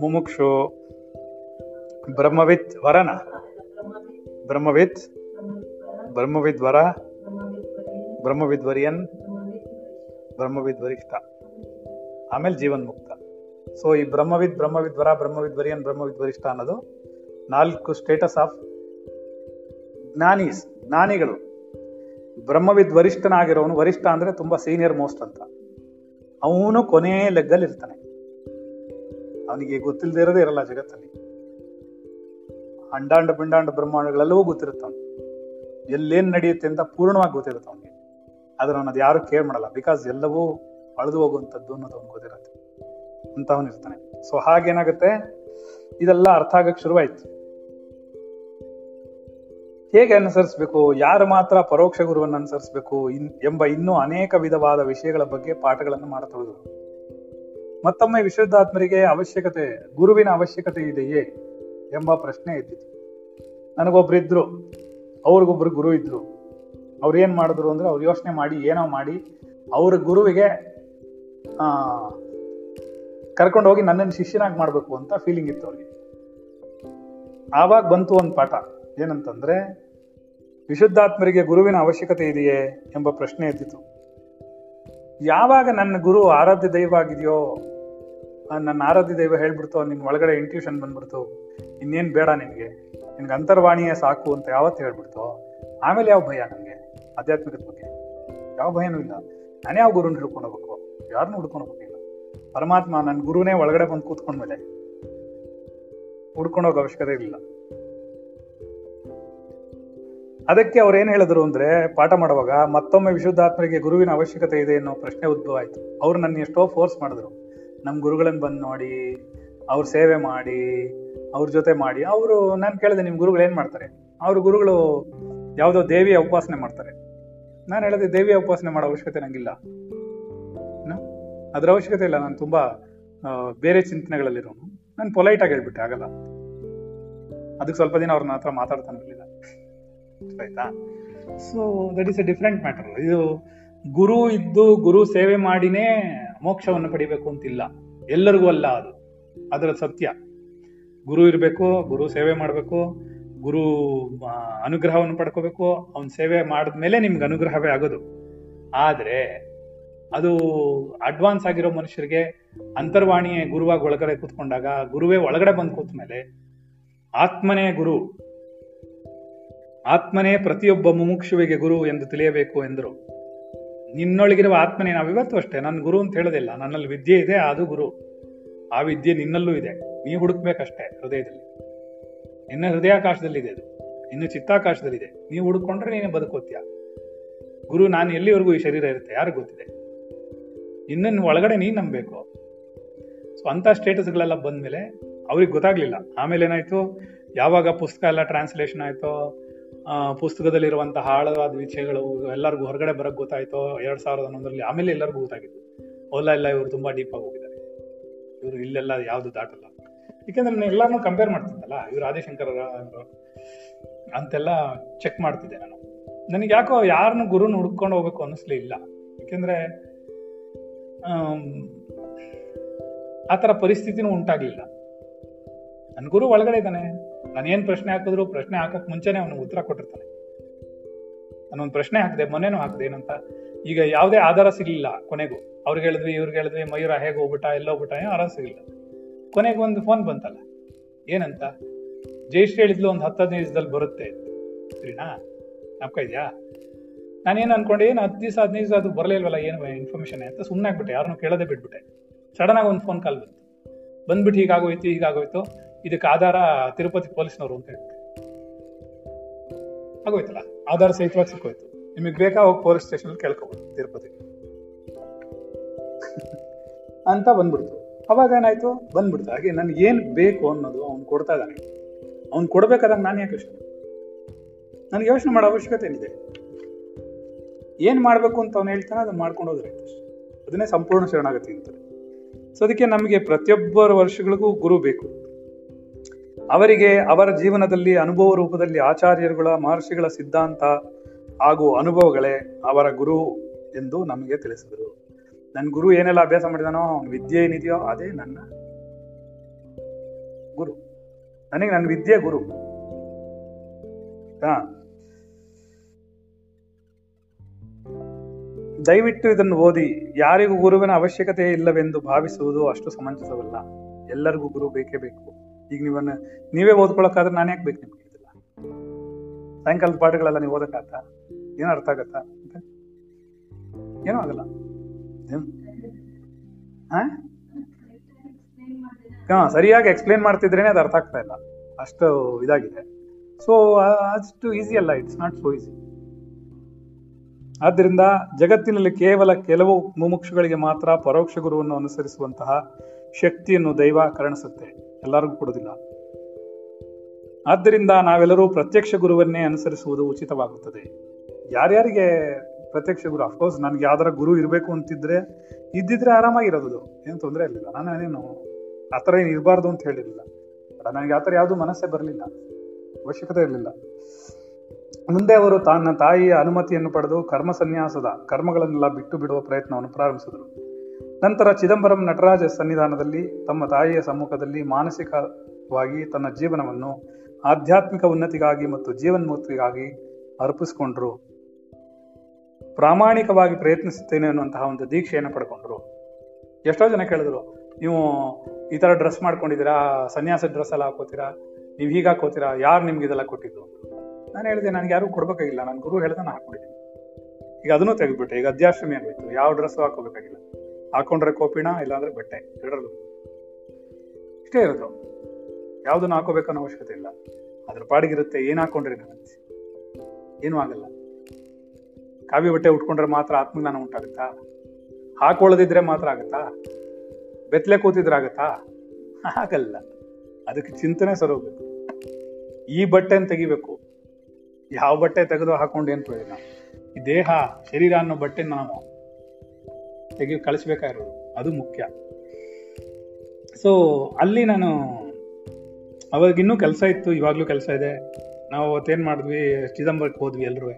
ಮುಮುಕ್ಷು ಬ್ರಹ್ಮವಿತ್ ವರನ. ಬ್ರಹ್ಮವಿತ್, ಬ್ರಹ್ಮವಿದ್ ವರ, ಬ್ರಹ್ಮವಿದ್ ವರಿಷ್ಠ. ಆಮೇಲೆ ಜೀವನ್ ಮುಕ್ತ. ಸೊ ಈ ಬ್ರಹ್ಮವಿದ್ ಬ್ರಹ್ಮವಿದ್ ವರ, ಬ್ರಹ್ಮವಿದ್ ವರಿಯನ್, ಬ್ರಹ್ಮವಿದ್ ವರಿಷ್ಠ ಅನ್ನೋದು ನಾಲ್ಕು ಸ್ಟೇಟಸ್ ಆಫ್ ಜ್ಞಾನೀಸ್, ಜ್ಞಾನಿಗಳು. ಬ್ರಹ್ಮವಿದ್ ವರಿಷ್ಠನಾಗಿರೋನು ವರಿಷ್ಠ ಅಂದ್ರೆ ತುಂಬಾ ಸೀನಿಯರ್ ಮೋಸ್ಟ್ ಅಂತ. ಅವನು ಕೊನೆ ಲೆಗ್ಗಲ್ಲಿ ಇರ್ತಾನೆ ಅವನಿಗೆ ಗೊತ್ತಿಲ್ಲದೆ ಇರೋದೇ ಇರಲ್ಲ ಜಗತ್ತಲ್ಲಿ. ಅಂಡಾಂಡ ಪಿಂಡಾಂಡ ಬ್ರಹ್ಮಾಂಡಗಳೆಲ್ಲವೂ ಗೊತ್ತಿರುತ್ತವನು. ಎಲ್ಲೇನ್ ನಡೆಯುತ್ತೆ ಅಂತ ಪೂರ್ಣವಾಗಿ ಗೊತ್ತಿರುತ್ತೆ ಅವನಿಗೆ ಆದ್ರೆ ಅವನದು ಯಾರು ಕೇರ್ ಮಾಡಲ್ಲ. ಬಿಕಾಸ್ ಎಲ್ಲವೂ ಅಳೆದು ಹೋಗುವಂಥದ್ದು ಅನ್ನೋದು ಅವ್ನು ಗೊತ್ತಿರುತ್ತೆ. ಅಂತ ಅವನಿರ್ತಾನೆ ಸೊ ಹಾಗೇನಾಗುತ್ತೆ ಇದೆಲ್ಲ ಅರ್ಥ ಆಗಕ್ ಶುರುವಾಯ್ತು. ಹೇಗೆ ಅನುಸರಿಸಬೇಕು? ಯಾರು ಮಾತ್ರ ಪರೋಕ್ಷ ಗುರುವನ್ನು ಅನುಸರಿಸಬೇಕು? ಇನ್- ಎಂಬ ಇನ್ನೂ ಅನೇಕ ವಿಧವಾದ ವಿಷಯಗಳ ಬಗ್ಗೆ ಪಾಠಗಳನ್ನು ಮಾಡತೊಡಗಿದರು ಮತ್ತೊಮ್ಮೆ ವಿಶುದ್ಧಾತ್ಮರಿಗೆ ಅವಶ್ಯಕತೆ, ಗುರುವಿನ ಅವಶ್ಯಕತೆ ಇದೆಯೇ? ಎಂಬ ಪ್ರಶ್ನೆ ಎದ್ದಿತು ನನಗೊಬ್ಬರಿದ್ದರು ಅವ್ರಿಗೊಬ್ರು ಗುರು ಇದ್ರು. ಅವ್ರು ಏನು ಮಾಡಿದ್ರು ಅಂದ್ರೆ ಅವ್ರು ಯೋಚನೆ ಮಾಡಿ, ಏನೋ ಮಾಡಿ, ಅವ್ರ ಗುರುವಿಗೆ ಕರ್ಕೊಂಡು ಹೋಗಿ ನನ್ನನ್ನು ಶಿಷ್ಯನಾಗಿ ಮಾಡಬೇಕು ಅಂತ ಫೀಲಿಂಗ್ ಇತ್ತು ಅವ್ರಿಗೆ. ಆವಾಗ ಬಂತು ಒಂದು ಪಾಠ. ಏನಂತಂದ್ರೆ, ವಿಶುದ್ಧಾತ್ಮರಿಗೆ ಗುರುವಿನ ಅವಶ್ಯಕತೆ ಇದೆಯೇ? ಎಂಬ ಪ್ರಶ್ನೆ ಎದ್ದಿತು ಯಾವಾಗ ನನ್ನ ಗುರು ಆರಾಧ್ಯ ದೈವ ಆಗಿದೆಯೋ ನನ್ನ ಆರಾಧ್ಯ ದೈವ ಹೇಳ್ಬಿಡ್ತು ನಿನ್ನ ಒಳಗಡೆ ಇಂಟ್ಯೂಷನ್ ಬಂದ್ಬಿಡ್ತು ಇನ್ನೇನ್ ಬೇಡ ನಿನಗೆ ನಿನಗೆ ಅಂತರ್ವಾಣಿಯೇ ಸಾಕು ಅಂತ ಯಾವತ್ತು ಹೇಳ್ಬಿಡ್ತೋ, ಆಮೇಲೆ ಯಾವ ಭಯ ನನಗೆ ಆಧ್ಯಾತ್ಮಿಕದ ಬಗ್ಗೆ. ಯಾವ ಭಯನೂ ಇಲ್ಲ. ನಾನೇ ಯಾವ ಗುರುನ ಹಿಡ್ಕೊಂಡು ಹೋಗ್ಬೇಕು. ಯಾರನ್ನೂ ಹುಡ್ಕೊಂಡು ಹೋಗ್ಬೇಕಿಲ್ಲ ಪರಮಾತ್ಮ ನನ್ನ ಗುರುನೇ ಒಳಗಡೆ ಬಂದು ಕೂತ್ಕೊಂಡ್ಮೇಲೆ ಹುಡ್ಕೊಂಡು ಹೋಗೋ ಅವಶ್ಯಕತೆ ಇರಲಿಲ್ಲ ಅದಕ್ಕೆ ಅವ್ರು ಏನು ಹೇಳಿದ್ರು ಅಂದ್ರೆ, ಪಾಠ ಮಾಡುವಾಗ ಮತ್ತೊಮ್ಮೆ ವಿಶುದ್ಧಾತ್ಮರಿಗೆ ಗುರುವಿನ ಅವಶ್ಯಕತೆ ಇದೆ ಅನ್ನೋ ಪ್ರಶ್ನೆ ಉದ್ಭವ ಆಯ್ತು. ಅವ್ರು ನನ್ನ ಎಷ್ಟೋ ಫೋರ್ಸ್ ಮಾಡಿದ್ರು. ನಮ್ಮ ಗುರುಗಳನ್ನ ಬಂದು ನೋಡಿ, ಅವ್ರ ಸೇವೆ ಮಾಡಿ ಅವ್ರ ಜೊತೆ ಮಾಡಿ, ಅವರು, ನಾನು ಕೇಳಿದೆ ನಿಮ್ಮ ಗುರುಗಳು ಏನು ಮಾಡ್ತಾರೆ? ಅವ್ರ ಗುರುಗಳು ಯಾವುದೋ ದೇವಿಯ ಉಪಾಸನೆ ಮಾಡ್ತಾರೆ. ನಾನು ಹೇಳಿದೆ ದೇವಿಯ ಉಪಾಸನೆ ಮಾಡೋ ಅವಶ್ಯಕತೆ ನಂಗಿಲ್ಲ. ಅದರ ಅವಶ್ಯಕತೆ ಇಲ್ಲ, ನಾನು ತುಂಬಾ ಬೇರೆ ಚಿಂತನೆಗಳಲ್ಲಿರೋನು. ನಾನು ಪೊಲೈಟ್ ಆಗಿ ಹೇಳ್ಬಿಟ್ಟೆ, ಆಗಲ್ಲ. ಅದಕ್ಕೆ ಸ್ವಲ್ಪ ದಿನ ಅವ್ರನ್ನ ಹತ್ರ ಮಾತಾಡ್ತಾನೆ ಇರಲಿಲ್ಲ. ಆಯ್ತಾ? So that is a different matter ಇದು ಗುರು ಇದ್ದು ಗುರು ಸೇವೆ ಮಾಡಿನೇ ಮೋಕ್ಷವನ್ನು ಪಡಿಬೇಕು ಅಂತಿಲ್ಲ. ಎಲ್ಲರಿಗೂ ಅಲ್ಲ ಅದು. ಅದರ ಸತ್ಯ. ಗುರು ಇರಬೇಕು, ಗುರು ಸೇವೆ ಮಾಡಬೇಕು, ಗುರು ಅನುಗ್ರಹವನ್ನು ಪಡ್ಕೋಬೇಕು, ಅವನ ಸೇವೆ ಮಾಡಿದ್ಮೇಲೆ ನಿಮ್ಗೆ ಅನುಗ್ರಹವೇ ಆಗೋದು. ಆದರೆ, ಅದು ಅಡ್ವಾನ್ಸ್ ಆಗಿರೋ ಮನುಷ್ಯರಿಗೆ ಅಂತರ್ವಾಣಿಯೇ ಗುರುವಾಗಿ ಒಳಗಡೆ ಕೂತ್ಕೊಂಡಾಗ, ಗುರುವೇ ಒಳಗಡೆ ಬಂದು ಕೂತ ಮೇಲೆ ಆತ್ಮನೇ ಗುರು. ಆತ್ಮನೇ ಪ್ರತಿಯೊಬ್ಬ ಮುಮುಕ್ಷುವಿಗೆ ಗುರು ಎಂದು ತಿಳಿಯಬೇಕು ಎಂದರು. ನಿನ್ನೊಳಗಿರುವ ಆತ್ಮನೇ ನಾವು ಇವತ್ತು ಅಷ್ಟೇ ನನ್ನ ಗುರು ಅಂತ ಹೇಳೋದಿಲ್ಲ. ನನ್ನಲ್ಲಿ ವಿದ್ಯೆ ಇದೆ, ಅದು ಗುರು. ಆ ವಿದ್ಯೆ ನಿನ್ನಲ್ಲೂ ಇದೆ. ನೀ ಹುಡುಕ್ಬೇಕಷ್ಟೇ ಹೃದಯದಲ್ಲಿ. ನಿನ್ನ ಹೃದಯಾಕಾಶದಲ್ಲಿದೆ ಅದು. ಇನ್ನು ಚಿತ್ತಾಕಾಶದಲ್ಲಿದೆ. ನೀವು ಹುಡುಕೊಂಡ್ರೆ ನೀನು ಬದುಕೋತ್ಯ? ಗುರು, ನಾನು ಎಲ್ಲಿವರೆಗೂ ಈ ಶರೀರ ಇರುತ್ತೆ? ಯಾರು ಗೊತ್ತಿದೆ? ಇನ್ನನ್ನು ಒಳಗಡೆ ನೀನು ನಂಬಬೇಕು. ಸೊ ಅಂತ ಸ್ಟೇಟಸ್ಗಳೆಲ್ಲ ಬಂದ್ಮೇಲೆ ಅವ್ರಿಗೆ ಗೊತ್ತಾಗ್ಲಿಲ್ಲ. ಆಮೇಲೆ ಏನಾಯ್ತು? ಯಾವಾಗ ಪುಸ್ತಕ ಎಲ್ಲ ಟ್ರಾನ್ಸ್ಲೇಷನ್ ಆಯಿತೋ ಪುಸ್ತಕದಲ್ಲಿರುವಂತಹ ಆಳವಾದ ವಿಷಯಗಳು ಎಲ್ಲರಿಗೂ ಹೊರಗಡೆ ಬರಕ್ ಗೊತ್ತಾಯ್ತೋ, ಎರಡು ಸಾವಿರದ ಹನ್ನೊಂದರಲ್ಲಿ ಆಮೇಲೆ ಎಲ್ಲರಿಗೂ ಗೊತ್ತಾಗಿತ್ತು ಓಲಾ ಎಲ್ಲ ಇವರು ತುಂಬ ಡೀಪಾಗಿ ಹೋಗಿದ್ದಾರೆ. ಇವರು ಇಲ್ಲೆಲ್ಲ ಯಾವುದು ದಾಟಲ್ಲ. ಯಾಕಂದ್ರೆ ನಾನು ಎಲ್ಲಾನು ಕಂಪೇರ್ ಮಾಡ್ತಿದ್ದಲ್ಲ, ಇವ್ರು ಆದಿಶಂಕರರ ಅಂತೆಲ್ಲ ಚೆಕ್ ಮಾಡ್ತಿದ್ದೆ ನಾನು. ನನಗೆ ಯಾಕೋ ಯಾರನ್ನು ಗುರುನ ಹುಡ್ಕೊಂಡು ಹೋಗ್ಬೇಕು ಅನ್ನಿಸ್ಲೇ ಇಲ್ಲ. ಯಾಕೆಂದ್ರೆ ಆ ಥರ ಪರಿಸ್ಥಿತಿನೂ ಉಂಟಾಗಲಿಲ್ಲ. ನನ್ನ ಗುರು ಒಳಗಡೆ ಇದ್ದಾನೆ. ನಾನು ಏನ್ ಪ್ರಶ್ನೆ ಹಾಕಿದ್ರು ಪ್ರಶ್ನೆ ಹಾಕಕ್ ಮುಂಚೆನೆ ಅವನಿಗೆ ಉತ್ತರ ಕೊಟ್ಟಿರ್ತಾನೆ. ನಾನೊಂದು ಪ್ರಶ್ನೆ ಹಾಕಿದೆ, ಮೊನ್ನೆನೂ ಹಾಕಿದೆ ಏನಂತ. ಈಗ ಯಾವುದೇ ಆಧಾರ ಸಿಗ್ಲಿಲ್ಲ ಕೊನೆಗೂ. ಅವ್ರಿಗೆ ಹೇಳಿದ್ವಿ, ಇವ್ರಿಗೆ ಹೇಳಿದ್ವಿ, ಮಯೂರ ಹೇಗೆ ಹೋಗ್ಬಿಟ್ಟ, ಎಲ್ಲೋಗ್ಬಿಟ್ಟ ಆಧಾರ ಸಿಗ್ಲಿಲ್ಲ. ಕೊನೆಗೆ ಒಂದು ಫೋನ್ ಬಂತಲ್ಲ. ಏನಂತ? ಜಯಶ್ರೀ ಹೇಳಿದ್ಲು ಒಂದು ಹತ್ತು ಹದಿನೈದು ದಿವಸದಲ್ಲಿ ಬರುತ್ತೆ. ಸರಿನಾ? ನಾಪ್ಕ ಇದೆಯಾ? ನಾನೇನು ಅನ್ಕೊಂಡೆ, ಏನು ಹತ್ತು ದಿವಸ, ಹದಿನೈದು ದಿವಸ ಅದು ಬರಲಿಲ್ವಲ್ಲ ಏನು ಇನ್ಫಾರ್ಮೇಷನ್ ಅಂತ ಸುಮ್ಮನೆ ಆಗ್ಬಿಟ್ಟೆ, ಯಾರನ್ನೂ ಕೇಳೋದೇ ಬಿಟ್ಬಿಟ್ಟೆ. ಸಡನ್ ಆಗಿ ಒಂದು ಫೋನ್ ಕಾಲ್ ಬಂತು. ಬಂದ್ಬಿಟ್ಟು ಹೀಗಾಗೋಯ್ತು ಹೀಗಾಗೋಯ್ತು, ಇದಕ್ಕೆ ಆಧಾರ ತಿರುಪತಿ ಪೊಲೀಸ್ನವರು ಅಂತ ಹೇಳ್ಬಿಟ್ಟು ಆಗೋಯ್ತಲ್ಲ? ಆಧಾರ ಸಹಿತವಾಗಿ ಸಿಕ್ಕೋಯ್ತು. ನಿಮಗೆ ಬೇಕಾ ಹೋಗಿ ಪೊಲೀಸ್ ಸ್ಟೇಷನ್ ಕೇಳ್ಕೊಬೋದು ತಿರುಪತಿ ಅಂತ ಬಂದ್ಬಿಡ್ತು. ಅವಾಗ ಏನಾಯ್ತು ಬಂದ್ಬಿಡ್ತು. ಹಾಗೆ ನನ್ಗೆ ಏನು ಬೇಕು ಅನ್ನೋದು ಅವ್ನು ಕೊಡ್ತಾ ಇದ್ದಾನೆ. ಅವ್ನು ಕೊಡ್ಬೇಕಾದಾಗ ನಾನು ಯಾಕೆ ಯೋಚನೆ ನನಗೆ ಯೋಚನೆ ಮಾಡೋ ಅವಶ್ಯಕತೆ ಏನಿದೆ? ಏನ್ ಮಾಡಬೇಕು ಅಂತ ಅವ್ನು ಹೇಳ್ತಾನೆ, ಅದನ್ನ ಮಾಡ್ಕೊಂಡು ಹೋದ್ರೆ ಅದನ್ನೇ ಸಂಪೂರ್ಣ ಶರಣಾಗತಿ ಅಂತಾರೆ. ಸೊ ಅದಕ್ಕೆ ನಮಗೆ ಪ್ರತಿಯೊಬ್ಬರ ವರ್ಷಗಳಿಗೂ ಗುರು ಬೇಕು. ಅವರಿಗೆ ಅವರ ಜೀವನದಲ್ಲಿ, ಅನುಭವ ರೂಪದಲ್ಲಿ, ಆಚಾರ್ಯರುಗಳ, ಮಹರ್ಷಿಗಳ ಸಿದ್ಧಾಂತ ಹಾಗೂ ಅನುಭವಗಳೇ ಅವರ ಗುರು ಎಂದು ನಮಗೆ ತಿಳಿಸಿದರು. ನನ್ನ ಗುರು ಏನೆಲ್ಲ ಅಭ್ಯಾಸ ಮಾಡಿದಾನೋ ಅವ್ನ ವಿದ್ಯೆ ಏನಿದೆಯೋ ಅದೇ ನನ್ನ ಗುರು. ನನಗೆ ನನ್ನ ವಿದ್ಯೆ ಗುರು. ಆಯ್ತಾ? ದಯವಿಟ್ಟು ಇದನ್ನು ಓದಿ. ಯಾರಿಗೂ ಗುರುವಿನ ಅವಶ್ಯಕತೆ ಇಲ್ಲವೆಂದು ಭಾವಿಸುವುದು ಅಷ್ಟು ಸಮಂಜಸವಲ್ಲ. ಎಲ್ಲರಿಗೂ ಗುರು ಬೇಕೇ ಬೇಕು. ಈಗ ನೀವನ್ನ, ನೀವೇ ಓದ್ಕೊಳಕ್ಕಾದ್ರೆ ನಾನು ಯಾಕೆ ಬೇಕು ನಿಮ್ಗೆ ಇದೆಲ್ಲ? ಸಾಯಂಕಾಲದ ಪಾಠಗಳೆಲ್ಲ ನೀವು ಓದಕ್ಕಾಗತ್ತಾ? ಏನು ಅರ್ಥ ಆಗತ್ತಾ? ಏನೂ ಆಗಲ್ಲ. ಆ? ಹಾ, ಸರಿಯಾಗಿ ಎಕ್ಸ್ಪ್ಲೇನ್ ಮಾಡ್ತಿದ್ರೇನೆ ಅದು ಅರ್ಥ ಆಗ್ತಾ ಇಲ್ಲ. ಅಷ್ಟು ಇದಾಗಿದೆ. ಸೊ ಅಷ್ಟು ಈಸಿ ಅಲ್ಲ ಇಟ್ಸ್ ನಾಟ್ ಸೋ ಈಸಿ ಆದ್ದರಿಂದ ಜಗತ್ತಿನಲ್ಲಿ ಕೇವಲ ಕೆಲವು ಮುಮುಕ್ಷುಗಳಿಗೆ ಮಾತ್ರ ಪರೋಕ್ಷ ಗುರುವನ್ನು ಅನುಸರಿಸುವಂತಹ ಶಕ್ತಿಯನ್ನು ದೈವ ಕರುಣಿಸುತ್ತೆ. ಎಲ್ಲರಿಗೂ ಕೊಡೋದಿಲ್ಲ ಆದ್ದರಿಂದ ನಾವೆಲ್ಲರೂ ಪ್ರತ್ಯಕ್ಷ ಗುರುವನ್ನೇ ಅನುಸರಿಸುವುದು ಉಚಿತವಾಗುತ್ತದೆ. ಯಾರ್ಯಾರಿಗೆ ಪ್ರತ್ಯಕ್ಷ ಗುರು ಅಫ್ಕೋರ್ಸ್ ನನ್ಗೆ ಯಾವ್ದಾರ ಗುರು ಇರಬೇಕು ಅಂತಿದ್ರೆ ಇದ್ದಿದ್ರೆ ಆರಾಮಾಗಿರೋದು ಏನು ತೊಂದರೆ ಇರಲಿಲ್ಲ ನಾನು ಏನೇನು ಆ ಥರ ಏನು ಇರಬಾರ್ದು ಅಂತ ಹೇಳಿರಲಿಲ್ಲ. ನನಗೆ ಆ ಥರ ಯಾವುದು ಮನಸ್ಸೇ ಬರಲಿಲ್ಲ. ಅವಶ್ಯಕತೆ ಇರಲಿಲ್ಲ. ಮುಂದೆ ಅವರು ತನ್ನ ತಾಯಿಯ ಅನುಮತಿಯನ್ನು ಪಡೆದು ಕರ್ಮ ಸನ್ಯಾಸದ ಕರ್ಮಗಳನ್ನೆಲ್ಲ ಬಿಟ್ಟು ಬಿಡುವ ಪ್ರಯತ್ನವನ್ನು ಪ್ರಾರಂಭಿಸಿದರು. ನಂತರ ಚಿದಂಬರಂ ನಟರಾಜ ಸನ್ನಿಧಾನದಲ್ಲಿ ತಮ್ಮ ತಾಯಿಯ ಸಮ್ಮುಖದಲ್ಲಿ ಮಾನಸಿಕವಾಗಿ ತನ್ನ ಜೀವನವನ್ನು ಆಧ್ಯಾತ್ಮಿಕ ಉನ್ನತಿಗಾಗಿ ಮತ್ತು ಜೀವನ್ಮುಕ್ತಿಗಾಗಿ ಅರ್ಪಿಸಿಕೊಂಡ್ರು. ಪ್ರಾಮಾಣಿಕವಾಗಿ ಪ್ರಯತ್ನಿಸುತ್ತೇನೆ ಅನ್ನುವಂತಹ ಒಂದು ದೀಕ್ಷೆಯನ್ನು ಪಡ್ಕೊಂಡ್ರು. ಎಷ್ಟೋ ಜನ ಕೇಳಿದ್ರು, ನೀವು ಈ ಥರ ಡ್ರೆಸ್ ಮಾಡ್ಕೊಂಡಿದ್ದೀರಾ, ಸನ್ಯಾಸ ಡ್ರೆಸ್ ಎಲ್ಲ ಹಾಕೋತೀರಾ, ನೀವು ಹೀಗೆ ಹಾಕೋತೀರಾ, ಯಾರು ನಿಮ್ಗೆ ಇದೆಲ್ಲ ಕೊಟ್ಟಿದ್ದು? ನಾನು ಹೇಳಿದೆ, ನನಗೆ ಯಾರು ಕೊಡಬೇಕಾಗಿಲ್ಲ, ನನ್ನ ಗುರು ಹೇಳ್ದೆ ನಾನು ಹಾಕೊಂಡಿದ್ದೀನಿ ಈಗ ಅದನ್ನು ತೆಗೆದ್ಬಿಟ್ಟೆ ಈಗ ಅಧ್ಯಾಶ್ರಮಿ ಆಗೋಯ್ತು ಯಾವ ಡ್ರೆಸ್ ಹಾಕೋಬೇಕಾಗಿಲ್ಲ. ಹಾಕೊಂಡ್ರೆ ಕೋಪಿಣ ಇಲ್ಲಾಂದ್ರೆ ಬಟ್ಟೆ, ಎರಡರಲ್ಲೂ. ಇಷ್ಟೇ ಇರೋದು. ಯಾವುದನ್ನು ಹಾಕೋಬೇಕನ್ನೋ ಅವಶ್ಯಕತೆ ಇಲ್ಲ. ಅದ್ರ ಪಾಡಿಗಿರುತ್ತೆ, ಏನು ಹಾಕೊಂಡ್ರೆ ಏನೂ ಆಗಲ್ಲ. ಕಾವಿ ಬಟ್ಟೆ ಉಟ್ಕೊಂಡ್ರೆ ಮಾತ್ರ ಆತ್ಮಜ್ಞಾನ ಉಂಟಾಗುತ್ತಾ? ಹಾಕೊಳ್ಳದಿದ್ರೆ ಮಾತ್ರ ಆಗುತ್ತಾ? ಬೆತ್ತಲೆ ಕೂತಿದ್ರೆ ಆಗುತ್ತಾ? ಆಗಲ್ಲ ಅದಕ್ಕೆ ಚಿಂತನೆ ಸರೋಗ್ಬೇಕು ಈ ಬಟ್ಟೆನ ತೆಗಿಬೇಕು. ಯಾವ ಬಟ್ಟೆ ತೆಗೆದು ಹಾಕೊಂಡು ಏನು ಪ್ರಯೋಜನ? ಈ ದೇಹ, ಶರೀರ ಅನ್ನೋ ಬಟ್ಟೆ ನಾವು ತೆಗಿ ಕಳಿಸ್ಬೇಕಾಗಿರೋದು. ಅದು ಮುಖ್ಯ. ಸೊ ಅಲ್ಲಿ ನಾನು ಅವಾಗಿನ್ನೂ ಕೆಲಸ ಇತ್ತು. ಇವಾಗ್ಲೂ ಕೆಲಸ ಇದೆ. ನಾವು ಅವತ್ತೇನು ಮಾಡಿದ್ವಿ? ಚಿದಂಬರಕ್ಕೆ ಹೋದ್ವಿ ಎಲ್ರೂ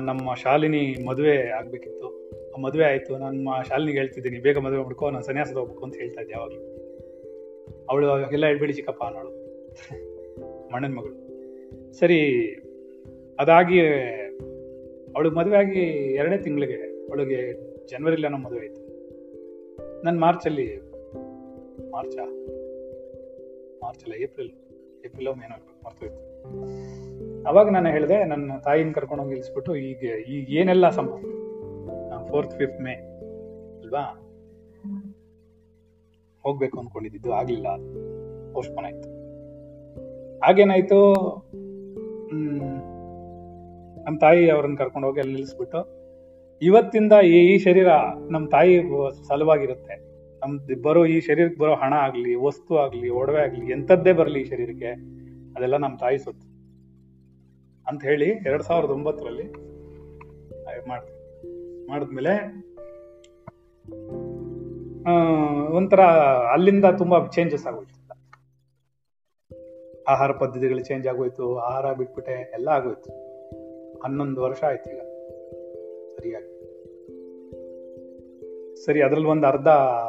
ನಮ್ಮ ಶಾಲಿನಿ ಮದುವೆ ಆಗಬೇಕಿತ್ತು. ಆ, ಮದುವೆ ಆಯ್ತು. ನಮ್ಮ ಶಾಲಿನಿಗೆ ಹೇಳ್ತಿದ್ದೀನಿ, ಬೇಗ ಮದುವೆ ಮಾಡ್ಕೋ, ನಾನು ಸನ್ಯಾಸದ ಹೋಗ್ಬೇಕು ಅಂತ ಹೇಳ್ತಾ ಇದ್ದೆ ಯಾವಾಗಲೂ. ಅವಳು ಎಲ್ಲ ಹೇಳ್ಬೇಡಿ ಚಿಕ್ಕಪ್ಪ ಅನ್ನೋಳು. ಮಣ್ಣನ ಮಗಳು. ಸರಿ, ಅದಾಗಿ ಅವಳು ಮದುವೆ ಆಗಿ ಎರಡೇ ತಿಂಗಳಿಗೆ, ಅವಳಿಗೆ ಜನವರಿಲಿ ಅನ್ನೋ ಮದುವೆ ಆಯ್ತು. ನಾನು ಮಾರ್ಚಲ್ಲಿ, ಮಾರ್ಚಾ? ಮಾರ್ಚಲ್ಲ ಏಪ್ರಿಲ್. ಏಪ್ರಿಲ್ ಏನೋ ಮರ್ತೋಯ್ತು. ಅವಾಗ ನಾನು ಹೇಳಿದೆ, ನನ್ನ ತಾಯಿನ ಕರ್ಕೊಂಡು ಹೋಗಿ ನಿಲ್ಲಿಸ್ಬಿಟ್ಟು ಈಗ ಈಗ ಏನೆಲ್ಲ ಸಂಭವ? ಫೋರ್ತ್ ಫಿಫ್ತ್ ಮೇ ಅಲ್ವಾ? ಹೋಗ್ಬೇಕು ಅನ್ಕೊಂಡಿದ್ದು ಆಗ್ಲಿಲ್ಲ. ಪೋಸ್ಟ್ಪೋನ್ ಆಯ್ತು. ಹಾಗೇನಾಯ್ತು? ನಮ್ಮ ತಾಯಿ ಅವ್ರನ್ನ ಕರ್ಕೊಂಡು ಹೋಗಿ ಅಲ್ಲಿ ನಿಲ್ಲಿಸ್ಬಿಟ್ಟು, ಇವತ್ತಿಂದ ಈ ಈ ಶರೀರ ನಮ್ಮ ತಾಯಿ ಸಲುವಾಗಿರುತ್ತೆ. ನಮ್ ಬರೋ ಈ ಶರೀರಕ್ಕೆ ಬರೋ ಹಣ ಆಗಲಿ, ವಸ್ತು ಆಗಲಿ, ಒಡವೆ ಆಗಲಿ, ಎಂಥದ್ದೇ ಬರಲಿ ಈ ಶರೀರಕ್ಕೆ. ಅದೆಲ್ಲ ನಮ್ಮ ತಾಯಿ ಸೊತ್ತು ಅಂತ ಹೇಳಿ ಎರಡ್ ಸಾವಿರದ ಒಂಬತ್ತರಲ್ಲಿ ಮಾಡ್ತೀನಿ ಮಾಡಿದ್ಮೇಲೆ ಒಂಥರ ಅಲ್ಲಿಂದ ತುಂಬಾ ಚೇಂಜಸ್ ಆಗೋಯ್ತು. ಆಹಾರ ಪದ್ಧತಿಗಳು ಚೇಂಜ್ ಆಗೋಯ್ತು, ಆಹಾರ ಬಿಟ್ಬಿಟ್ಟೆ, ಎಲ್ಲ ಆಗೋಯ್ತು. ಹನ್ನೊಂದು ವರ್ಷ ಆಯ್ತು ಈಗ. ಸರಿಯಾಗಿ. ಸರಿ, ಅದ್ರಲ್ಲಿ ಒಂದು ಅರ್ಧ,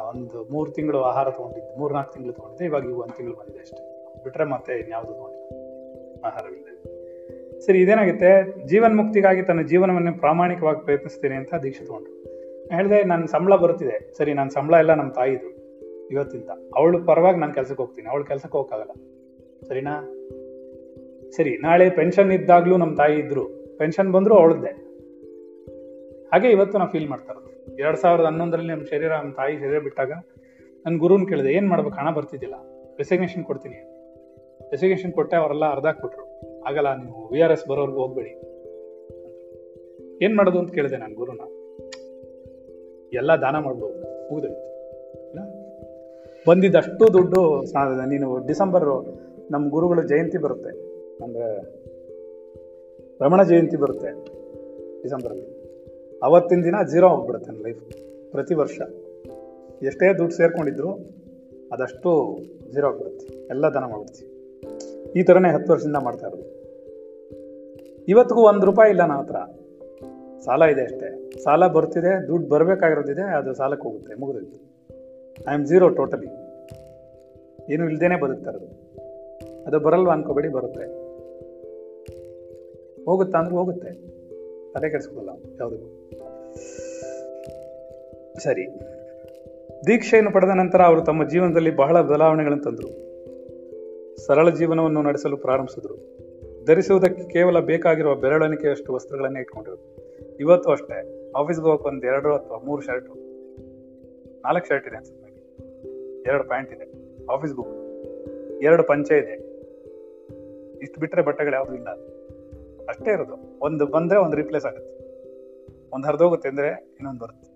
ಒಂದು ಮೂರು ತಿಂಗಳು ಆಹಾರ ತೊಗೊಂಡಿದ್ದು, ಮೂರ್ನಾಲ್ಕು ತಿಂಗಳು ತಗೊಂಡಿದ್ದೆ, ಇವಾಗ ಈಗ ಒಂದು ತಿಂಗಳು ಬಂದಿದೆ ಅಷ್ಟೇ. ಬಿಟ್ರೆ ಮತ್ತೆ ಇನ್ಯಾವುದು ನೋಡಿ. ಆಹಾರವಿಲ್ಲ ಸರಿ, ಇದೇನಾಗುತ್ತೆ? ಜೀವನ್ ಮುಕ್ತಿಗಾಗಿ ತನ್ನ ಜೀವನವನ್ನು ಪ್ರಾಮಾಣಿಕವಾಗಿ ಪ್ರಯತ್ನಿಸ್ತೇನೆ ಅಂತ ದೀಕ್ಷೆ ತಗೊಂಡ್ರು. ಹೇಳಿದೆ ನನ್ನ ಸಂಬಳ ಬರುತ್ತಿದೆ ಸರಿ ನನ್ನ ಸಂಬಳ ಎಲ್ಲ ನಮ್ಮ ತಾಯಿದು. ಇವತ್ತಿಂದ. ಅವಳು ಪರವಾಗಿ ನಾನು ಕೆಲಸಕ್ಕೆ ಹೋಗ್ತೀನಿ. ಅವಳು ಕೆಲಸಕ್ಕೆ ಹೋಗಕ್ಕಾಗಲ್ಲ. ಸರಿನಾ? ಸರಿ, ನಾಳೆ ಪೆನ್ಷನ್ ಇದ್ದಾಗ್ಲೂ ನಮ್ಮ ತಾಯಿ ಇದ್ರು. ಪೆನ್ಷನ್ ಬಂದ್ರು ಅವಳದ್ದೆ ಹಾಗೆ ಇವತ್ತು ನಾವು ಫೀಲ್ ಮಾಡ್ತಾ ಇರೋದು. ಎರಡ್ ಸಾವಿರದ ಹನ್ನೊಂದರಲ್ಲಿ ನಮ್ಮ ಶರೀರ ನಮ್ಮ ತಾಯಿ ಶರೀರ ಬಿಟ್ಟಾಗ ನನ್ನ ಗುರುನ್ ಕೇಳಿದೆ, ಏನ್ ಮಾಡ್ಬೇಕು? ಹಣ ಬರ್ತಿದ್ದಿಲ್ಲ. ರೆಸಿಗ್ನೇಷನ್ ಕೊಡ್ತೀನಿ. ರೆಸಿಗ್ನೇಷನ್ ಕೊಟ್ಟೆ, ಅವರೆಲ್ಲ ಅರ್ಧ ಕೊಟ್ರು ಆಗಲ್ಲ, ನೀವು ವಿ ಆರ್ ಎಸ್ ಬರೋರ್ಗು ಹೋಗ್ಬೇಡಿ. ಏನ್ ಮಾಡೋದು ಅಂತ ಕೇಳಿದೆ ನಾನು ಗುರುನ. ಎಲ್ಲ ದಾನ ಮಾಡ್ಬೋದು. ಮುಗಿದೋಯ್ತು. ಬಂದಿದ್ದಷ್ಟು ದುಡ್ಡು ನೀನು ಡಿಸೆಂಬರ್ ನಮ್ಮ ಗುರುಗಳ ಜಯಂತಿ ಬರುತ್ತೆ. ಅಂದ್ರೆ ರಮಣ ಜಯಂತಿ ಬರುತ್ತೆ ಡಿಸೆಂಬರಲ್ಲಿ. ಅವತ್ತಿನ ದಿನ ಜೀರೋ ಹೋಗ್ಬಿಡುತ್ತೆ ನನ್ನ ಲೈಫ್ ಪ್ರತಿ ವರ್ಷ. ಎಷ್ಟೇ ದುಡ್ಡು ಸೇರ್ಕೊಂಡಿದ್ರು, ಅದಷ್ಟು ಜೀರೋ ಆಗ್ಬಿಡುತ್ತೆ. ಎಲ್ಲ ದಾನ ಮಾಡ್ಬಿಡ್ತೀವಿ. ಈ ಥರನೇ ಹತ್ತು ವರ್ಷದಿಂದ ಮಾಡ್ತಾ ಇರೋದು. ಇವತ್ತಿಗೂ ಒಂದು ರೂಪಾಯಿ ಇಲ್ಲ ನನ್ನ ಹತ್ರ. ಸಾಲ ಇದೆ ಅಷ್ಟೇ. ಸಾಲ ಬರ್ತಿದೆ, ದುಡ್ಡು ಬರಬೇಕಾಗಿರೋದಿದೆ, ಅದು ಸಾಲಕ್ಕೆ ಹೋಗುತ್ತೆ, ಮುಗಿದೋಯ್ತು. ಐ ಆಮ್ ಜೀರೋ ಟೋಟಲಿ ಏನು ಇಲ್ಲದೇನೆ ಬದುಕ್ತಾ ಇರೋದು. ಅದು ಬರಲ್ವಾ ಅನ್ಕೋಬೇಡಿ, ಬರುತ್ತೆ. ಹೋಗುತ್ತಾ ಅಂದ್ರೆ ಹೋಗುತ್ತೆ. ತಲೆ ಕೆಡಿಸ್ಕೊಳ್ಳಲ್ಲ ಯಾವುದಕ್ಕೂ. ಸರಿ. ದೀಕ್ಷೆಯನ್ನು ಪಡೆದ ನಂತರ ಅವರು ತಮ್ಮ ಜೀವನದಲ್ಲಿ ಬಹಳ ಬದಲಾವಣೆಗಳನ್ನು ತಂದರು. ಸರಳ ಜೀವನವನ್ನು ನಡೆಸಲು ಪ್ರಾರಂಭಿಸಿದರು. ಧರಿಸುವುದಕ್ಕೆ ಕೇವಲ ಬೇಕಾಗಿರುವ ಬೆರಳೆಣಿಕೆಯಷ್ಟು ವಸ್ತ್ರಗಳನ್ನೇ ಇಟ್ಕೊಂಡಿರೋದು ಇವತ್ತು ಅಷ್ಟೇ ಆಫೀಸ್ಗೆ ಹೋಗಕ್ಕೆ ಒಂದು ಎರಡು ಅಥವಾ ಮೂರು ಶರ್ಟು ನಾಲ್ಕು ಶರ್ಟ್ ಇದೆ ಅನ್ಸುತ್ತೆ ಎರಡು ಪ್ಯಾಂಟ್ ಇದೆ ಆಫೀಸ್ಗೆ ಹೋಗೋದು ಎರಡು ಪಂಚೆ ಇದೆ. ಇಷ್ಟು ಬಿಟ್ಟರೆ ಬಟ್ಟೆಗಳು ಯಾವುದೂ ಇಲ್ಲ. ಅಷ್ಟೇ ಇರೋದು. ಒಂದು ಬಂದರೆ ಒಂದು ರಿಪ್ಲೇಸ್ ಆಗುತ್ತೆ. ಒಂದು ಹರಿದೋಗುತ್ತೆ ಅಂದರೆ ಇನ್ನೊಂದು ಬರುತ್ತೆ.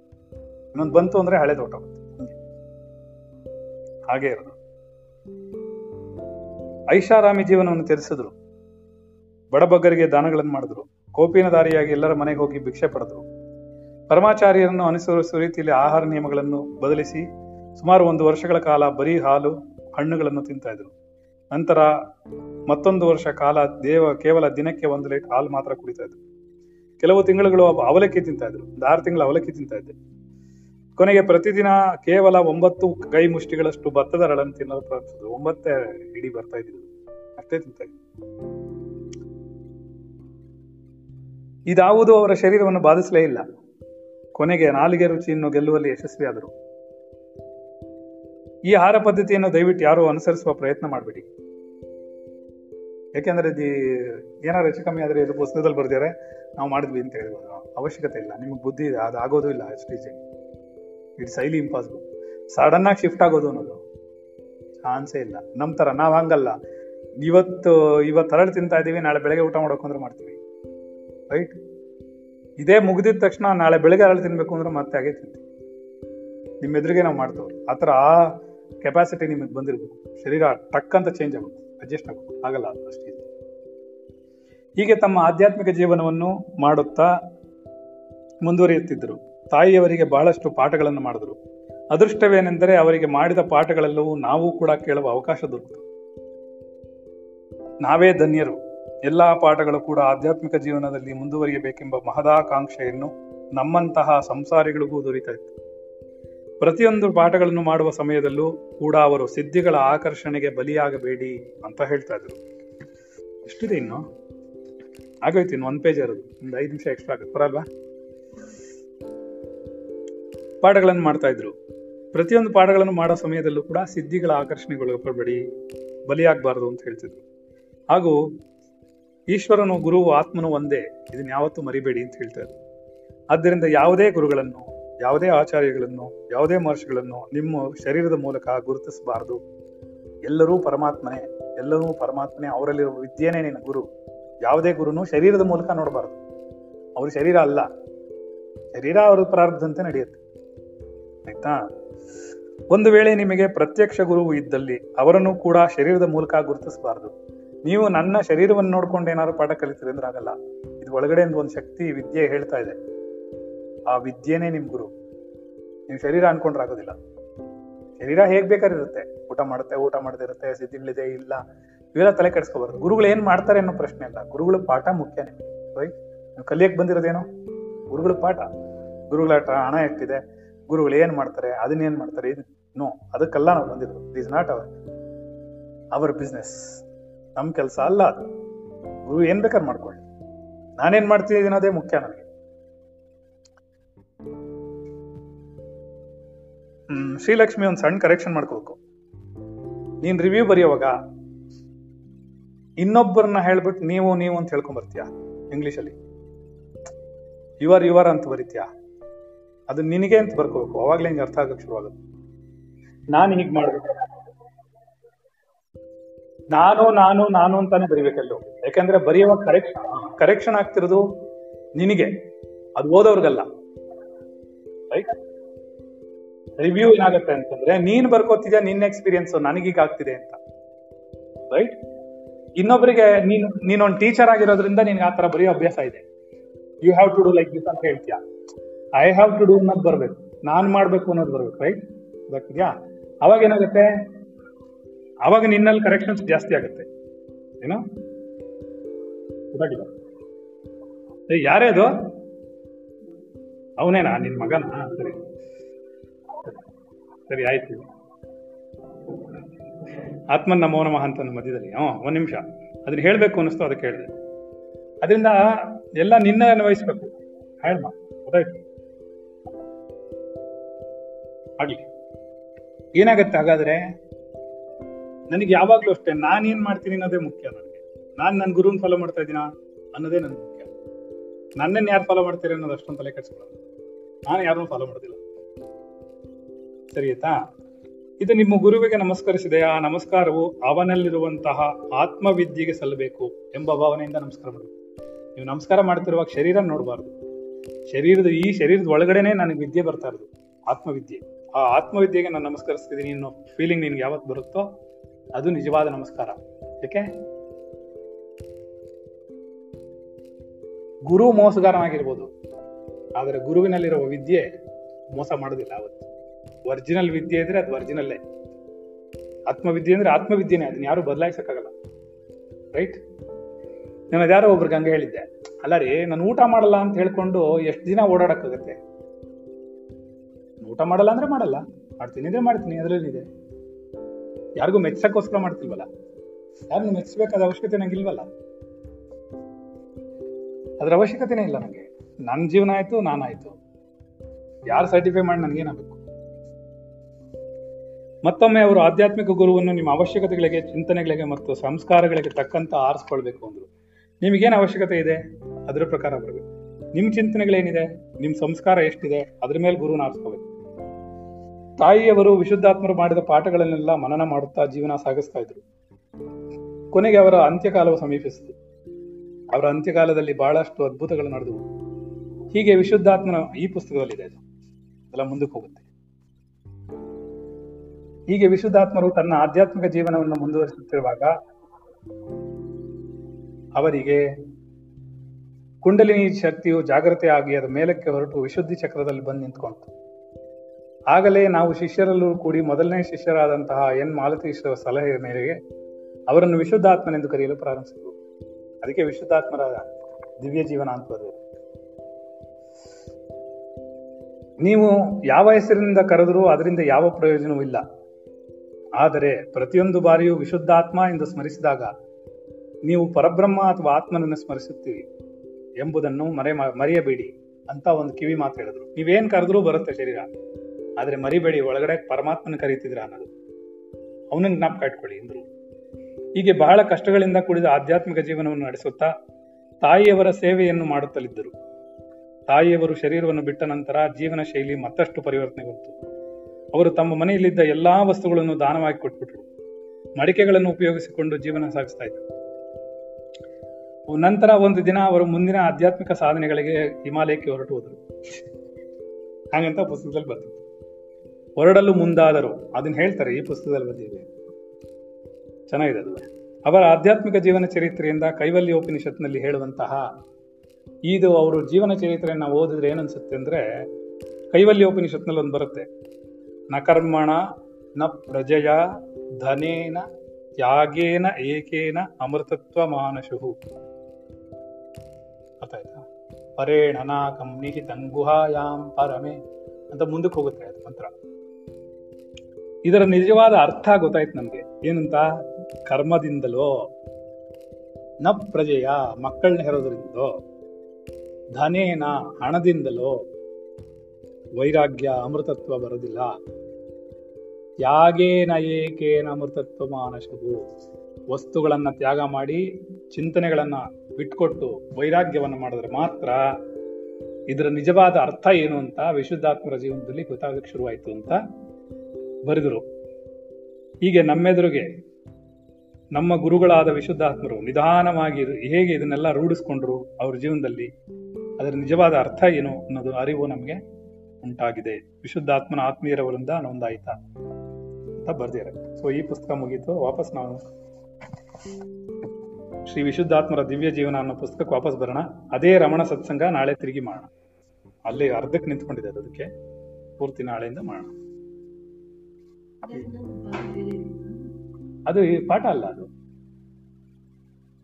ಇನ್ನೊಂದು ಬಂತು ಅಂದರೆ ಹಳೆ ಹೊಟ್ಟೋಗುತ್ತೆ ಹಾಗೆ ಇರೋದು. ಐಷಾರಾಮಿ ಜೀವನವನ್ನು ತ್ಯಜಿಸಿದ್ರು. ಬಡಬಗ್ಗರಿಗೆ ದಾನಗಳನ್ನು ಮಾಡಿದ್ರು. ಕೋಪಿನ ದಾರಿಯಾಗಿ ಎಲ್ಲರ ಮನೆಗೆ ಹೋಗಿ ಭಿಕ್ಷೆ ಪಡೆದ್ರು. ಪರಮಾಚಾರ್ಯರನ್ನು ಅನುಸರಿಸುವ ರೀತಿಯಲ್ಲಿ ಆಹಾರ ನಿಯಮಗಳನ್ನು ಬದಲಿಸಿ ಸುಮಾರು ಒಂದು ವರ್ಷಗಳ ಕಾಲ ಬರೀ ಹಾಲು, ಹಣ್ಣುಗಳನ್ನು ತಿಂತಾ ಇದ್ರು. ನಂತರ ಮತ್ತೊಂದು ವರ್ಷ ಕಾಲ ದೇವ ಕೇವಲ ದಿನಕ್ಕೆ ಒಂದು ಲೀಟ್ ಹಾಲು ಮಾತ್ರ ಕುಡಿತಾ ಇದ್ರು. ಕೆಲವು ತಿಂಗಳುಗಳು ಅವಲಕ್ಕಿ ತಿಂತಾ ಇದ್ರು. ಆರು ತಿಂಗಳು ಅವಲಕ್ಕಿ ತಿಂತಾ ಇದ್ದೆ. ಕೊನೆಗೆ ಪ್ರತಿದಿನ ಕೇವಲ ಒಂಬತ್ತು ಕೈ ಮುಷ್ಟಿಗಳಷ್ಟು ಭತ್ತದ ರಳನ್ನು ತಿನ್ನಲು ಪ್ರಾರಂಭಿಸಿದ್ರು ಒಂಬತ್ತೇ ಇಡೀ ಬರ್ತಾ ಇದ್ರು ಅಷ್ಟೇ ತಿಂತ ಇದಾವುದು ಅವರ ಶರೀರವನ್ನು ಬಾಧಿಸಲೇ ಇಲ್ಲ. ಕೊನೆಗೆ ನಾಲಿಗೆ ರುಚಿಯನ್ನು ಗೆಲ್ಲುವಲ್ಲಿ ಯಶಸ್ವಿಯಾದರು. ಈ ಆಹಾರ ಪದ್ಧತಿಯನ್ನು ದಯವಿಟ್ಟು ಯಾರು ಅನುಸರಿಸುವ ಪ್ರಯತ್ನ ಮಾಡಬೇಡಿ. ಯಾಕೆಂದ್ರೆ ಇದು ಏನಾರು ಹೆಚ್ಚು ಕಮ್ಮಿ ಆದರೆ ಇದು ಪುಸ್ತಕದಲ್ಲಿ ಬರ್ದಿದ್ದಾರೆ ನಾವು ಮಾಡಿದ್ವಿ ಅಂತ ಹೇಳ್ಬೋದು ಅವಶ್ಯಕತೆ ಇಲ್ಲ. ನಿಮಗೆ ಬುದ್ಧಿ ಇದೆ, ಅದು ಆಗೋದು ಇಲ್ಲ ಅಷ್ಟು ಇಟ್ಸ್ ಹೈಲಿ ಇಂಪಾಸಿಬಲ್ ಸಡನ್ ಆಗಿ ಶಿಫ್ಟ್ ಆಗೋದು ಅನ್ನೋದು ಚಾನ್ಸೇ ಇಲ್ಲ. ನಮ್ಮ ತರ ನಾವು ಹಂಗಲ್ಲ. ಇವತ್ತು ಇವತ್ತು ಹರಳು ತಿಂತಾ ಇದೀವಿ, ನಾಳೆ ಬೆಳಗ್ಗೆ ಊಟ ಮಾಡೋಕೆ ಅಂದ್ರೆ ಮಾಡ್ತೀವಿ. ರೈಟ್ ಇದೇ ಮುಗಿದಿದ ತಕ್ಷಣ ನಾಳೆ ಬೆಳಗ್ಗೆ ಅರಳು ತಿನ್ಬೇಕು ಅಂದ್ರೆ ಮತ್ತೆ ಹಾಗೆ ತಿಂತೀವಿ. ನಿಮ್ಮ ಎದುರಿಗೆ ನಾವು ಮಾಡ್ತೇವೆ. ಆ ಥರ ಆ ಕೆಪಾಸಿಟಿ ನಿಮಗೆ ಬಂದಿರ್ಬೇಕು ಶರೀರ ಟಕ್ ಅಂತ ಚೇಂಜ್ ಆಗಬೇಕು ಅಡ್ಜಸ್ಟ್ ಆಗಬೇಕು ಆಗಲ್ಲ ಅಷ್ಟೇ. ಹೀಗೆ ತಮ್ಮ ಆಧ್ಯಾತ್ಮಿಕ ಜೀವನವನ್ನು ಮಾಡುತ್ತಾ ಮುಂದುವರಿಯುತ್ತಿದ್ದರು. ತಾಯಿಯವರಿಗೆ ಬಹಳಷ್ಟು ಪಾಠಗಳನ್ನು ಮಾಡಿದ್ರು. ಅದೃಷ್ಟವೇನೆಂದರೆ ಅವರಿಗೆ ಮಾಡಿದ ಪಾಠಗಳೆಲ್ಲವೂ ನಾವು ಕೂಡ ಕೇಳುವ ಅವಕಾಶ ದೊರಕಿತು. ನಾವೇ ಧನ್ಯರು. ಎಲ್ಲಾ ಪಾಠಗಳು ಕೂಡ ಆಧ್ಯಾತ್ಮಿಕ ಜೀವನದಲ್ಲಿ ಮುಂದುವರಿಯಬೇಕೆಂಬ ಮಹದಾಕಾಂಕ್ಷೆಯನ್ನು ನಮ್ಮಂತಹ ಸಂಸಾರಿಗಳಿಗೂ ದೊರೀತಾ ಇತ್ತು ಪ್ರತಿಯೊಂದು ಪಾಠಗಳನ್ನು ಮಾಡುವ ಸಮಯದಲ್ಲೂ ಕೂಡ ಅವರು ಸಿದ್ಧಿಗಳ ಆಕರ್ಷಣೆಗೆ ಬಲಿಯಾಗಬೇಡಿ ಅಂತ ಹೇಳ್ತಾ ಇದ್ರು. ಎಷ್ಟಿದೆ ಇನ್ನು? ಆಗೋಯ್ತು ಇನ್ನು ಒನ್ ಪೇಜ್ ಇರೋದು ಒಂದು ಐದು ನಿಮಿಷ ಎಕ್ಸ್ಟ್ರಾ ಆಗುತ್ತೆ. ಬರಲ್ವಾ ಪಾಠಗಳನ್ನು ಮಾಡ್ತಾ ಇದ್ರು. ಪ್ರತಿಯೊಂದು ಪಾಠಗಳನ್ನು ಮಾಡೋ ಸಮಯದಲ್ಲೂ ಕೂಡ ಸಿದ್ಧಿಗಳ ಆಕರ್ಷಣೆಗೊಳಪಡಬೇಡಿ ಬಲಿಯಾಗಬಾರದು ಅಂತ ಹೇಳ್ತಿದ್ರು. ಹಾಗೂ ಈಶ್ವರನು ಗುರುವು ಆತ್ಮನು ಒಂದೇ, ಇದನ್ನ ಯಾವತ್ತೂ ಮರಿಬೇಡಿ ಅಂತ ಹೇಳ್ತಾರೆ ಆದ್ದರಿಂದ ಯಾವುದೇ ಗುರುಗಳನ್ನು, ಯಾವುದೇ ಆಚಾರ್ಯಗಳನ್ನು, ಯಾವುದೇ ಮಹರ್ಷಿಗಳನ್ನು ನಿಮ್ಮ ಶರೀರದ ಮೂಲಕ ಗುರುತಿಸಬಾರದು. ಎಲ್ಲರೂ ಪರಮಾತ್ಮನೇ ಎಲ್ಲರೂ ಪರಮಾತ್ಮನೇ, ಅವರಲ್ಲಿರುವ ವಿದ್ಯೆನೇ ನಿನ್ನ ಗುರು. ಯಾವುದೇ ಗುರುನು ಶರೀರದ ಮೂಲಕ ನೋಡಬಾರದು. ಅವ್ರ ಶರೀರ ಅಲ್ಲ. ಶರೀರ ಅವರ ಪ್ರಾರಬ್ಧಂತೆ ನಡೆಯುತ್ತೆ. ಆಯ್ತಾ? ಒಂದು ವೇಳೆ ನಿಮಗೆ ಪ್ರತ್ಯಕ್ಷ ಗುರು ಇದ್ದಲ್ಲಿ ಅವರನ್ನು ಕೂಡ ಶರೀರದ ಮೂಲಕ ಗುರುತಿಸಬಾರದು. ನೀವು ನನ್ನ ಶರೀರವನ್ನು ನೋಡ್ಕೊಂಡು ಏನಾದ್ರು ಪಾಠ ಕಲಿತೀರಿ ಅಂದ್ರೆ ಆಗಲ್ಲ. ಇದು ಒಳಗಡೆ ಒಂದು ಶಕ್ತಿ, ವಿದ್ಯೆ ಹೇಳ್ತಾ ಇದೆ. ಆ ವಿದ್ಯೆನೇ ನಿಮ್ ಗುರು. ನೀವು ಶರೀರ ಅನ್ಕೊಂಡ್ರೆ ಆಗೋದಿಲ್ಲ. ಶರೀರ ಹೇಗ್ ಬೇಕಾದ್ರೆ ಇರುತ್ತೆ. ಊಟ ಮಾಡುತ್ತೆ, ಊಟ ಮಾಡದಿರುತ್ತೆ ಸಿದ್ಧಿಗಳಿದೆ, ಇಲ್ಲ. ಇವೆಲ್ಲ ತಲೆ ಕೆಡಿಸ್ಕೋಬಾರ್ದು. ಗುರುಗಳು ಏನ್ ಮಾಡ್ತಾರೆ ಅನ್ನೋ ಪ್ರಶ್ನೆ ಇಲ್ಲ ಗುರುಗಳ ಪಾಠ ಮುಖ್ಯನೇ ರೈಟ್ ನೀವು ಕಲಿಯಕ್ ಬಂದಿರೋದೇನು? ಗುರುಗಳ ಪಾಠ. ಗುರುಗಳ ಹಣ ಎಷ್ಟಿದೆ ಗುರುಗಳು ಏನ್ ಮಾಡ್ತಾರೆ? ಅದನ್ನೇನ್ ಮಾಡ್ತಾರೆ? ಇದು ನೋ, ಅದಕ್ಕೆಲ್ಲ ನಾವು ಬಂದಿದ್ರು is not our our business ನಮ್ಮ ಕೆಲಸ ಅಲ್ಲ ಅದು. ಗುರು ಏನ್ ಬೇಕಾದ್ರೆ ಮಾಡ್ಕೊಳ್ಳಿ. ನಾನೇನ್ ಮಾಡ್ತಿದ್ದೀನಿ ಅದೇ ಮುಖ್ಯ ನನಗೆ. ಹ್ಮ್, ಶ್ರೀಲಕ್ಷ್ಮಿ ಒಂದು ಸಣ್ಣ ಕರೆಕ್ಷನ್ ಮಾಡ್ಕೋಬೇಕು. ನೀನ್ ರಿವ್ಯೂ ಬರೆಯುವಾಗ ಇನ್ನೊಬ್ಬರನ್ನ ಹೇಳ್ಬಿಟ್ಟು ನೀವು ನೀವು ಅಂತ ಹೇಳ್ಕೊಂಡ್ ಬರ್ತೀಯಾ? ಇಂಗ್ಲಿಷಲ್ಲಿ ಯುವರ್ ಯುವರ್ ಅಂತ ಬರೀತೀಯಾ? ಅದು ನಿನಗೆ ಅಂತ ಬರ್ಕೋಬೇಕು. ಅವಾಗಲೇ ಹಿಂಗೆ ಅರ್ಥ ಆಗಕ್ಕೆ ಶುರುವಾಗುತ್ತೆ. ನಾನು ಹೀಗ್ ಮಾಡ್ಬೇಕು ನಾನು ನಾನು ನಾನು ಅಂತಾನೆ ಬರಿಬೇಕಲ್ಲೋ. ಯಾಕಂದ್ರೆ ಬರೆಯುವ ಕರೆಕ್ಷನ್ ಕರೆಕ್ಷನ್ ಆಗ್ತಿರೋದು ನಿನಗೆ. ಅದು ಓದೋರ್ಗಲ್ಲ. ರೈಟ್ ರಿವ್ಯೂ ಏನಾಗುತ್ತೆ ಅಂತಂದ್ರೆ, ನೀನ್ ಬರ್ಕೋತಿದ್ಯಾ ನಿನ್ನ ಎಕ್ಸ್ಪೀರಿಯನ್ಸ್ ನನಗೀಗ ಆಗ್ತಿದೆ ಅಂತ. ರೈಟ್ ಇನ್ನೊಬ್ಬರಿಗೆ ನೀನು, ನೀನೊಂದು ಟೀಚರ್ ಆಗಿರೋದ್ರಿಂದ ನಿನ್ಗೆ ಆ ತರ ಬರೆಯೋ ಅಭ್ಯಾಸ ಇದೆ. You have to do like this ಅಂತ ಹೇಳ್ತೀಯಾ? ಐ ಹ್ಯಾವ್ ಟು ಡೂ ಅನ್ನೋದು ಬರ್ಬೇಕು. ನಾನು ಮಾಡಬೇಕು ಅನ್ನೋದು ಬರ್ಬೇಕು ರೈಟ್ ಗೊತ್ತಿದ್ಯಾ ಅವಾಗ ಏನಾಗುತ್ತೆ? ಅವಾಗ ನಿನ್ನಲ್ಲಿ ಕರೆಕ್ಷನ್ಸ್ ಜಾಸ್ತಿ ಆಗುತ್ತೆ. ಏನೋ? ಯಾರೇ ಅದು? ಅವನೇನಾ? ನಿನ್ನ ಮಗನಾ? ಸರಿ. ಸರಿ, ಆಯ್ತು. ಆತ್ಮನ್ ನಮೋ ನಮಃ ಅಂತ ಮಧ್ಯದಲ್ಲಿ. ಹ್ಞೂ ಒಂದು ನಿಮಿಷ. ಅದನ್ನ ಹೇಳಬೇಕು ಅನ್ನಿಸ್ತು, ಅದಕ್ಕೆ ಹೇಳಿದೆ. ಅದರಿಂದ ಎಲ್ಲ ನಿನ್ನ ಅನ್ವಯಿಸ್ಬೇಕು. ಹೇಳಮ್ಮ ಗೊತ್ತಾಯ್ತು. ಆಗ್ಲಿ ಏನಾಗತ್ತೆ ಹಾಗಾದ್ರೆ, ನನಗೆ ಯಾವಾಗ್ಲೂ ಅಷ್ಟೇ ನಾನೇನ್ ಮಾಡ್ತೀನಿ ಅನ್ನೋದೇ ಮುಖ್ಯ ನನಗೆ. ನಾನ್ ನನ್ನ ಗುರುನ್ ಫಾಲೋ ಮಾಡ್ತಾ ಇದ್ದೀನಾ ಅನ್ನೋದೇ ನನ್ಗೆ ಮುಖ್ಯ. ನನ್ನನ್ನು ಯಾರು ಫಾಲೋ ಮಾಡ್ತೀರಿ ಅನ್ನೋದು ಅಷ್ಟೊಂದು ತಲೆ ಕೆಡಿಸ್ಕೊಳ್ಳೋದು ನಾನು ಯಾರನ್ನೂ ಫಾಲೋ ಮಾಡೋದಿಲ್ಲ. ಸರಿ ಆಯ್ತಾ? ಇದು ನಿಮ್ಮ ಗುರುವಿಗೆ ನಮಸ್ಕರಿಸಿದೆ. ಆ ನಮಸ್ಕಾರವು ಅವನಲ್ಲಿರುವಂತಹ ಆತ್ಮವಿದ್ಯೆಗೆ ಸಲ್ಲಬೇಕು ಎಂಬ ಭಾವನೆಯಿಂದ ನಮಸ್ಕಾರ ಮಾಡಬೇಕು ನೀವು ನಮಸ್ಕಾರ ಮಾಡ್ತಿರುವಾಗ ಶರೀರ ನೋಡಬಾರ್ದು. ಶರೀರದ ಈ ಶರೀರದ ಒಳಗಡೆನೆ ನನಗೆ ವಿದ್ಯೆ ಬರ್ತಾ ಇರೋದು. ಆತ್ಮವಿದ್ಯೆ. ಆ ಆತ್ಮವಿದ್ಯೆಗೆ ನಾನು ನಮಸ್ಕರಿಸ್ತಿದ್ದೀನಿ ಅನ್ನೋ ಫೀಲಿಂಗ್ ನಿನ್ಗೆ ಯಾವತ್ತು ಬರುತ್ತೋ ಅದು ನಿಜವಾದ ನಮಸ್ಕಾರ. ಏಕೆ ಗುರು ಮೋಸಗಾರನಾಗಿರ್ಬೋದು. ಆದರೆ ಗುರುವಿನಲ್ಲಿರುವ ವಿದ್ಯೆ ಮೋಸ ಮಾಡೋದಿಲ್ಲ ಅವತ್ತು. ಒರಿಜಿನಲ್ ವಿದ್ಯೆ ಇದ್ರೆ ಅದು ಒರಿಜಿನಲ್ಲೇ ಆತ್ಮವಿದ್ಯೆ ಅಂದ್ರೆ ಆತ್ಮವಿದ್ಯೆನೇ, ಅದನ್ನ ಯಾರು ಬದಲಾಯಿಸಕ್ಕಾಗಲ್ಲ. ರೈಟ್ ನಾನು ಒಬ್ರಿಗೆ ಹಂಗೆ ಹೇಳಿದ್ದೆ, ಅಲ್ಲ ರೀ, ನಾನು ಊಟ ಮಾಡಲ್ಲ ಅಂತ ಹೇಳ್ಕೊಂಡು ಎಷ್ಟು ದಿನ ಓಡಾಡಕ್ಕಾಗತ್ತೆ? ಊಟ ಮಾಡಲ್ಲ ಅಂದ್ರೆ ಮಾಡಲ್ಲ. ಮಾಡ್ತೀನಿ ಅಂದ್ರೆ ಮಾಡ್ತೀನಿ ಅದರಲ್ಲಿದೆ ಯಾರಿಗೂ ಮೆಚ್ಚಕ್ಕೋಸ್ಕರ ಮಾಡ್ತಿಲ್ವಲ್ಲ? ಯಾರನ್ನು ಮೆಚ್ಚಬೇಕಾದ ಅವಶ್ಯಕತೆ ನಂಗೆ ಇಲ್ವಲ್ಲ? ಅದ್ರ ಅವಶ್ಯಕತೆನೇ ಇಲ್ಲ ನನಗೆ ನನ್ನ ಜೀವನ ಆಯ್ತು ನಾನಾಯ್ತು ಯಾರು ಸರ್ಟಿಫೈ ಮಾಡಿ ನನಗೇನಾಗಬೇಕು ಮತ್ತೊಮ್ಮೆ ಅವರು ಆಧ್ಯಾತ್ಮಿಕ ಗುರುವನ್ನು ನಿಮ್ಮ ಅವಶ್ಯಕತೆಗಳಿಗೆ, ಚಿಂತನೆಗಳಿಗೆ ಮತ್ತು ಸಂಸ್ಕಾರಗಳಿಗೆ ತಕ್ಕಂತ ಆರಿಸ್ಕೊಳ್ಬೇಕು ಅಂದ್ರು. ನಿಮಗೇನು ಅವಶ್ಯಕತೆ ಇದೆ? ಅದರ ಪ್ರಕಾರ ಬರಬೇಕು. ನಿಮ್ಮ ಚಿಂತನೆಗಳೇನಿದೆ? ನಿಮ್ಮ ಸಂಸ್ಕಾರ ಎಷ್ಟಿದೆ? ಅದ್ರ ಮೇಲೆ ಗುರುನ ಆರಿಸ್ಕೋಬೇಕು. ತಾಯಿಯವರು ವಿಶುದ್ಧಾತ್ಮರು ಮಾಡಿದ ಪಾಠಗಳನ್ನೆಲ್ಲ ಮನನ ಮಾಡುತ್ತಾ ಜೀವನ ಸಾಗಿಸ್ತಾ ಇದ್ರು. ಕೊನೆಗೆ ಅವರ ಅಂತ್ಯಕಾಲವು ಸಮೀಪಿಸಿತು. ಅವರ ಅಂತ್ಯಕಾಲದಲ್ಲಿ ಬಹಳಷ್ಟು ಅದ್ಭುತಗಳು ನಡೆದವು. ಹೀಗೆ ವಿಶುದ್ಧಾತ್ಮನ ಈ ಪುಸ್ತಕದಲ್ಲಿದೆ. ಅದು ಎಲ್ಲ ಮುಂದಕ್ಕೆ ಹೋಗುತ್ತೆ. ಹೀಗೆ ವಿಶುದ್ಧಾತ್ಮರು ತನ್ನ ಆಧ್ಯಾತ್ಮಿಕ ಜೀವನವನ್ನು ಮುಂದುವರಿಸುತ್ತಿರುವಾಗ ಅವರಿಗೆ ಕುಂಡಲಿನಿ ಶಕ್ತಿಯು ಜಾಗ್ರತೆ ಆಗಿ ಅದರ ಮೇಲಕ್ಕೆ ಹೊರಟು ವಿಶುದ್ಧಿ ಚಕ್ರದಲ್ಲಿ ಬಂದು ನಿಂತ್ಕೊಂತು. ಆಗಲೇ ನಾವು ಶಿಷ್ಯರಲ್ಲೂ ಕೂಡಿ ಮೊದಲನೇ ಶಿಷ್ಯರಾದಂತಹ ಎನ್ ಮಾಲತೀಶ್ವರ ಸಲಹೆಯ ಮೇರೆಗೆ ಅವರನ್ನು ವಿಶುದ್ಧಾತ್ಮನೆಂದು ಕರೆಯಲು ಪ್ರಾರಂಭಿಸಿದರು ಅದಕ್ಕೆ ವಿಶುದ್ಧಾತ್ಮರ ದಿವ್ಯ ಜೀವನ ಅಂತ ನೀವು ಯಾವ ಹೆಸರಿನಿಂದ ಕರೆದರೂ ಅದರಿಂದ ಯಾವ ಪ್ರಯೋಜನವೂ ಇಲ್ಲ. ಆದರೆ ಪ್ರತಿಯೊಂದು ಬಾರಿಯೂ ವಿಶುದ್ಧಾತ್ಮ ಎಂದು ಸ್ಮರಿಸಿದಾಗ ನೀವು ಪರಬ್ರಹ್ಮ ಅಥವಾ ಆತ್ಮನನ್ನು ಸ್ಮರಿಸುತ್ತೀರಿ ಎಂಬುದನ್ನು ಮರೆ ಮರೆಯಬೇಡಿ ಅಂತ ಒಂದು ಕಿವಿ ಮಾತು ಹೇಳಿದ್ರು. ನೀವೇನು ಕರೆದ್ರೂ ಬರುತ್ತೆ ಶರೀರ. ಆದ್ರೆ ಮರಿಬೇಡಿ, ಒಳಗಡೆ ಪರಮಾತ್ಮನ ಕರೀತಿದ್ರ ಅನ್ನೋದು. ಅವನನ್ನು ಜ್ಞಾಪಕ ಇಟ್ಕೊಳ್ಳಿ ಎಂದರು ಹೀಗೆ ಬಹಳ ಕಷ್ಟಗಳಿಂದ ಕೂಡಿದ ಆಧ್ಯಾತ್ಮಿಕ ಜೀವನವನ್ನು ನಡೆಸುತ್ತಾ ತಾಯಿಯವರ ಸೇವೆಯನ್ನು ಮಾಡುತ್ತಲಿದ್ದರು. ತಾಯಿಯವರು ಶರೀರವನ್ನು ಬಿಟ್ಟ ನಂತರ ಜೀವನ ಶೈಲಿ ಮತ್ತಷ್ಟು ಪರಿವರ್ತನೆಗೊಂತು ಅವರು ತಮ್ಮ ಮನೆಯಲ್ಲಿದ್ದ ಎಲ್ಲಾ ವಸ್ತುಗಳನ್ನು ದಾನವಾಗಿ ಕೊಟ್ಬಿಟ್ರು. ಮಡಿಕೆಗಳನ್ನು ಉಪಯೋಗಿಸಿಕೊಂಡು ಜೀವನ ಸಾಗಿಸ್ತಾ ಇದ್ರು ನಂತರ ಒಂದು ದಿನ ಅವರು ಮುಂದಿನ ಆಧ್ಯಾತ್ಮಿಕ ಸಾಧನೆಗಳಿಗೆ ಹಿಮಾಲಯಕ್ಕೆ ಹೊರಟು ಹೋದರು. ಹಾಗಂತ ಪುಸ್ತಕದಲ್ಲಿ ಬರ್ತಿತ್ತು. ಹೊರಡಲು ಮುಂದಾದರು. ಅದನ್ನ ಹೇಳ್ತಾರೆ ಈ ಪುಸ್ತಕದಲ್ಲಿ ಬಂದಿದೆ ಚೆನ್ನಾಗಿದೆ ಅದು. ಅವರ ಆಧ್ಯಾತ್ಮಿಕ ಜೀವನ ಚರಿತ್ರೆಯಿಂದ ಕೈವಲ್ಯ ಉಪನಿಷತ್ನಲ್ಲಿ ಹೇಳುವಂತಹ, ಇದು ಅವರು ಜೀವನ ಚರಿತ್ರೆಯನ್ನು ಓದಿದ್ರೆ ಏನನ್ಸುತ್ತೆ ಅಂದರೆ ಕೈವಲ್ಯ ಉಪನಿಷತ್ನಲ್ಲಿ ಒಂದು ಬರುತ್ತೆ. ನ ಕರ್ಮಣ, ನ ಪ್ರಜಯ, ಧನೇನ ತ್ಯಾಗೇನ ಏಕೇನ, ಅಮೃತತ್ವ, ಮಾನಶು. ಗೊತ್ತಾಯ್ತಾ ಪರೇಣನಾ ನಾಕಂ ನಿಹಿತಂ ಗುಹಾಯಾಂ ಪರಮೆ ಅಂತ ಮುಂದಕ್ಕೆ ಹೋಗುತ್ತೆ ಅದು ಮಂತ್ರ. ಇದರ ನಿಜವಾದ ಅರ್ಥ ಗೊತ್ತಾಯ್ತು ನಮಗೆ. ಏನಂತ? ಕರ್ಮದಿಂದಲೋ ನ ಪ್ರಜೆಯ ಮಕ್ಕಳನ್ನ ಹೆರೋದ್ರಿಂದಲೋ, ಧನೇನ ಹಣದಿಂದಲೋ ವೈರಾಗ್ಯ, ಅಮೃತತ್ವ ಬರೋದಿಲ್ಲ ತ್ಯಾಗೇನ ಏಕೇನ ಅಮೃತತ್ವ ಮಾನಸವು ವಸ್ತುಗಳನ್ನು ತ್ಯಾಗ ಮಾಡಿ ಚಿಂತನೆಗಳನ್ನು ಬಿಟ್ಕೊಟ್ಟು ವೈರಾಗ್ಯವನ್ನು ಮಾಡಿದ್ರೆ ಮಾತ್ರ ಇದರ ನಿಜವಾದ ಅರ್ಥ ಏನು ಅಂತ ವಿಶುದ್ಧಾತ್ಮರ ಜೀವನದಲ್ಲಿ ಗೊತ್ತಾಗಕ್ಕೆ ಶುರುವಾಯಿತು ಅಂತ ಬರೆದರು. ಹೀಗೆ ನಮ್ಮೆದುರಿಗೆ ನಮ್ಮ ಗುರುಗಳಾದ ವಿಶುದ್ಧಾತ್ಮರು ನಿಧಾನವಾಗಿ ಹೇಗೆ ಇದನ್ನೆಲ್ಲ ರೂಢಿಸ್ಕೊಂಡ್ರು ಅವ್ರ ಜೀವನದಲ್ಲಿ, ಅದರ ನಿಜವಾದ ಅರ್ಥ ಏನು ಅನ್ನೋದು ಅರಿವು ನಮಗೆ ಉಂಟಾಗಿದೆ. ವಿಶುದ್ಧಾತ್ಮನ ಆತ್ಮೀಯರವರಿಂದ ನೋಂದಾಯಿತ ಅಂತ ಬರ್ದಿದ್ದಾರೆ. ಸೊ ಈ ಪುಸ್ತಕ ಮುಗೀತು. ವಾಪಸ್ ನಾವು ಶ್ರೀ ವಿಶುದ್ಧಾತ್ಮರ ದಿವ್ಯ ಜೀವನ ಅನ್ನೋ ಪುಸ್ತಕಕ್ಕೆ ವಾಪಸ್ ಬರೋಣ. ಅದೇ ರಮಣ ಸತ್ಸಂಗ ನಾಳೆ ತಿರುಗಿ ಮಾಡೋಣ. ಅಲ್ಲಿ ಅರ್ಧಕ್ಕೆ ನಿಂತ್ಕೊಂಡಿದೆ ಅದಕ್ಕೆ. ಪೂರ್ತಿ ನಾಳೆಯಿಂದ ಮಾಡೋಣ. ಅದು ಈ ಪಾಠ ಅಲ್ಲ ಅದು.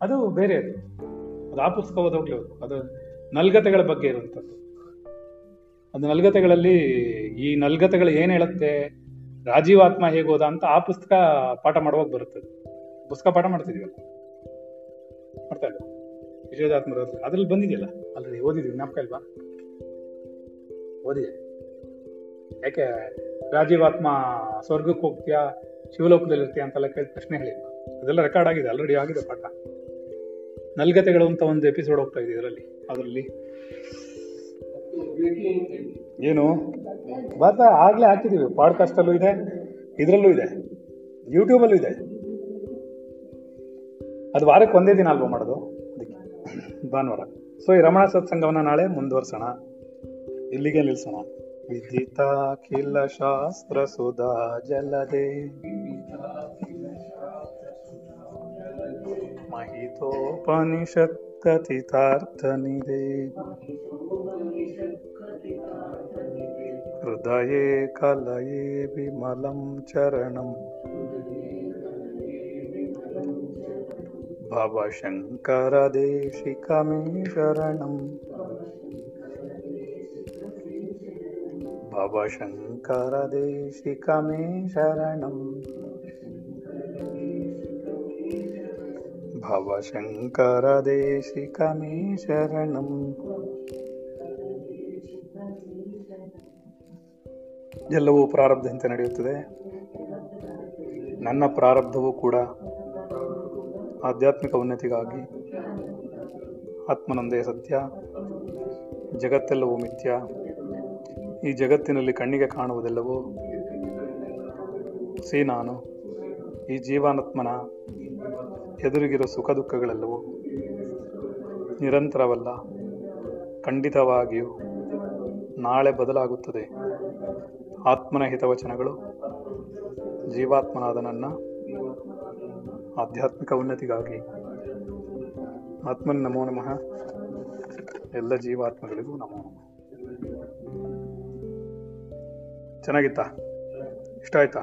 ಅದು ಬೇರೆ ಅದು ಅದು ಆ ಪುಸ್ತಕ ಓದೋಗ್ಲೇ ಅದು ಅದು ನಲ್ಗತೆಗಳ ಬಗ್ಗೆ ಇರುವಂಥದ್ದು. ಅದು ನಲ್ಗತೆಗಳಲ್ಲಿ ಈ ನಲ್ಗತೆಗಳು ಏನು ಹೇಳುತ್ತೆ ರಾಜೀವಾತ್ಮ ಹೇಗೋದ ಅಂತ ಆ ಪುಸ್ತಕ ಪಾಠ ಮಾಡುವಾಗ ಬರುತ್ತೆ. ಪುಸ್ತಕ ಪಾಠ ಮಾಡ್ತಿದೀವಲ್ಲ ಮಾಡ್ತಾ ಇಲ್ಲ ವಿಜಯದಾತ್ಮರ ಅದ್ರಲ್ಲಿ ಬಂದಿದೆಯಲ್ಲ? ಅಲ್ರಿ, ಓದಿದೀವಿ. ಜ್ಞಾಪಕ ಇಲ್ವಾ? ಓದಿದೆ. ಯಾಕೆ ರಾಜೀವಾತ್ಮ ಸ್ವರ್ಗಕ್ಕೆ ಹೋಗ್ತೀಯಾ, ಶಿವಲೋಕದಲ್ಲಿ ಇರ್ತೀಯ ಅಂತೆಲ್ಲ ಕೇಳಿ ಪ್ರಶ್ನೆ ಹೇಳಿಲ್ಲ ಅದೆಲ್ಲ ರೆಕಾರ್ಡ್ ಆಗಿದೆ ಆಲ್ರೆಡಿ ಆಗಿದೆ ಪಾಠ. ನಲ್ಗತೆಗಳು ಅಂತ ಒಂದು ಎಪಿಸೋಡ್ ಹೋಗ್ತಾ ಇದೆ ಇದರಲ್ಲಿ, ಅದರಲ್ಲಿ. ಏನು? ಬಾತ ಆಗ್ಲೇ ಪಾಡ್ಕಾಸ್ಟ್ ಅಲ್ಲೂ ಇದೆ, ಇದರಲ್ಲೂ ಇದೆ ಯೂಟ್ಯೂಬ್ ಅಲ್ಲೂ ಇದೆ. ಅದು ವಾರಕ್ಕೆ ಒಂದೇ ದಿನ ಅಲ್ವಾ ಮಾಡೋದು, ಅದಕ್ಕೆ. ಭಾನುವಾರ. ಸೊ ಈ ರಮಣ ಸತ್ಸಂಗವನ್ನ ನಾಳೆ ಮುಂದುವರ್ಸೋಣ. ಇಲ್ಲಿಗೆ ನಿಲ್ಸೋಣ. विदिताखिलशास्त्रसुधा जलदे। महितोपनिषत्कथितार्थनिदे। हृदये कलये विमलं चरणम् भवशङ्करदेशिकमे शरणम्। भव शङ्करदेशिकमे शरणम् ಭವ ಶಂಕರ ದೇಶಿಕಮೇ ಶರಣಂ ಎಲ್ಲವೂ ಪ್ರಾರಬ್ಧಂತೆ ನಡೆಯುತ್ತದೆ ನನ್ನ ಪ್ರಾರಬ್ಧವೂ ಕೂಡ ಆಧ್ಯಾತ್ಮಿಕ ಉನ್ನತಿಗಾಗಿ ಆತ್ಮನೊಂದೇ ಸತ್ಯ ಜಗತ್ತೆಲ್ಲವೂ ಮಿಥ್ಯ ಈ ಜಗತ್ತಿನಲ್ಲಿ ಕಣ್ಣಿಗೆ ಕಾಣುವುದೆಲ್ಲವೂ? ಸಿ ನಾನು. ಈ ಜೀವಾನಾತ್ಮನ ಎದುರಿಗಿರೋ ಸುಖ ದುಃಖಗಳೆಲ್ಲವೂ? ನಿರಂತರವಲ್ಲ, ಖಂಡಿತವಾಗಿಯೂ ನಾಳೆ ಬದಲಾಗುತ್ತದೆ. ಆತ್ಮನ ಹಿತವಚನಗಳು ಜೀವಾತ್ಮನಾದ ನನ್ನ ಆಧ್ಯಾತ್ಮಿಕ ಉನ್ನತಿಗಾಗಿ. ಆತ್ಮನ್ ನಮೋ ನಮಃ. ಎಲ್ಲ ಜೀವಾತ್ಮಗಳಿಗೂ ನಮೋ. ಚೆನ್ನಾಗಿತ್ತಾ? ಇಷ್ಟ ಆಯ್ತಾ?